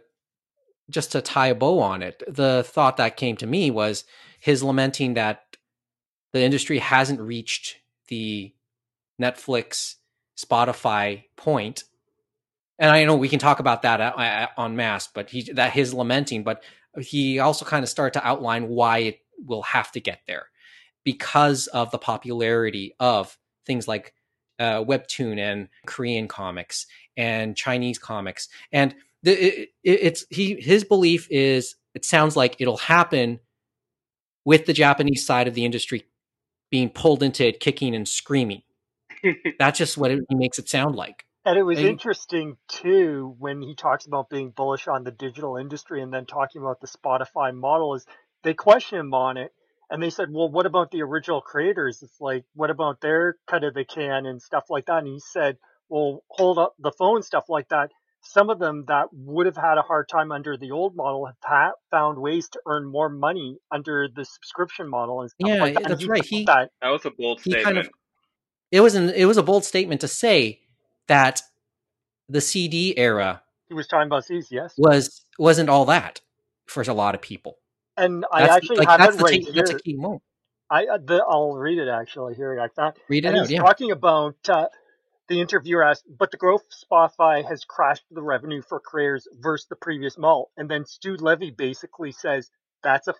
just to tie a bow on it, the thought that came to me was his lamenting that the industry hasn't reached the Netflix, Spotify point. And I know we can talk about that on mass, but he that his lamenting, but he also kind of started to outline why it will have to get there because of the popularity of things like uh, webtoon and Korean comics and Chinese comics, and the, it, it's he his belief is it sounds like it'll happen with the Japanese side of the industry being pulled into it, kicking and screaming. That's just what it, he makes it sound like. And it was and, interesting too when he talks about being bullish on the digital industry and then talking about the Spotify model is they question him on it and they said, Well, what about the original creators? It's like, what about their cut of the can and stuff like that? And he said, Well, hold up the phone, stuff like that. Some of them that would have had a hard time under the old model have ha- found ways to earn more money under the subscription model and stuff yeah, like that. that's right. He, that, that was a bold statement. Kind of, it was an it was a bold statement to say that the CD era he was talking about CDs, yes, was wasn't all that for a lot of people. And I that's, actually like, have it right here. That's a key moment. I uh, the, I'll read it actually here. I found read it and out. He's yeah. talking about uh, the interviewer asked, but the growth of Spotify has crashed the revenue for creators versus the previous model. And then Stu Levy basically says that's a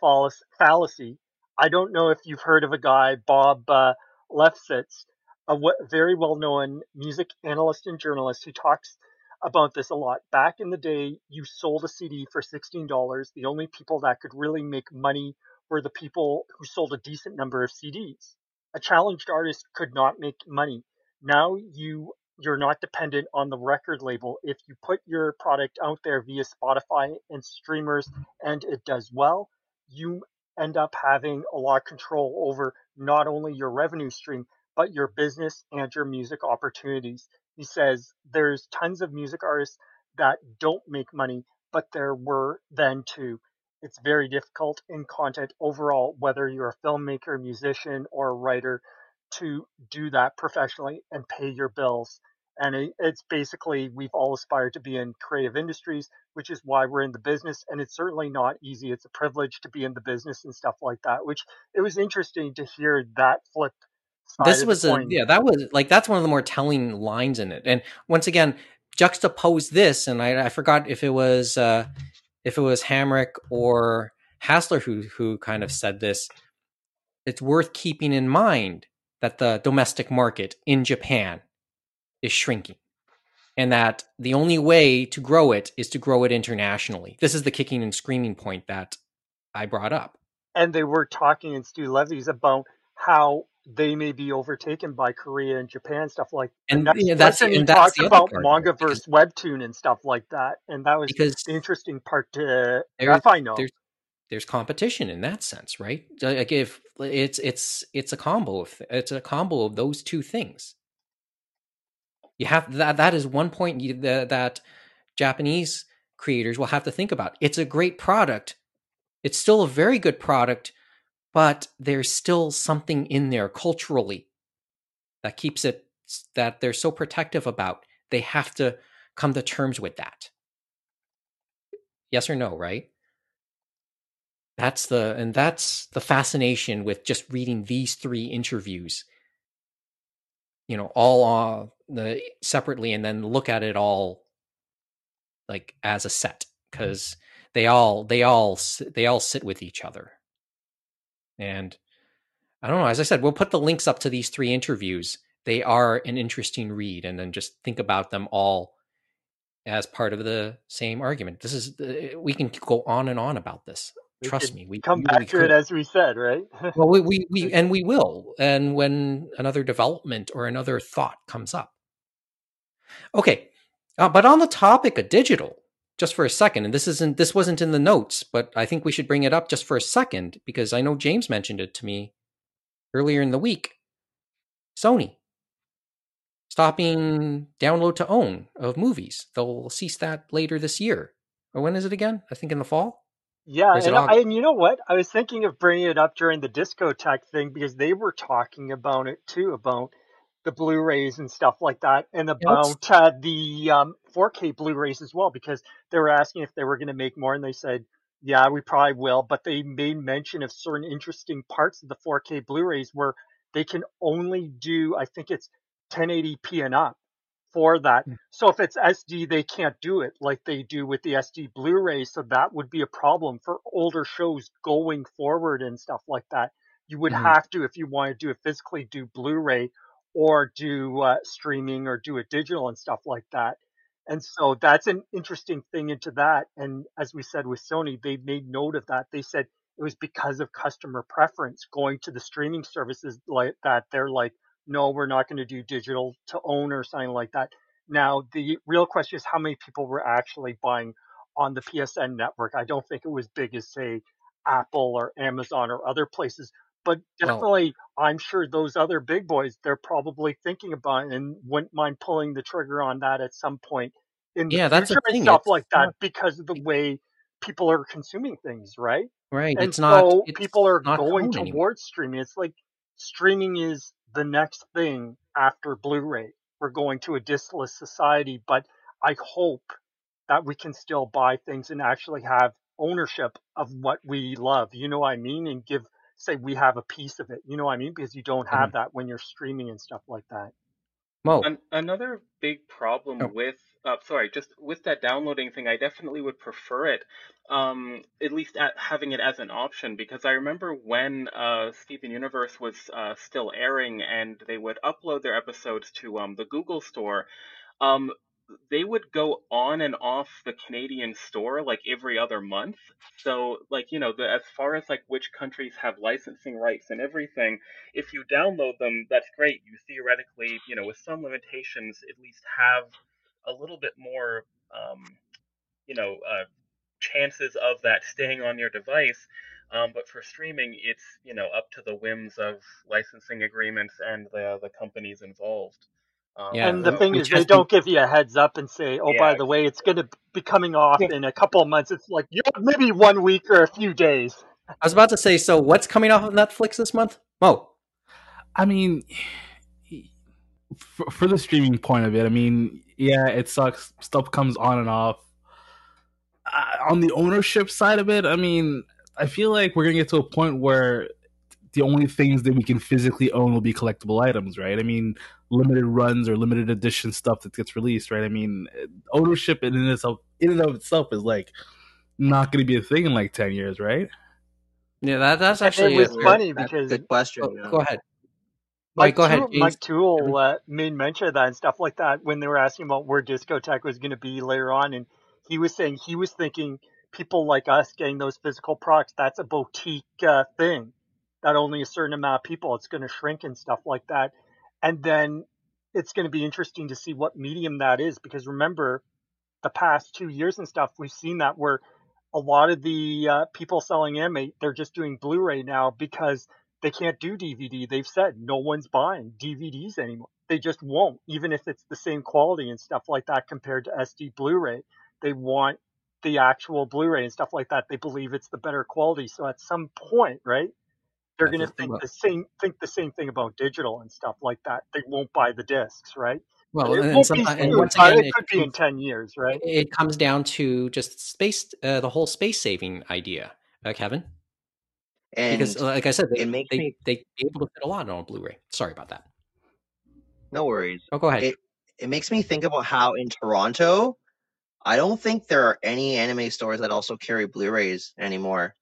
fallacy. I don't know if you've heard of a guy, Bob uh, Lefsetz, a very well known music analyst and journalist who talks about this a lot. Back in the day, you sold a CD for $16. The only people that could really make money were the people who sold a decent number of CDs. A challenged artist could not make money. Now you you're not dependent on the record label. If you put your product out there via Spotify and streamers and it does well, you end up having a lot of control over not only your revenue stream, but your business and your music opportunities. He says there's tons of music artists that don't make money, but there were then too. It's very difficult in content overall, whether you're a filmmaker, musician, or a writer, to do that professionally and pay your bills. And it's basically, we've all aspired to be in creative industries, which is why we're in the business. And it's certainly not easy. It's a privilege to be in the business and stuff like that, which it was interesting to hear that flip this was a yeah that was like that's one of the more telling lines in it. And once again juxtapose this and i, I forgot if it was uh if it was hamric or hassler who who kind of said this. It's worth keeping in mind that the domestic market in japan is shrinking and that the only way to grow it is to grow it internationally. This is the kicking and screaming point that i brought up. And they were talking in stu levy's about how they may be overtaken by Korea and Japan stuff like and, and yeah, that's and he talked about manga versus webtoon and stuff like that and that was because the interesting part to I find out there's, there's competition in that sense, right? Like if it's it's it's a combo of it's a combo of those two things. You have that that is one point you, that, that Japanese creators will have to think about. It's a great product. It's still a very good product, but there's still something in there culturally that keeps it that they're so protective about. They have to come to terms with that. Yes or no, right? That's the and that's the fascination with just reading these three interviews. You know, all uh, the separately, and then look at it all like as a set because they all they all they all sit with each other. And I don't know. As I said, we'll put the links up to these three interviews. They are an interesting read, and then just think about them all as part of the same argument. This is we can go on and on about this. We Trust me, we come back really to it as we said, right? Well, we, we we and we will, and when another development or another thought comes up. Okay, uh, but on the topic of digital, just for a second, and this isn't this wasn't in the notes, but I think we should bring it up just for a second because I know James mentioned it to me earlier in the week. Sony stopping download to own of movies. They'll cease that later this year. Or when is it again? I think in the fall. Yeah, Or is it and? I, and you know what? I was thinking of bringing it up during the Discotek thing because they were talking about it too, about the Blu-rays and stuff like that, and about uh, the um, 4K Blu-rays as well, because they were asking if they were going to make more, and they said, "Yeah, we probably will." But they made mention of certain interesting parts of the 4K Blu-rays where they can only do, I think it's 1080p and up for that. Hmm. So if it's SD, they can't do it like they do with the SD Blu-ray. So that would be a problem for older shows going forward and stuff like that. You would Mhm. have to, if you want to do it physically, do Blu-ray or do uh, streaming or do it digital and stuff like that. And so that's an interesting thing into that. And as we said with Sony, they made note of that. They said it was because of customer preference going to the streaming services like that. They're like, no, we're not going to do digital to own or something like that. Now, the real question is how many people were actually buying on the PSN network. I don't think it was big as, say, Apple or Amazon or other places, but Well- definitely, I'm sure those other big boys, they're probably thinking about and wouldn't mind pulling the trigger on that at some point in the Yeah, that's the and thing, stuff it's like that not- because of the way people are consuming things, right? Right. And it's not. so it's people are not going phone anymore. towards streaming. It's like streaming is the next thing after Blu-ray. We're going to a discless society, but I hope that we can still buy things and actually have ownership of what we love. You know what I mean? And give say we have a piece of it. You know what I mean? Because you don't have that when you're streaming and stuff like that. Mo. An- another big problem Oh. with, uh, sorry, just with that downloading thing, I definitely would prefer it, um, at least at having it as an option, because I remember when uh, Steven Universe was uh, still airing and they would upload their episodes to um, the Google Store. Um, they would go on and off the Canadian store like every other month. So, like, you know, the, as far as like which countries have licensing rights and everything, if you download them, that's great. You theoretically, you know, with some limitations, at least have a little bit more, um, you know, uh, chances of that staying on your device. Um, but for streaming, it's you know up to the whims of licensing agreements and the the companies involved. Um, Yeah, and the thing is, they has don't give you a heads up and say, "Oh, Yeah, by the way, it's going to be coming off in a couple of months." It's like, yeah, maybe one week or a few days. I was about to say. So, what's coming off of Netflix this month? Mo. I mean, for, for the streaming point of it, I mean, yeah, it sucks. Stuff comes on and off. Uh, on the ownership side of it, I mean, I feel like we're gonna get to a point where the only things that we can physically own will be collectible items, right? I mean, limited runs or limited edition stuff that gets released, right? I mean, ownership in and itself, in and of itself, is like not going to be a thing in like ten years, right? Yeah, that that's actually it was a, funny That's a because good question. Go, yeah. go ahead. Mike, Mike, go ahead. Toole, James. Mike Toole uh, made mention of that and stuff like that when they were asking about where Discotek was going to be later on, and he was saying he was thinking people like us getting those physical products that's a boutique uh, thing that only a certain amount of people it's going to shrink and stuff like that, and then it's going to be interesting to see what medium that is because remember the past two years and stuff we've seen that where a lot of the uh, people selling anime, they're just doing Blu-ray now because they can't do DVD. They've said no one's buying DVDs anymore. They just won't, even if it's the same quality and stuff like that compared to SD Blu-ray. They want the actual Blu-ray and stuff like that. They believe it's the better quality. So at some point, right, they're going to think well, the same think the same thing about digital and stuff like that. They won't buy the discs, right? well, It and, some, and soon, once but again, it could be in ten years, right? it comes down to just space, uh, the whole space saving idea, uh, Kevin. And Because, like I said, they, it makes they me they be able to fit a lot on a Blu-ray. Sorry about that. no worries. Oh, go ahead. It it makes me think about how in Toronto, I don't think there are any anime stores that also carry Blu-rays anymore.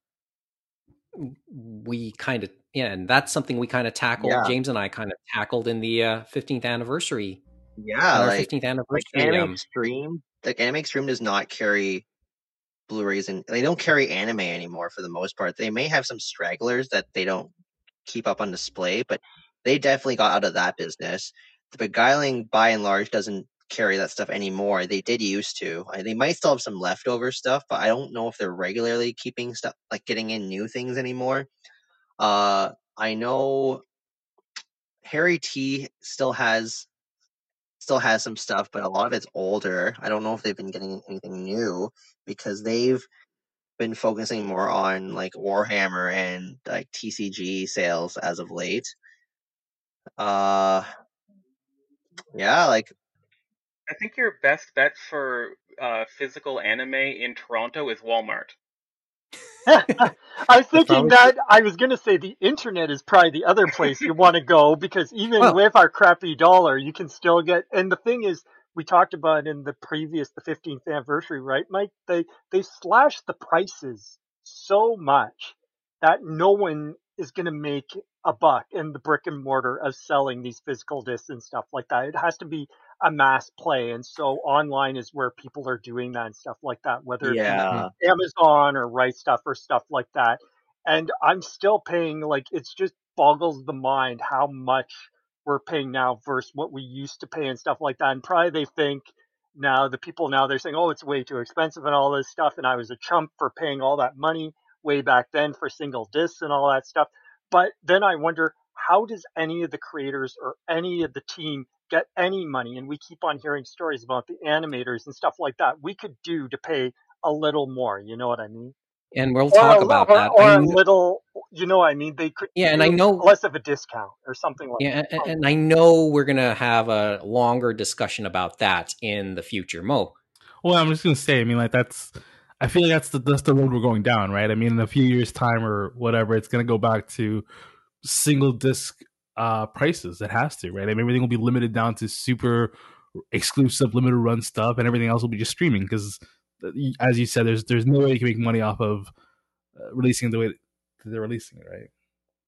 We kind of yeah, and that's something we kind of tackled. Yeah. James and I kind of tackled in the uh, 15th anniversary. Yeah, our like 15th like anniversary. Anime um, Extreme, like Anime Extreme does not carry Blu-rays and they don't carry anime anymore for the most part. They may have some stragglers that they don't keep up on display, but they definitely got out of that business. The Beguiling, by and large, doesn't carry that stuff anymore. They did used to. They might still have some leftover stuff, but I don't know if they're regularly keeping stuff like getting in new things anymore. Uh, I know Hairy T still has still has some stuff, but a lot of it's older. I don't know if they've been getting anything new because they've been focusing more on like Warhammer and like TCG sales as of late. Uh yeah, like I think your best bet for uh, physical anime in Toronto is Walmart. I was thinking that I was going to say the internet is probably the other place you want to go because even Well- with our crappy dollar, you can still get. And the thing is, we talked about in the previous, the 15th anniversary, right, Mike? They they slashed the prices so much that no one is going to make a buck in the brick and mortar of selling these physical discs and stuff like that. It has to be a mass play, and so online is where people are doing that and stuff like that. Whether yeah, Amazon or Right Stuf or stuff like that. And I'm still paying like it's just boggles the mind how much we're paying now versus what we used to pay and stuff like that. And probably they think now the people now they're saying, oh, it's way too expensive and all this stuff. And I was a chump for paying all that money way back then for single discs and all that stuff. But then I wonder how does any of the creators or any of the team get any money? And we keep on hearing stories about the animators and stuff like that. We could do to pay a little more. You know what I mean? and we'll Or talk a, about or, that. or I a kn- little, you know what I mean? They could yeah, and I know less of a discount or something like Yeah, that. and, and I know we're gonna have a longer discussion about that in the future, Mo. Well, I'm just gonna say, I mean, like that's, I feel like that's the that's the road we're going down, right? I mean, in a few years' time or whatever, it's gonna go back to single disc uh prices. It has to, right? I mean, everything will be limited down to super exclusive, limited run stuff, and everything else will be just streaming because, as you said, there's there's no way you can make money off of uh, releasing the way that they're releasing it, right?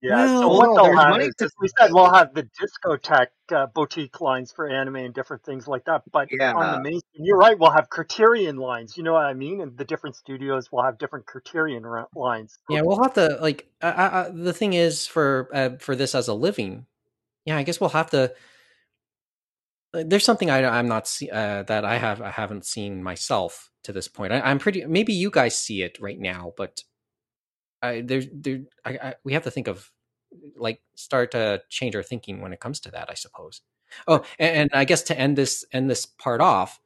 Yeah. so Well, what no, they'll have money is, to as we said, we'll have the Discotek uh, boutique lines for anime and different things like that. But on yeah, the main, you're right. We'll have Criterion lines. You know what I mean? And the different studios will have different Criterion ra- lines. Yeah, we'll have to like. Uh, uh, the thing is for uh, for this as a living. Yeah, I guess we'll have to. uh, There's something I, I'm not see, uh, that I have I haven't seen myself to this point. I, I'm pretty. Maybe you guys see it right now, but I there's there. I, I, we have to think of like start to change our thinking when it comes to that. I suppose. Oh, and, and I guess to end this end this part off,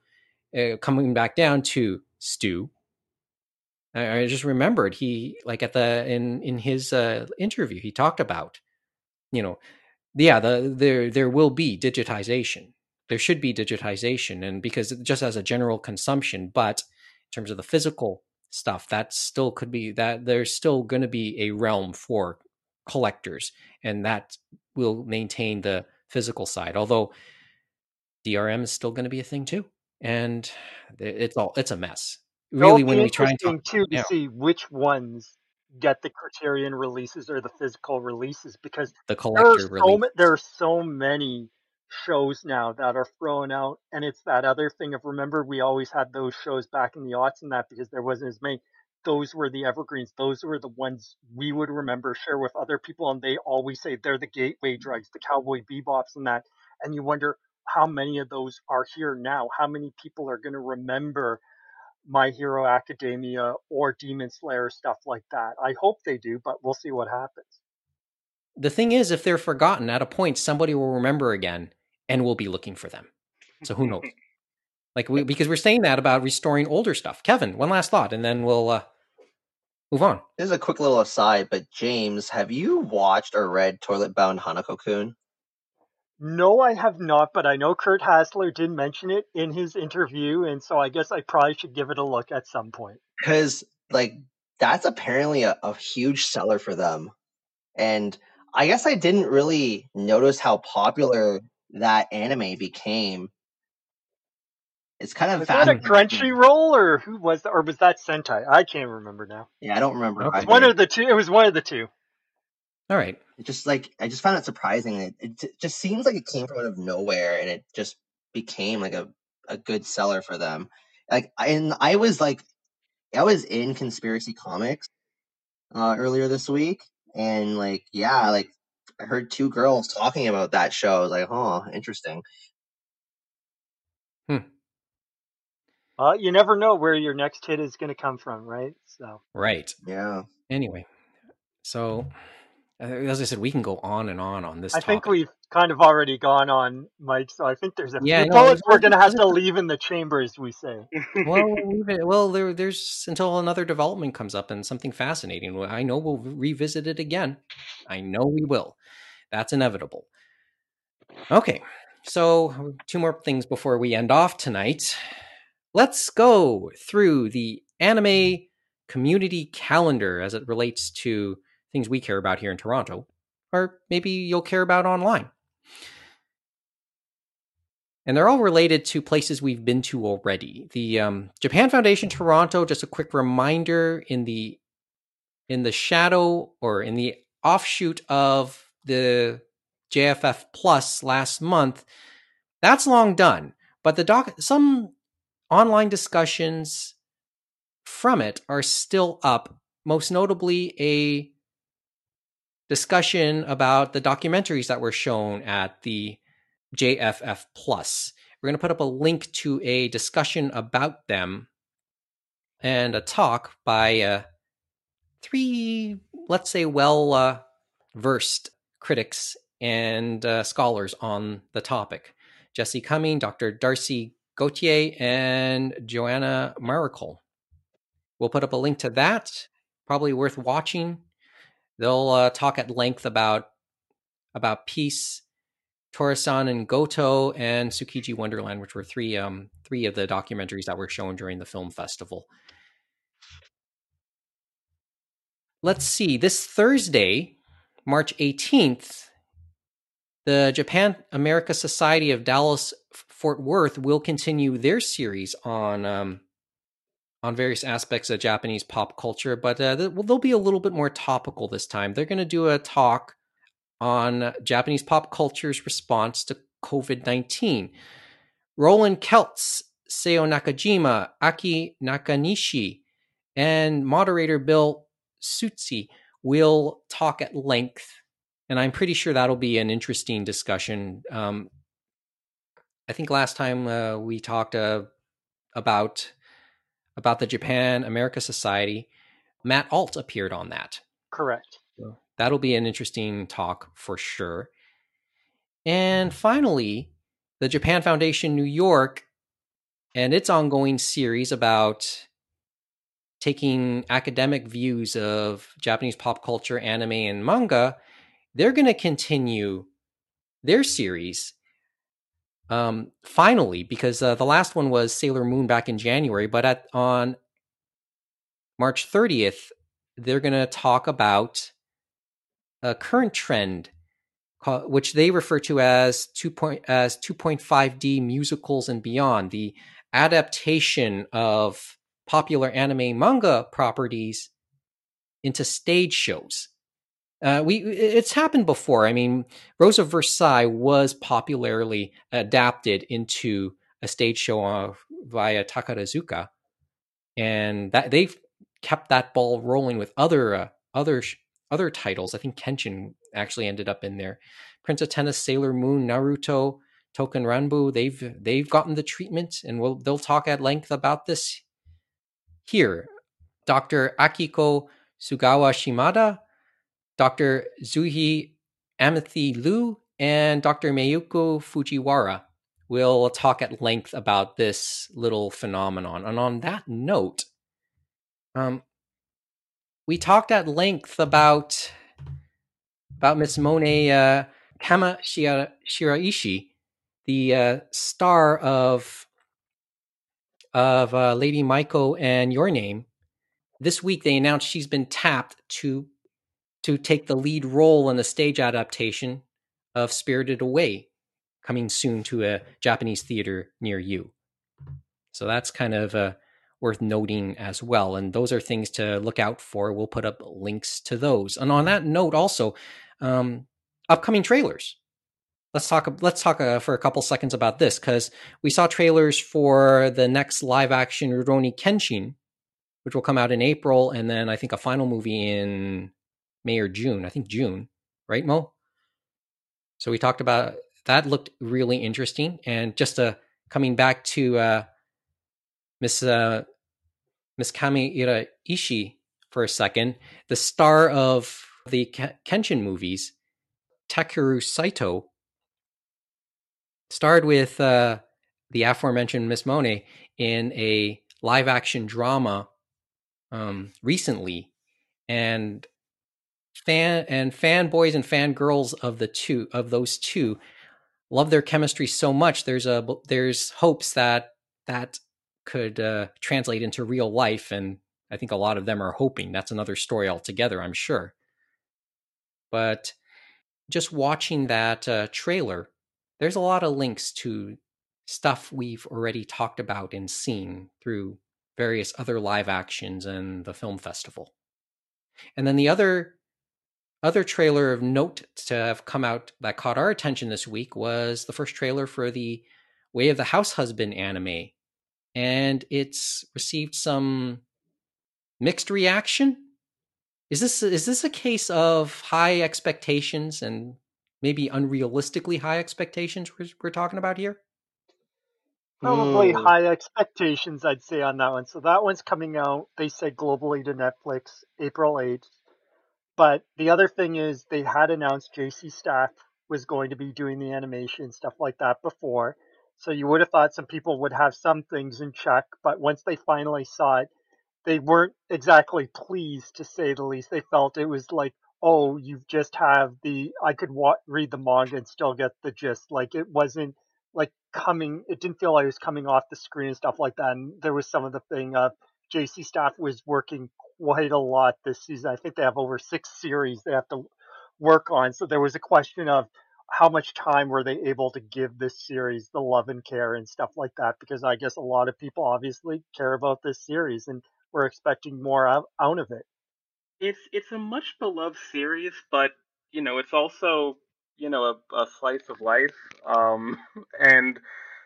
uh, coming back down to Stu. I, I just remembered he like at the in in his uh, interview he talked about, you know, yeah the there there will be digitization. There should be digitization, and because just as a general consumption, but in terms of the physical stuff, that still could be that there's still going to be a realm for collectors, and that will maintain the physical side. Although DRM is still going to be a thing too, and it's all it's a mess. Really, when we try and talk, too to see which ones get the Criterion releases or the physical releases because the there are so ma- there are so many shows now that are thrown out, and it's that other thing of remember we always had those shows back in the aughts and that because there wasn't as many. Those were the evergreens. Those were the ones we would remember, share with other people, and they always say they're the gateway drugs, the cowboy bebops and that. And you wonder how many of those are here now. How many people are going to remember My Hero Academia or Demon Slayer stuff like that. I hope they do, but we'll see what happens. The thing is, if they're forgotten, at a point somebody will remember again and we'll be looking for them. So who knows? Like we because we're saying that about restoring older stuff. Kevin, one last thought, and then we'll uh, move on. This is a quick little aside, but James, have you watched or read Toilet Bound Hanako-kun? No, I have not, but I know Kurt Hassler did mention it in his interview, and so I guess I probably should give it a look at some point. Because like that's apparently a, a huge seller for them, and I guess I didn't really notice how popular that anime became. It's kind of Was that a fascinating. Crunchyroll or who was that, or was that Sentai? I can't remember now. Yeah, I don't remember. Okay. It was one of the two. It was one of the two. All right. It just like I just found it surprising. It, it just seems like it came from out of nowhere, and it just became like a, a good seller for them. Like, I- and I was like, I was in conspiracy comics uh, earlier this week, and like, yeah, like I heard two girls talking about that show. I was like, oh, interesting. Uh, you never know where your next hit is going to come from, right? So Right. Yeah, Anyway, so uh, as I said, we can go on and on on this. I think we've kind of already gone on, Mike. So I think there's a Yeah, few no, bullets we're going to have to leave in the chamber, as we say. well, we'll leave it- well, there, there's until another development comes up and something fascinating. I know we'll revisit it again. I know we will. That's inevitable. Okay, so two more things before we end off tonight. Let's go through the anime community calendar as it relates to things we care about here in Toronto, or maybe you'll care about online. And they're all related to places we've been to already. The um, Japan Foundation Toronto, just a quick reminder in the in the shadow or in the offshoot of the JFF Plus last month, that's long done. But the doc some online discussions from it are still up, most notably a discussion about the documentaries that were shown at the JFF Plus. We're going to put up a link to a discussion about them and a talk by uh, three, let's say, well uh, versed critics and uh, scholars on the topic Jesse Cumming, Dr. Darcy Gauthier, and Joanna Maracle. We'll put up a link to that. Probably worth watching. They'll uh, talk at length about about peace, Torisan and Goto, and Tsukiji Wonderland, which were three um three of the documentaries that were shown during the film festival. Let's see. This Thursday, March 18th, the Japan America Society of Dallas Fort Worth will continue their series on um, on various aspects of Japanese pop culture, but uh, they'll be a little bit more topical this time. They're going to do a talk on Japanese pop culture's response to COVID 19. Roland Kelts, Seo Nakajima, Aki Nakanishi, and moderator Bill Tsutsui will talk at length. And I'm pretty sure that'll be an interesting discussion. Um, I think last time uh, we talked uh, about about the Japan America Society, Matt Alt appeared on that. Correct. So that'll be an interesting talk for sure. And finally, the Japan Foundation New York and its ongoing series about taking academic views of Japanese pop culture, anime, and manga, they're going to continue their series. Um, finally, because uh, the last one was Sailor Moon back in January, but at on March 30th, they're going to talk about a current trend, ca- which they refer to as two point as 2.5D musicals and beyond, the adaptation of popular anime manga properties into stage shows. Uh, we it's happened before. I mean, Rose of Versailles was popularly adapted into a stage show via Takarazuka, and that they've kept that ball rolling with other uh, other other titles. I think Kenshin actually ended up in there. Prince of Tennis, Sailor Moon, Naruto, Token Ranbu. They've they've gotten the treatment, and we'll they'll talk at length about this here Dr. Akiko Sugawa Shimada, Dr. Zuhi Amithi Liu, and Dr. Mayuko Fujiwara will talk at length about this little phenomenon. And on that note, um, we talked at length about about Miss Mone uh, Kama Shira, Shiraishi, the uh, star of of uh, Lady Maiko and Your Name. This week, they announced she's been tapped to to take the lead role in the stage adaptation of Spirited Away, coming soon to a Japanese theater near you. So that's kind of uh, worth noting as well. And those are things to look out for. We'll put up links to those. And on that note, also, um, upcoming trailers. Let's talk. Let's talk uh, for a couple seconds about this because we saw trailers for the next live action Rurouni Kenshin, which will come out in April, and then I think a final movie in May or June. I think June, right, Mo? So we talked about that. Looked really interesting, and just uh, coming back to uh, Miss uh, Miss Kamishiraishi for a second, the star of the Kenshin movies, Takeru Saito, starred with uh, the aforementioned Miss Mone in a live action drama um, recently, and fan and fanboys and fangirls of the two of those two love their chemistry so much. There's a there's hopes that that could uh, translate into real life, and I think a lot of them are hoping that's another story altogether. I'm sure, but just watching that uh, trailer, there's a lot of links to stuff we've already talked about and seen through various other live actions and the film festival. And then the other other trailer of note to have come out that caught our attention this week was the first trailer for the Way of the House Husband anime. And it's received some mixed reaction. Is this is this a case of high expectations and maybe unrealistically high expectations we're, we're talking about here? Probably mm. high expectations, I'd say, on that one. So that one's coming out, they said globally to Netflix April 8th. But the other thing is they had announced JC Staff was going to be doing the animation stuff like that before. So you would have thought some people would have some things in check, but once they finally saw it, they weren't exactly pleased to say the least. They felt it was like, oh, you just have the I could wa- read the manga and still get the gist. Like it wasn't like coming. It didn't feel like it was coming off the screen and stuff like that. And there was some of the thing of JC Staff was working quite a lot this season. I think they have over six series they have to work on. So there was a question of how much time were they able to give this series the love and care and stuff like that? Because I guess a lot of people obviously care about this series and we're expecting more out, out of it. It's it's a much beloved series, but you know it's also you know a, a slice of life, um, and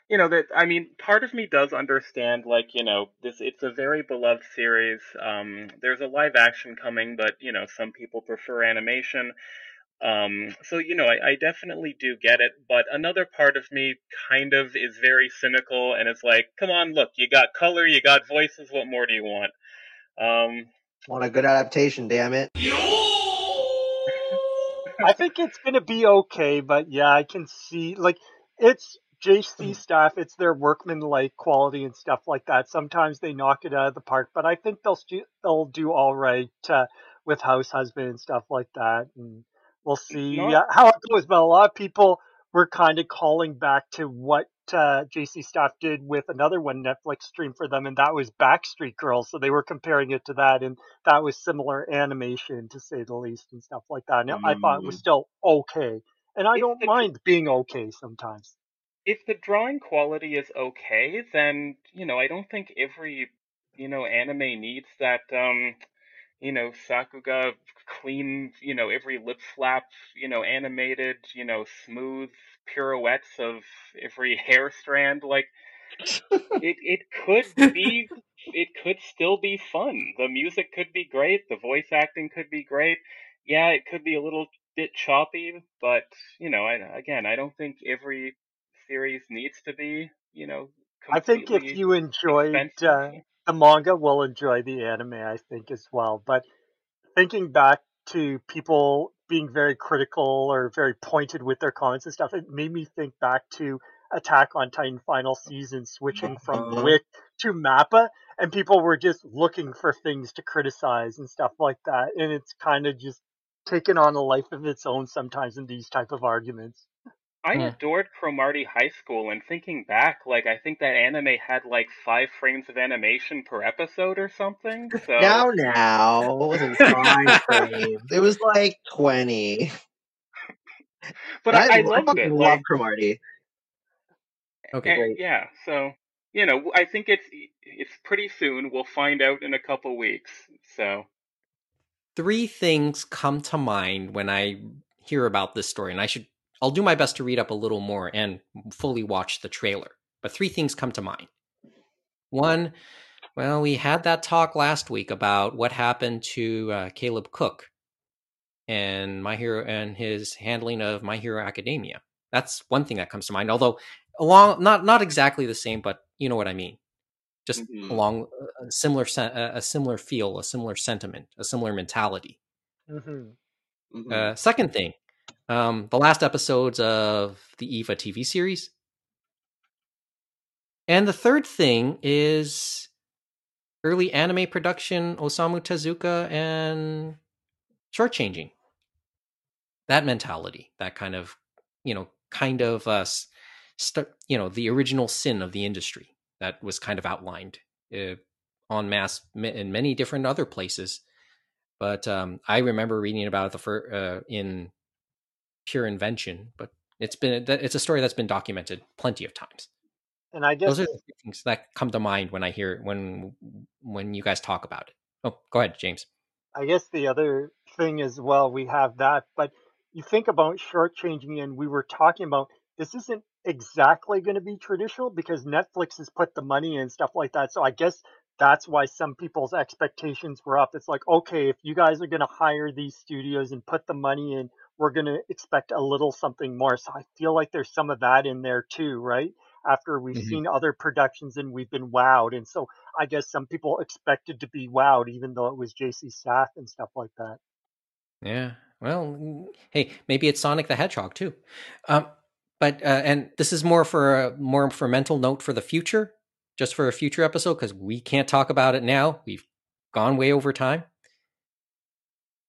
you know that I mean, part of me does understand, like you know, this it's a very beloved series. Um, there's a live action coming, but you know, some people prefer animation. Um, so you know, I, I definitely do get it, but another part of me kind of is very cynical, and it's like, come on, look, you got color, you got voices, what more do you want? Um, want a good adaptation, damn it. I think it's gonna be okay, but yeah, I can see like it's JC mm. staff, it's their workman-like quality and stuff like that. Sometimes they knock it out of the park, but I think they'll stu- they'll do all right uh, with House Husband and stuff like that, and we'll see not- uh, how it goes. But a lot of people were kind of calling back to what uh, JC Staff did with another one Netflix stream for them, and that was Backstreet Girls. So they were comparing it to that, and that was similar animation to say the least and stuff like that. And mm. I thought it was mm. still okay, and I don't mind being okay sometimes if the drawing quality is okay, then you know I don't think every you know anime needs that um you know Sakuga clean you know every lip flap you know animated you know smooth pirouettes of every hair strand like it it could be it could still be fun. The music could be great, the voice acting could be great. Yeah, it could be a little bit choppy, but you know, I, again, I don't think every series needs to be, you know. I think if you enjoyed, uh, the manga will enjoy the anime, I think, as well. But thinking back to people being very critical or very pointed with their comments and stuff, it made me think back to Attack on Titan final season switching from Wit to Mappa, and people were just looking for things to criticize and stuff like that. And it's kind of just taken on a life of its own sometimes in these type of arguments. I adored Cromartie High School, and thinking back, like I think that anime had like five frames of animation per episode or something. So Now, now, it wasn't five frames. It was like twenty. but I, I lo- loved fucking it. love Like, Cromartie. Okay. and- great. yeah, so you know, I think it's it's pretty soon. We'll find out in a couple weeks. So Three things come to mind when I hear about this story, and I should I'll do my best to read up a little more and fully watch the trailer. But three things come to mind. One, well, we had that talk last week about what happened to uh, Caleb Cook and my hero and his handling of My Hero Academia. That's one thing that comes to mind. Although along not not exactly the same, but you know what I mean. Just Mhm. along a similar sen- a similar feel, a similar sentiment, a similar mentality. hmm Mhm. Uh, second thing, um, the last episodes of the Eva TV series. And the third thing is early anime production, Osamu Tezuka and shortchanging. That mentality, that kind of, you know, kind of, uh, st- you know, the original sin of the industry that was kind of outlined uh, en masse in many different other places. But um, I remember reading about it the fir- uh, in Pure Invention, but it's been it's a story that's been documented plenty of times. And I guess Those are the things that come to mind when I hear when when you guys talk about it. Oh, go ahead, James. I guess the other thing as well, we have that, but you think about shortchanging, and we were talking about this isn't exactly going to be traditional because Netflix has put the money in and stuff like that. So I guess that's why some people's expectations were up. It's like, okay, if you guys are going to hire these studios and put the money in, we're going to expect a little something more. So I feel like there's some of that in there too, right? After we've Mhm. seen other productions and we've been wowed. And so I guess some people expected to be wowed, even though it was JC Staff and stuff like that. Yeah. Well, hey, maybe it's Sonic the Hedgehog too. Um, but uh, and this is more for a more for mental note for the future, just for a future episode because we can't talk about it now. We've gone way over time.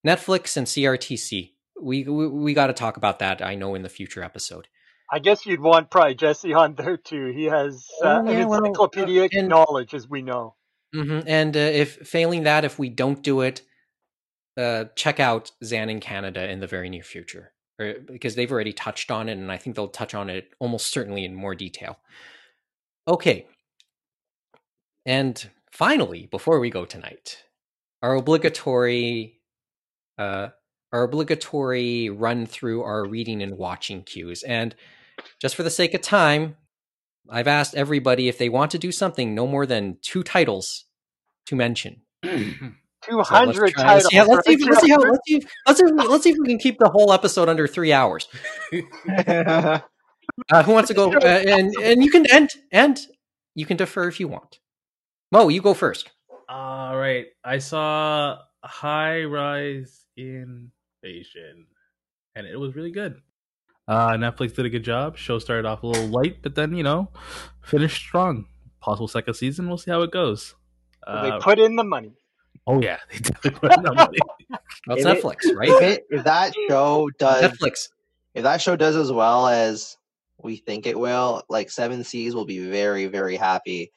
Netflix and CRTC. We we, we got to talk about that. I know in the future episode. I guess you'd want probably Jesse on there too. He has uh, Oh, yeah, an well, uh, encyclopedic and- knowledge, as we know. hmm And uh, if failing that, if we don't do it, uh, check out Zan in Canada in the very near future, or, because they've already touched on it, and I think they'll touch on it almost certainly in more detail. Okay. And finally, before we go tonight, our obligatory, uh, our obligatory run through our reading and watching cues, and just for the sake of time, I've asked everybody if they want to do something no more than two titles to mention. 200 So let's titles. Yeah, let's see. Let's see how. Let's see. Let's see. Let's see if we can keep the whole episode under three hours. Uh, who wants to go? Uh, and and you can end and you can defer if you want. Mo, you go first. All right. I saw High Rise Invasion, and it was really good. Uh, Netflix did a good job. Show started off a little light, but then you know, finished strong. Possible second season. We'll see how it goes. they Uh, put in the money. oh yeah, they definitely put in the money. Well, it's If it- Netflix, right? if, it, if that show does Netflix. if that show does as well as we think it will, like Seven Seas will be very very happy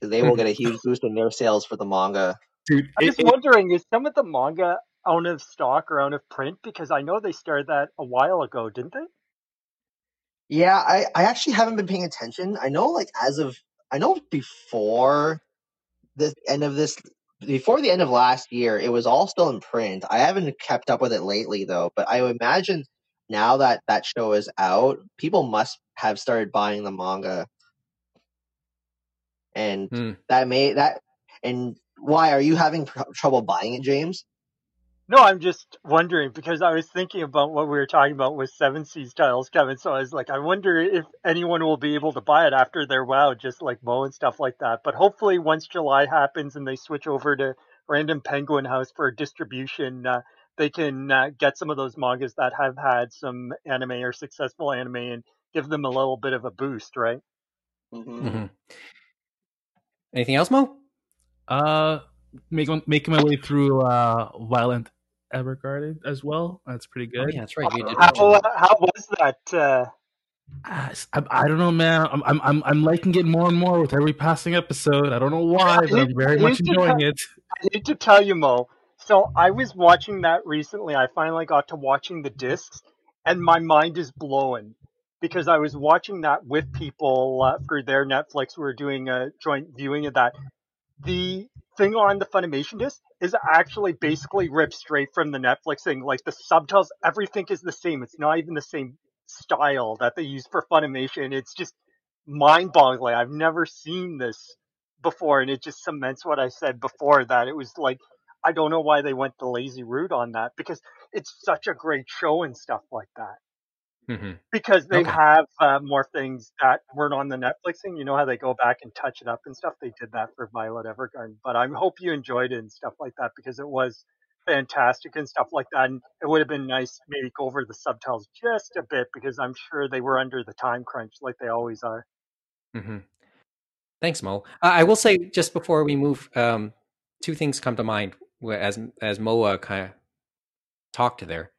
because they will get a huge boost in their sales for the manga. Dude, I'm it- just it- wondering, is some of the manga out of stock or out of print? Because I know they started that a while ago, didn't they? Yeah, I, I actually haven't been paying attention. I know like as of I know before the end of this before the end of last year, it was all still in print. I haven't kept up with it lately though, but I would imagine now that that show is out, people must have started buying the manga. And Hmm. that may that and why are you having pr- trouble buying it, James? No, I'm just wondering because I was thinking about what we were talking about with Seven Seas tiles, Kevin. So I was like, I wonder if anyone will be able to buy it after their WoW, just like Mo and stuff like that. But hopefully, once July happens and they switch over to Random Penguin House for distribution, uh, they can uh, get some of those mangas that have had some anime or successful anime and give them a little bit of a boost, right? hmm Mhm. Anything else, Mo? Uh, making making my way through uh, Violet Evergarden as well. That's pretty Oh, good. yeah, that's right. You did How, how was that? Uh, I, I, I don't know, man. I'm, I'm I'm I'm liking it more and more with every passing episode. I don't know why, but I'm very much enjoying tell- it. I need to tell you, Mo. So I was watching that recently. I finally got to watching the discs, and my mind is blowing because I was watching that with people uh, for their Netflix. We were doing a joint viewing of that. The thing on the Funimation disc is actually basically ripped straight from the Netflix thing. Like the subtitles, everything is the same. It's not even the same style that they use for Funimation. It's just mind-boggling. I've never seen this before, and it just cements what I said before that it was like I don't know why they went the lazy route on that because it's such a great show and stuff like that. Mhm. Because they Okay. have uh, more things that weren't on the Netflix thing. You know how they go back and touch it up and stuff. They did that for Violet Evergarden, but I hope you enjoyed it and stuff like that because it was fantastic and stuff like that. And it would have been nice to maybe go over the subtitles just a bit because I'm sure they were under the time crunch like they always are. Mm-hmm. Thanks, Mo. I will say just before we move, um, two things come to mind as as Moa kind of talked to there.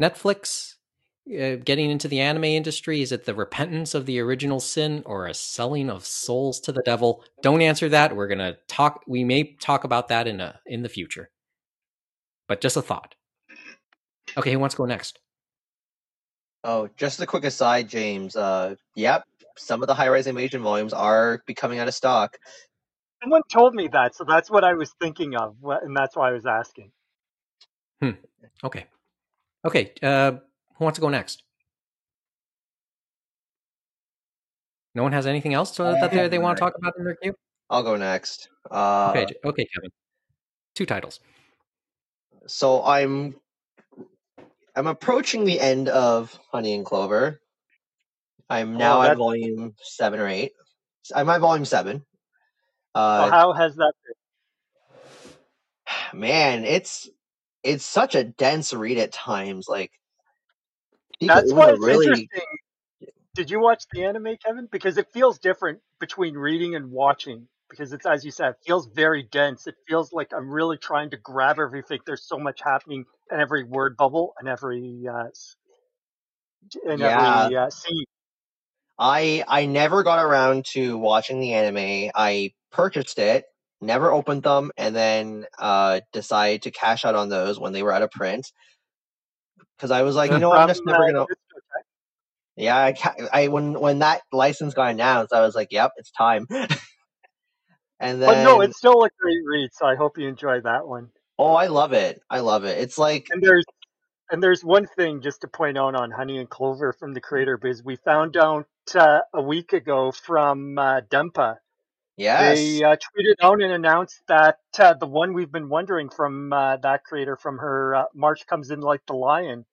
Netflix uh, getting into the anime industry is it the repentance of the original sin or a selling of souls to the devil? Don't answer that. We're gonna talk. We may talk about that in a in the future. But just a thought. Okay, who wants to go next? Oh, just a quick aside, James. Uh, yep, some of the high-rise invasion volumes are becoming out of stock. Someone told me that, so that's what I was thinking of, and that's why I was asking. Hmm. Okay, okay. Uh, who wants to go next? No one has anything else to, that they, they want to talk about in their queue. I'll go next. Uh, Okay, okay, Kevin. Two titles. so I'm I'm approaching the end of Honey and Clover. I'm Oh, now at volume seven or eight. I'm at volume seven. So Uh, how has that been? man, it's it's such a dense read at times. Like That's why it's really interesting. Did you watch the anime, Kevin? Because it feels different between reading and watching. Because it's as you said, it feels very dense. It feels like I'm really trying to grab everything. There's so much happening in every word bubble and every uh, in Yeah. every uh, scene. I I never got around to watching the anime. I purchased it, never opened them, and then uh decided to cash out on those when they were out of print. Because I was like, you know, I'm just never gonna. Yeah, I, I when when that license got announced, I was like, yep, it's time. and But then, no, it's still a great read, so I hope you enjoy that one. oh, I love it. I love it. It's like, And there's and there's one thing just to point out on Honey and Clover from the creator biz. We found out uh, a week ago from uh, Denpa. Yes, They uh, tweeted out and announced that uh, the one we've been wondering from uh, that creator from her uh, March comes in like the lion.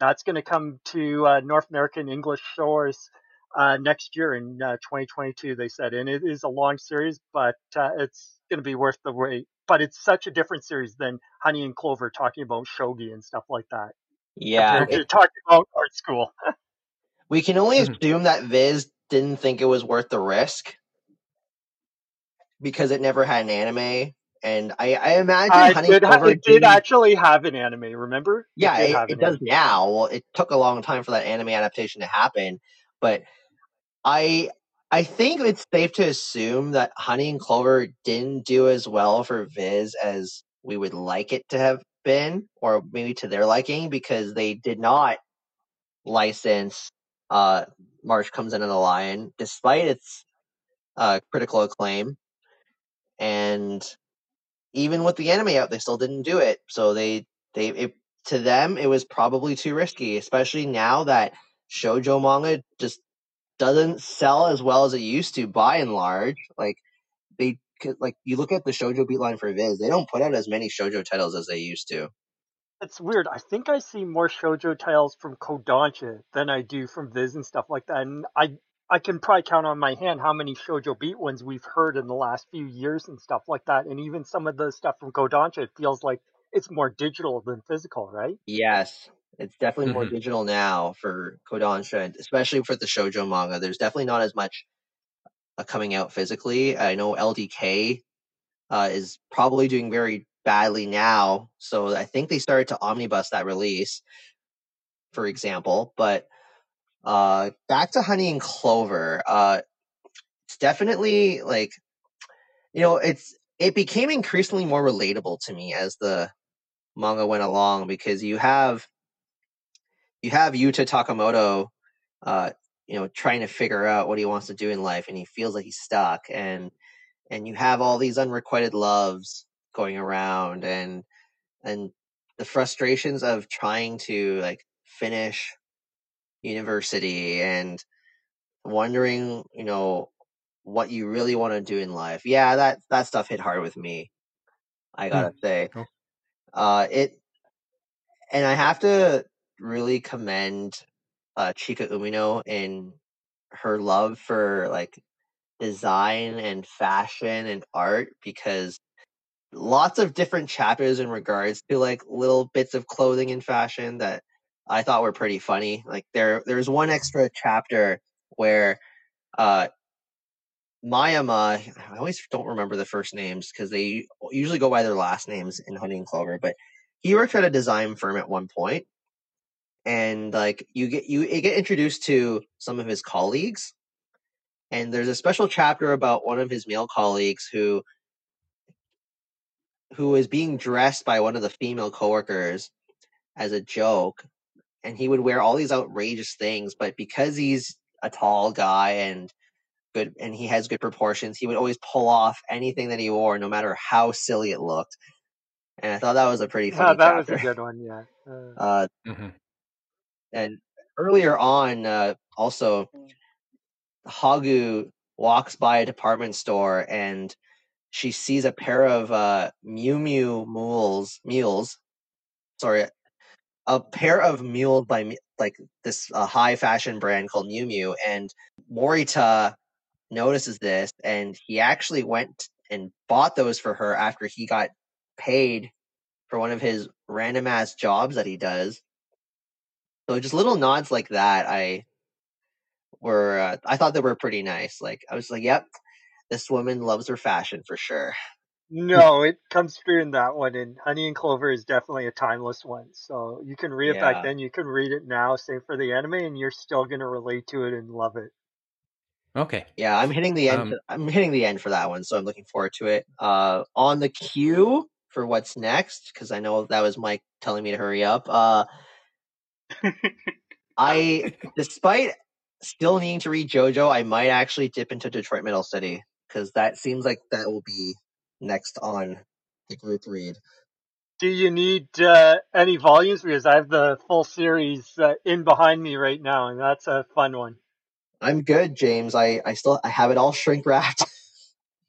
That's going to come to uh, North American English shores uh, next year in uh, 2022. They said, and it is a long series, but uh, it's going to be worth the wait. But it's such a different series than Honey and Clover talking about shogi and stuff like that. yeah. It- talking about art school. we can only Mhm. assume that Viz didn't think it was worth the risk because it never had an anime, and I, I imagine it Honey did, Clover it did actually have an anime. Remember? Yeah, did it, it does anime. now. Well, it took a long time for that anime adaptation to happen, but I I think it's safe to assume that Honey and Clover didn't do as well for Viz as we would like it to have been, or maybe to their liking, because they did not license uh March Comes In on the Lion, despite its uh critical acclaim. And even with the anime out, they still didn't do it. So they they it, to them it was probably too risky, especially now that shojo manga just doesn't sell as well as it used to by and large. Like they like you look at the shojo beat line for Viz, they don't put out as many shojo titles as they used to. It's weird. I think I see more shojo titles from Kodansha than I do from Viz and stuff like that. And I I can probably count on my hand how many shojo beat ones we've heard in the last few years and stuff like that. And even some of the stuff from Kodansha, it feels like it's more digital than physical, right? Yes, it's definitely more Mhm. digital now for Kodansha, and especially for the shojo manga. There's definitely not as much uh, coming out physically. I know LDK uh, is probably doing very badly now, so I think they started to omnibus that release, for example. But uh, back to Honey and Clover, uh, it's definitely like you know it's it became increasingly more relatable to me as the manga went along because you have you have Yuta Takemoto, uh, you know, trying to figure out what he wants to do in life, and he feels like he's stuck, and and you have all these unrequited loves going around, and and the frustrations of trying to like finish university and wondering, you know, what you really want to do in life. Yeah, that that stuff hit hard with me. I gotta say, Cool. uh, it, and I have to really commend uh, Chika Umino in her love for like design and fashion and art because lots of different chapters in regards to like little bits of clothing and fashion that I thought were pretty funny. Like there there's one extra chapter where uh Mayama, I always don't remember the first names because they usually go by their last names in Honey and Clover, but he worked at a design firm at one point and like you get you, you get introduced to some of his colleagues and there's a special chapter about one of his male colleagues who who is being dressed by one of the female coworkers as a joke and he would wear all these outrageous things but because he's a tall guy and good and he has good proportions he would always pull off anything that he wore no matter how silly it looked and i thought that was a pretty Yeah, funny that was a good one. Yeah. Uh, uh, Mhm. and earlier on uh, also hagu walks by a department store and she sees a pair of uh, Mew Mew mules, mules, sorry, a pair of mules by like this uh, high fashion brand called Mew, and Morita notices this, and he actually went and bought those for her after he got paid for one of his random ass jobs that he does. So just little nods like that, I were uh, I thought they were pretty nice. Like I was like, yep, this woman loves her fashion for sure. No, it comes through in that one. And Honey and Clover is definitely a timeless one. So you can read it Yeah. back then, you can read it now. Same for the anime, and you're still gonna relate to it and love it. Okay. Yeah, I'm hitting the end. Um, I'm hitting the end for that one, so I'm looking forward to it. Uh, on the queue for what's next, because I know that was Mike telling me to hurry up. Uh, I, despite still needing to read JoJo, I might actually dip into Detroit Metal City because that seems like that will be next on the group read. Do you need uh, any volumes? Because I have the full series uh, in behind me right now, and that's a fun one. I'm good, James. I, I still I have it all shrink wrapped.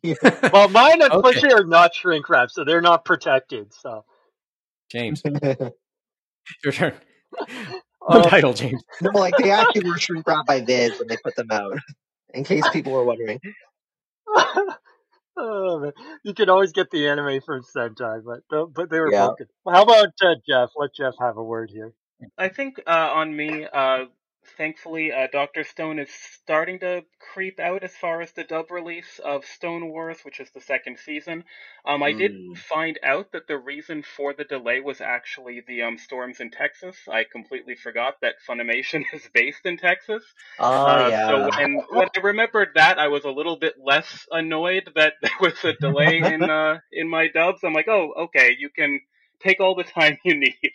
Well, mine Okay. unfortunately are not shrink wrapped, so they're not protected. So James, your turn. One title, James. no, like they actually were shrink wrapped by Viz when they put them out. In case people were wondering. oh, man. you can always get the anime from Sentai, but but they were Yeah. broken. How about uh, Jeff? Let Jeff have a word here. I think uh, on me, uh, thankfully, uh, Doctor Stone is starting to creep out as far as the dub release of Stone Wars, which is the second season. Um, I did Mm. find out that the reason for the delay was actually the um, storms in Texas. I completely forgot that Funimation is based in Texas. Oh Uh, yeah. So when when I remembered that, I was a little bit less annoyed that there was a delay in uh, in my dubs. I'm like, oh, okay, you can take all the time you need.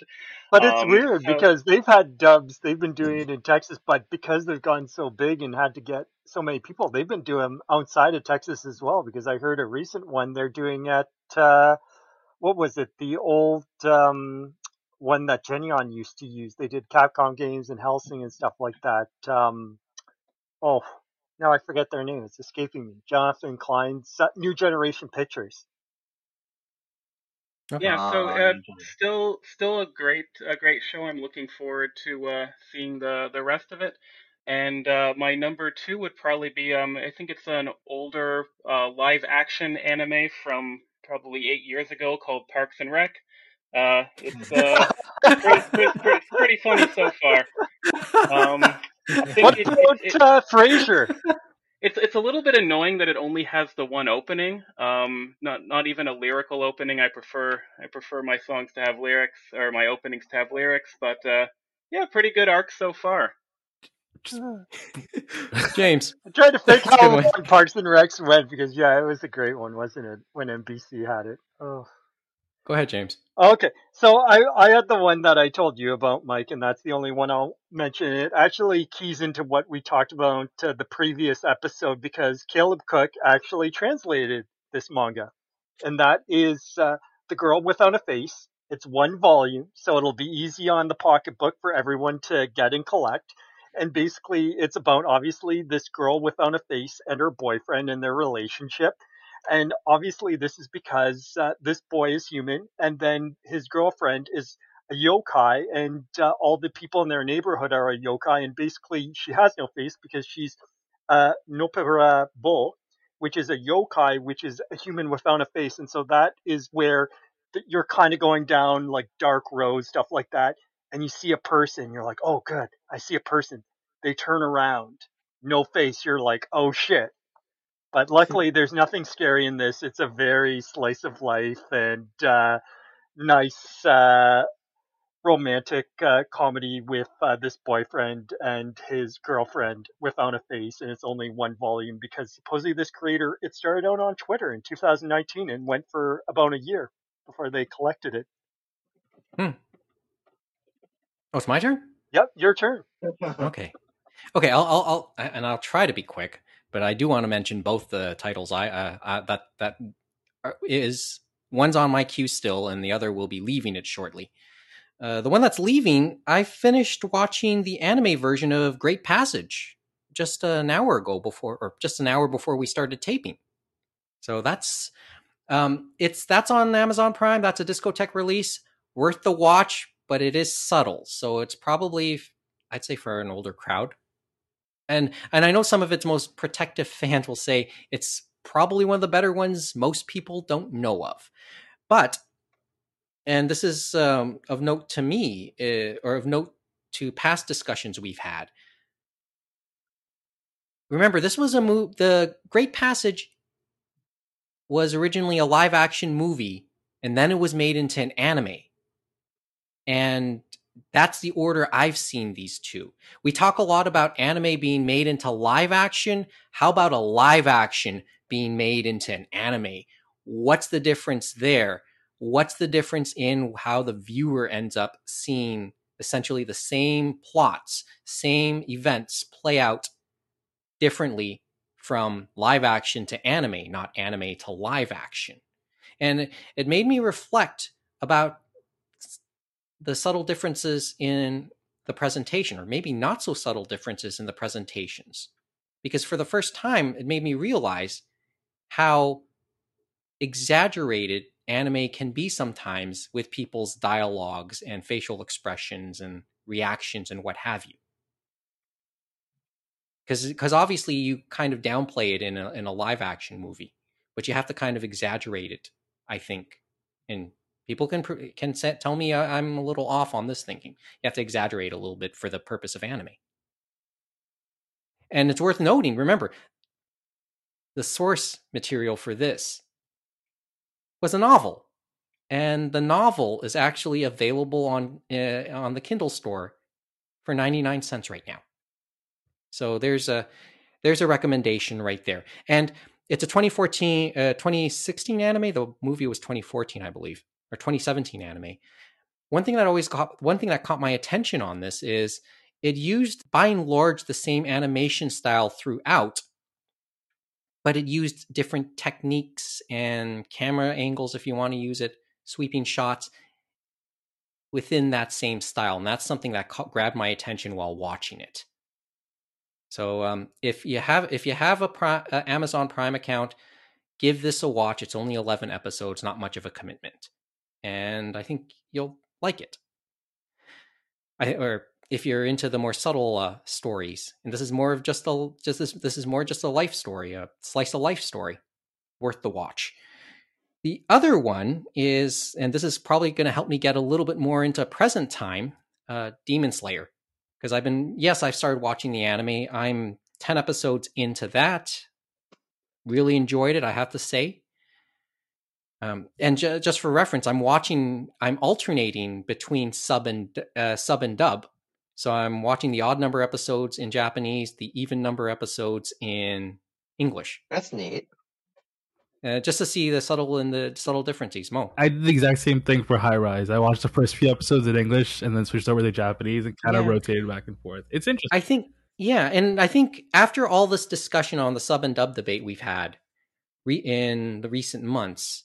But it's Um, weird so- because they've had dubs, they've been doing it in Texas, but because they've gone so big and had to get so many people, they've been doing them outside of Texas as well. Because I heard a recent one they're doing at uh, what was it? The old um, one that Geneon used to use. They did Capcom games and Hellsing and stuff like that. Um, oh, now I forget their name. It's escaping me. Jonathan Klein's uh, New Generation Pictures. Okay. Yeah, so Ah, uh, New still still a great a great show. I'm looking forward to uh, seeing the the rest of it. And uh, my number two would probably be um I think it's an older uh, live action anime from probably eight years ago called Parks and Rec. Uh, it's uh pretty, pretty, pretty, pretty funny so far. Um, I think What it, about it, it, uh, Frasier? It's it's a little bit annoying that it only has the one opening. Um, not not even a lyrical opening. I prefer I prefer my songs to have lyrics or my openings to have lyrics. But uh, yeah, pretty good arc so far. James. I'm trying to think That's a good how one. long Parks and Recs went because yeah, it was a great one, wasn't it? When NBC had it. Oh. Go ahead, James. Okay, so I I had the one that I told you about, Mike, and that's the only one I'll mention. It actually keys into what we talked about the previous episode because Caleb Cook actually translated this manga, and that is uh, the Girl Without a Face. It's one volume, so it'll be easy on the pocketbook for everyone to get and collect. And basically, it's about obviously this girl without a face and her boyfriend and their relationship and obviously, this is because uh, this boy is human, and then his girlfriend is a yokai, and uh, all the people in their neighborhood are a yokai. And basically, she has no face because she's uh, Noppera-bo, which is a yokai, which is a human without a face. And so that is where th- you're kind of going down like dark roads, stuff like that. And you see a person, you're like, oh, good, I see a person. They turn around, no face. You're like, oh shit. But luckily, there's nothing scary in this. It's a very slice of life and uh, nice uh, romantic uh, comedy with uh, this boyfriend and his girlfriend without a face, and it's only one volume because supposedly this creator it started out on Twitter in 2019 and went for about a year before they collected it. Hmm. Oh, it's my turn. Yep, your turn. Okay. Okay. I'll, I'll, I'll, and I'll try to be quick, but I do want to mention both the titles. I, uh, uh, that, that are- is one's on my queue still, and the other will be leaving it shortly. Uh, the one that's leaving, I finished watching the anime version of Great Passage just an hour ago before, or just an hour before we started taping. So that's, um, it's that's on Amazon Prime. That's a Discotek release, worth the watch, but it is subtle. So it's probably, I'd say, for an older crowd. And and I know some of its most protective fans will say it's probably one of the better ones most people don't know of. But and this is um, of note to me, uh, or of note to past discussions we've had. Remember, this was a move. The Great Passage was originally a live action movie, and then it was made into an anime. And that's the order I've seen these two. We talk a lot about anime being made into live action. How about a live action being made into an anime? What's the difference there? What's the difference in how the viewer ends up seeing essentially the same plots, same events play out differently from live action to anime, not anime to live action? And it made me reflect about the subtle differences in the presentation, or maybe not so subtle differences in the presentations. Because for the first time, it made me realize how exaggerated anime can be sometimes with people's dialogues and facial expressions and reactions and what have you. Because obviously you kind of downplay it in a, in a live action movie, but you have to kind of exaggerate it, I think, and people can can set, tell me I'm a little off on this thinking. You have to exaggerate a little bit for the purpose of anime. And it's worth noting, remember, the source material for this was a novel. And the novel is actually available on uh, on the Kindle store for 99 cents right now. So there's a there's a recommendation right there. And it's a 2014 uh, 2016 anime. The movie was 2014, I believe or 2017 anime. One thing that always caught one thing that caught my attention on this is it used by and large the same animation style throughout, but it used different techniques and camera angles if you want to use it, sweeping shots within that same style, and that's something that caught, grabbed my attention while watching it. So um, if you have if you have a Prime, uh, Amazon Prime account, give this a watch. It's only 11 episodes, not much of a commitment. And I think you'll like it. I, or if you're into the more subtle uh, stories, and this is more of just a just this this is more just a life story, a slice of life story, worth the watch. The other one is, and this is probably going to help me get a little bit more into present time, uh, Demon Slayer, because I've been yes, I've started watching the anime. I'm ten episodes into that. Really enjoyed it, I have to say. Um, and ju- just for reference, I'm watching. I'm alternating between sub and uh, sub and dub. So I'm watching the odd number episodes in Japanese, the even number episodes in English. That's neat. Uh, just to see the subtle and the subtle differences. Mo, I did the exact same thing for High Rise. I watched the first few episodes in English and then switched over to Japanese and kind of rotated back and forth. It's interesting. I think yeah, and I think after all this discussion on the sub and dub debate we've had re- in the recent months,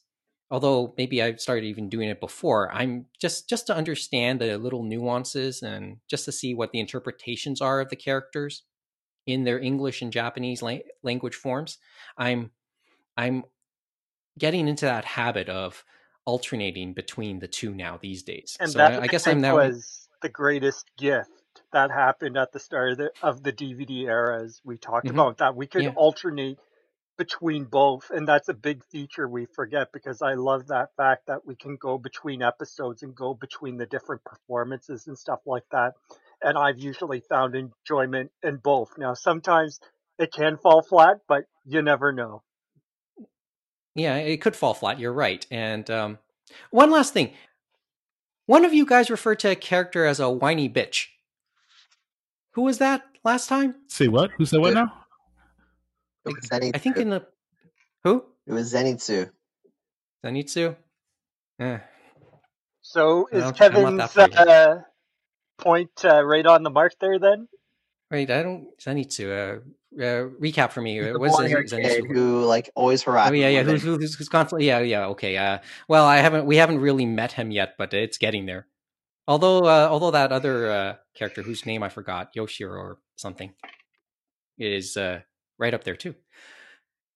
although maybe I started even doing it before, I'm just just to understand the little nuances and just to see what the interpretations are of the characters in their English and Japanese la- language forms. I'm I'm getting into that habit of alternating between the two now these days. And so that I, I guess I'm now was the greatest gift that happened at the start of the, of the DVD era, as we talked Mhm. about that we could Yeah. alternate between both, and that's a big feature we forget because I love that fact that we can go between episodes and go between the different performances and stuff like that. And I've usually found enjoyment in both. Now, sometimes it can fall flat, but you never know. Yeah, it could fall flat. You're right. And um, one last thing. One of you guys referred to a character as a whiny bitch. Who was that last time? Say what? Who said what now? It was Zenitsu. I think in the who it was Zenitsu. Zenitsu. Eh. So is don't- I'm not Kevin's uh, point uh, right on the mark there then? Wait, I don't Zenitsu. Uh, uh, recap for me. He's the What is blonde-haired Zenitsu? who like always harassed Oh yeah, yeah. Who's, who's who's constantly? Yeah, yeah. Okay. Uh, well, I haven't. We haven't really met him yet, but it's getting there. Although, uh, although that other uh, character whose name I forgot, Yoshiro or something, is uh, right up there too.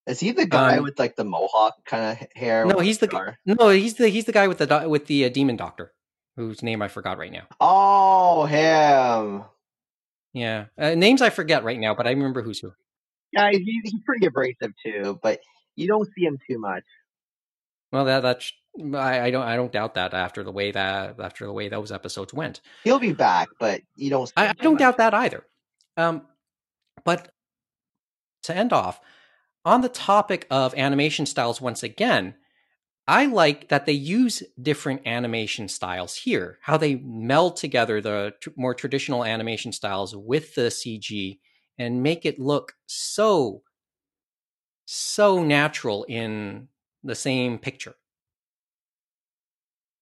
Is he the guy Um, with like the mohawk kind of hair? No, he's the scar? no, he's the he's the guy with the do- with the uh, demon doctor, whose name I forgot right now. Oh, him. Yeah, uh, names I forget right now, but I remember who's who. Yeah, he's, he's pretty abrasive too, but you don't see him too much. Well, that that's I, I don't I don't doubt that after the way that after the way those episodes went. He'll be back, but you don't. See I, I don't much. doubt that either. Um, but to end off on the topic of animation styles, once again, I like that they use different animation styles here. How they meld together the tr- more traditional animation styles with the CG and make it look so so natural in the same picture.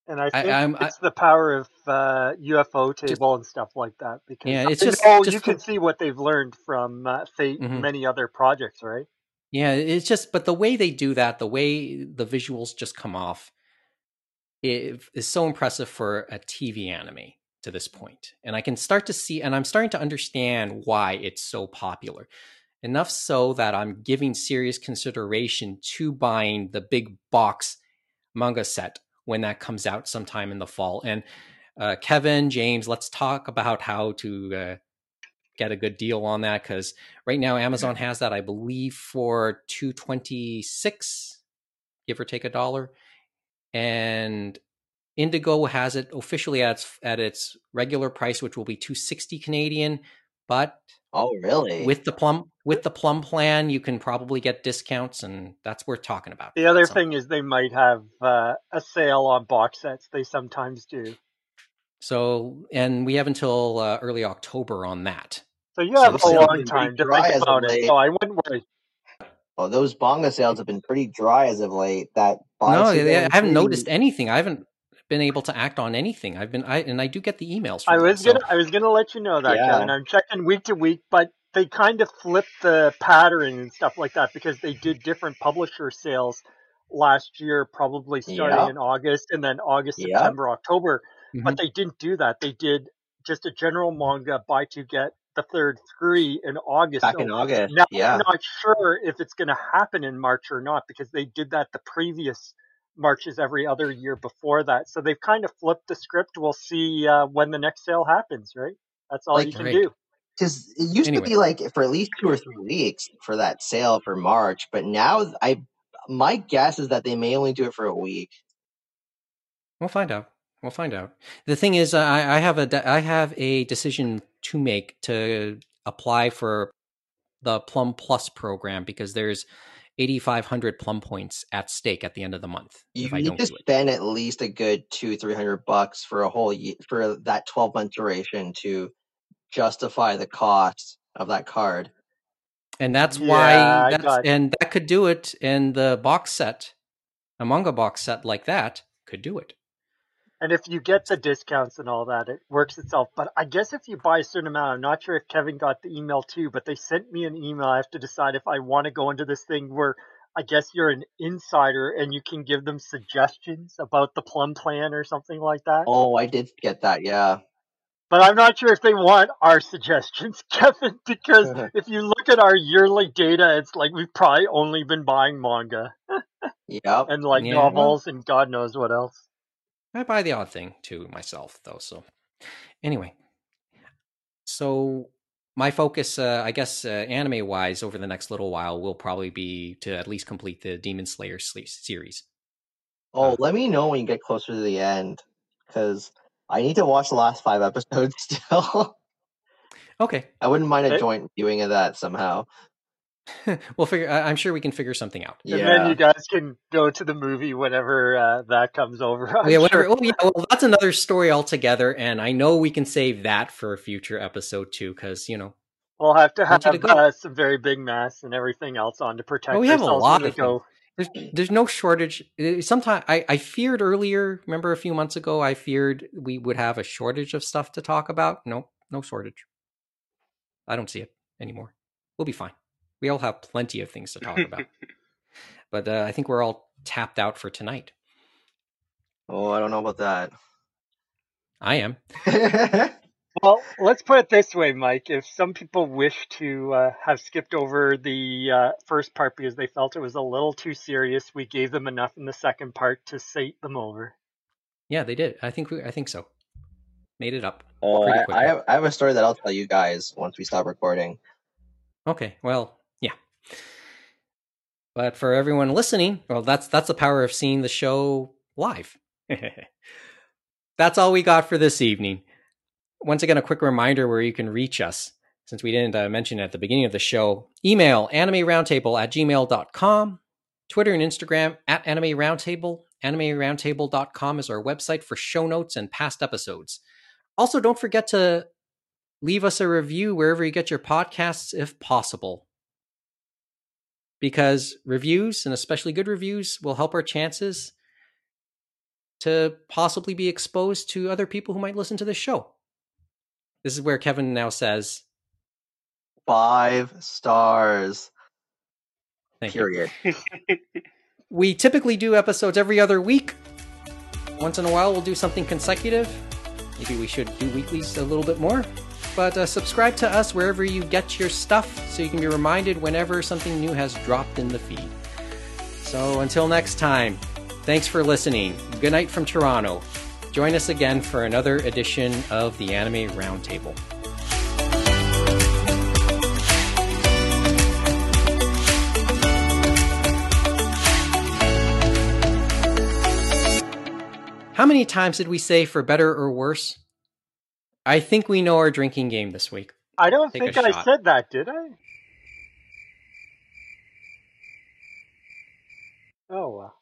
And I I- think I- it's the power of uh, Ufotable and stuff like that. Because Yeah, it's you just- know, just you can see what they've learned from uh, Fate Mhm. and many other projects, right? Yeah, it's just, but the way they do that, the way the visuals just come off, it is so impressive for a TV anime to this point. And I can start to see, and I'm starting to understand why it's so popular. Enough so that I'm giving serious consideration to buying the big box manga set when that comes out sometime in the fall. And uh, Kevin, James, let's talk about how to uh, get a good deal on that because right now Amazon has that, I believe, for two twenty six, give or take a dollar, and Indigo has it officially at its, at its regular price, which will be two sixty Canadian. But Oh, really? with the plum with the plum plan, you can probably get discounts, and that's worth talking about. The other thing is they might have uh, a sale on box sets. They sometimes do. So, and we have until uh, early October on that. So you So have this a long time to think about it. So I wouldn't worry. oh, those manga sales have been pretty dry as of late. That no, two, yeah, get I haven't noticed anything. I haven't been able to act on anything. I've been, I and I do get the emails. From I was so- gonna I was gonna let you know that, Yeah. Kevin. I'm checking week to week, but they kind of flipped the pattern and stuff like that because they did different publisher sales last year, probably starting Yeah. in August and then August, Yeah. September, October. Mhm. But they didn't do that. They did just a general manga buy to get the third three in August. Back so in August, now yeah. I'm not sure if it's going to happen in March or not because they did that the previous marches every other year before that. So they've kind of flipped the script. We'll see uh, when the next sale happens, right? That's all Like, you can right. do. Because it used Anyway. to be like for at least two or three weeks for that sale for March, but now I my guess is that they may only do it for a week. We'll find out. We'll find out. The thing is, uh, I, I have a de- I have a decision to make to apply for the Plum Plus program because there's 8,500 Plum points at stake at the end of the month You if I need don't to do it. spend at least a good two three hundred bucks for a whole year for that twelve month duration to justify the cost of that card. And that's Yeah, why I that's and that could do it. And the box set, a manga box set like that, could do it. And if you get the discounts and all that, it works itself. But I guess if you buy a certain amount, I'm not sure if Kevin got the email too, but they sent me an email. I have to decide if I want to go into this thing where I guess you're an insider and you can give them suggestions about the plum plan or something like that. Oh, I did get that. Yeah. But I'm not sure if they want our suggestions, Kevin, because if you look at our yearly data, it's like we've probably only been buying manga Yep. and like Yeah, novels and God knows what else. I buy the odd thing too myself, though. So, anyway, so my focus, uh, I guess, uh, anime wise, over the next little while, will probably be to at least complete the Demon Slayer series. Oh, Uh, let me know when you get closer to the end, because I need to watch the last five episodes still. Okay, I wouldn't mind a joint viewing of that somehow. we'll figure. I- I'm sure we can figure something out. And then you guys can go to the movie whenever uh, that comes over. I'm Oh, yeah, whatever. sure. Oh, yeah. Well, that's another story altogether, and I know we can save that for a future episode too, because you know We'll have to have to uh, some very big masks and everything else on to protect Well, we have a lot when of go. there's there's no shortage. Sometimes I I feared earlier. Remember a few months ago, I feared we would have a shortage of stuff to talk about. No, no shortage. I don't see it anymore. We'll be fine. We all have plenty of things to talk about. but uh, I think we're all tapped out for tonight. Oh, I don't know about that. I am. Well, let's put it this way, Mike. If some people wish to uh, have skipped over the uh, first part because they felt it was a little too serious, we gave them enough in the second part to sate them over. Yeah, they did. I think we. I think so. Made it up. oh, I. I, have, I have a story that I'll tell you guys once we stop recording. Okay, well, yeah. But for everyone listening, well, that's that's the power of seeing the show live. that's all we got for this evening. Once again, a quick reminder where you can reach us, since we didn't uh, mention it at the beginning of the show. Email animeroundtable at gmail.com, Twitter and Instagram at anime roundtable. Anime AnimeRoundtable.com is our website for show notes and past episodes. Also, don't forget to leave us a review wherever you get your podcasts if possible. Because reviews, and especially good reviews, will help our chances to possibly be exposed to other people who might listen to this show. This is where Kevin now says, Five stars. Thank you. Period. We typically do episodes every other week. Once in a while, we'll do something consecutive. Maybe we should do weeklies a little bit more. But uh, subscribe to us wherever you get your stuff so you can be reminded whenever something new has dropped in the feed. So until next time, thanks for listening. Good night from Toronto. Join us again for another edition of the Anime Roundtable. How many times did we say for better or worse? I think we know our drinking game this week. I don't Take think I shot. said that, did I? Oh well.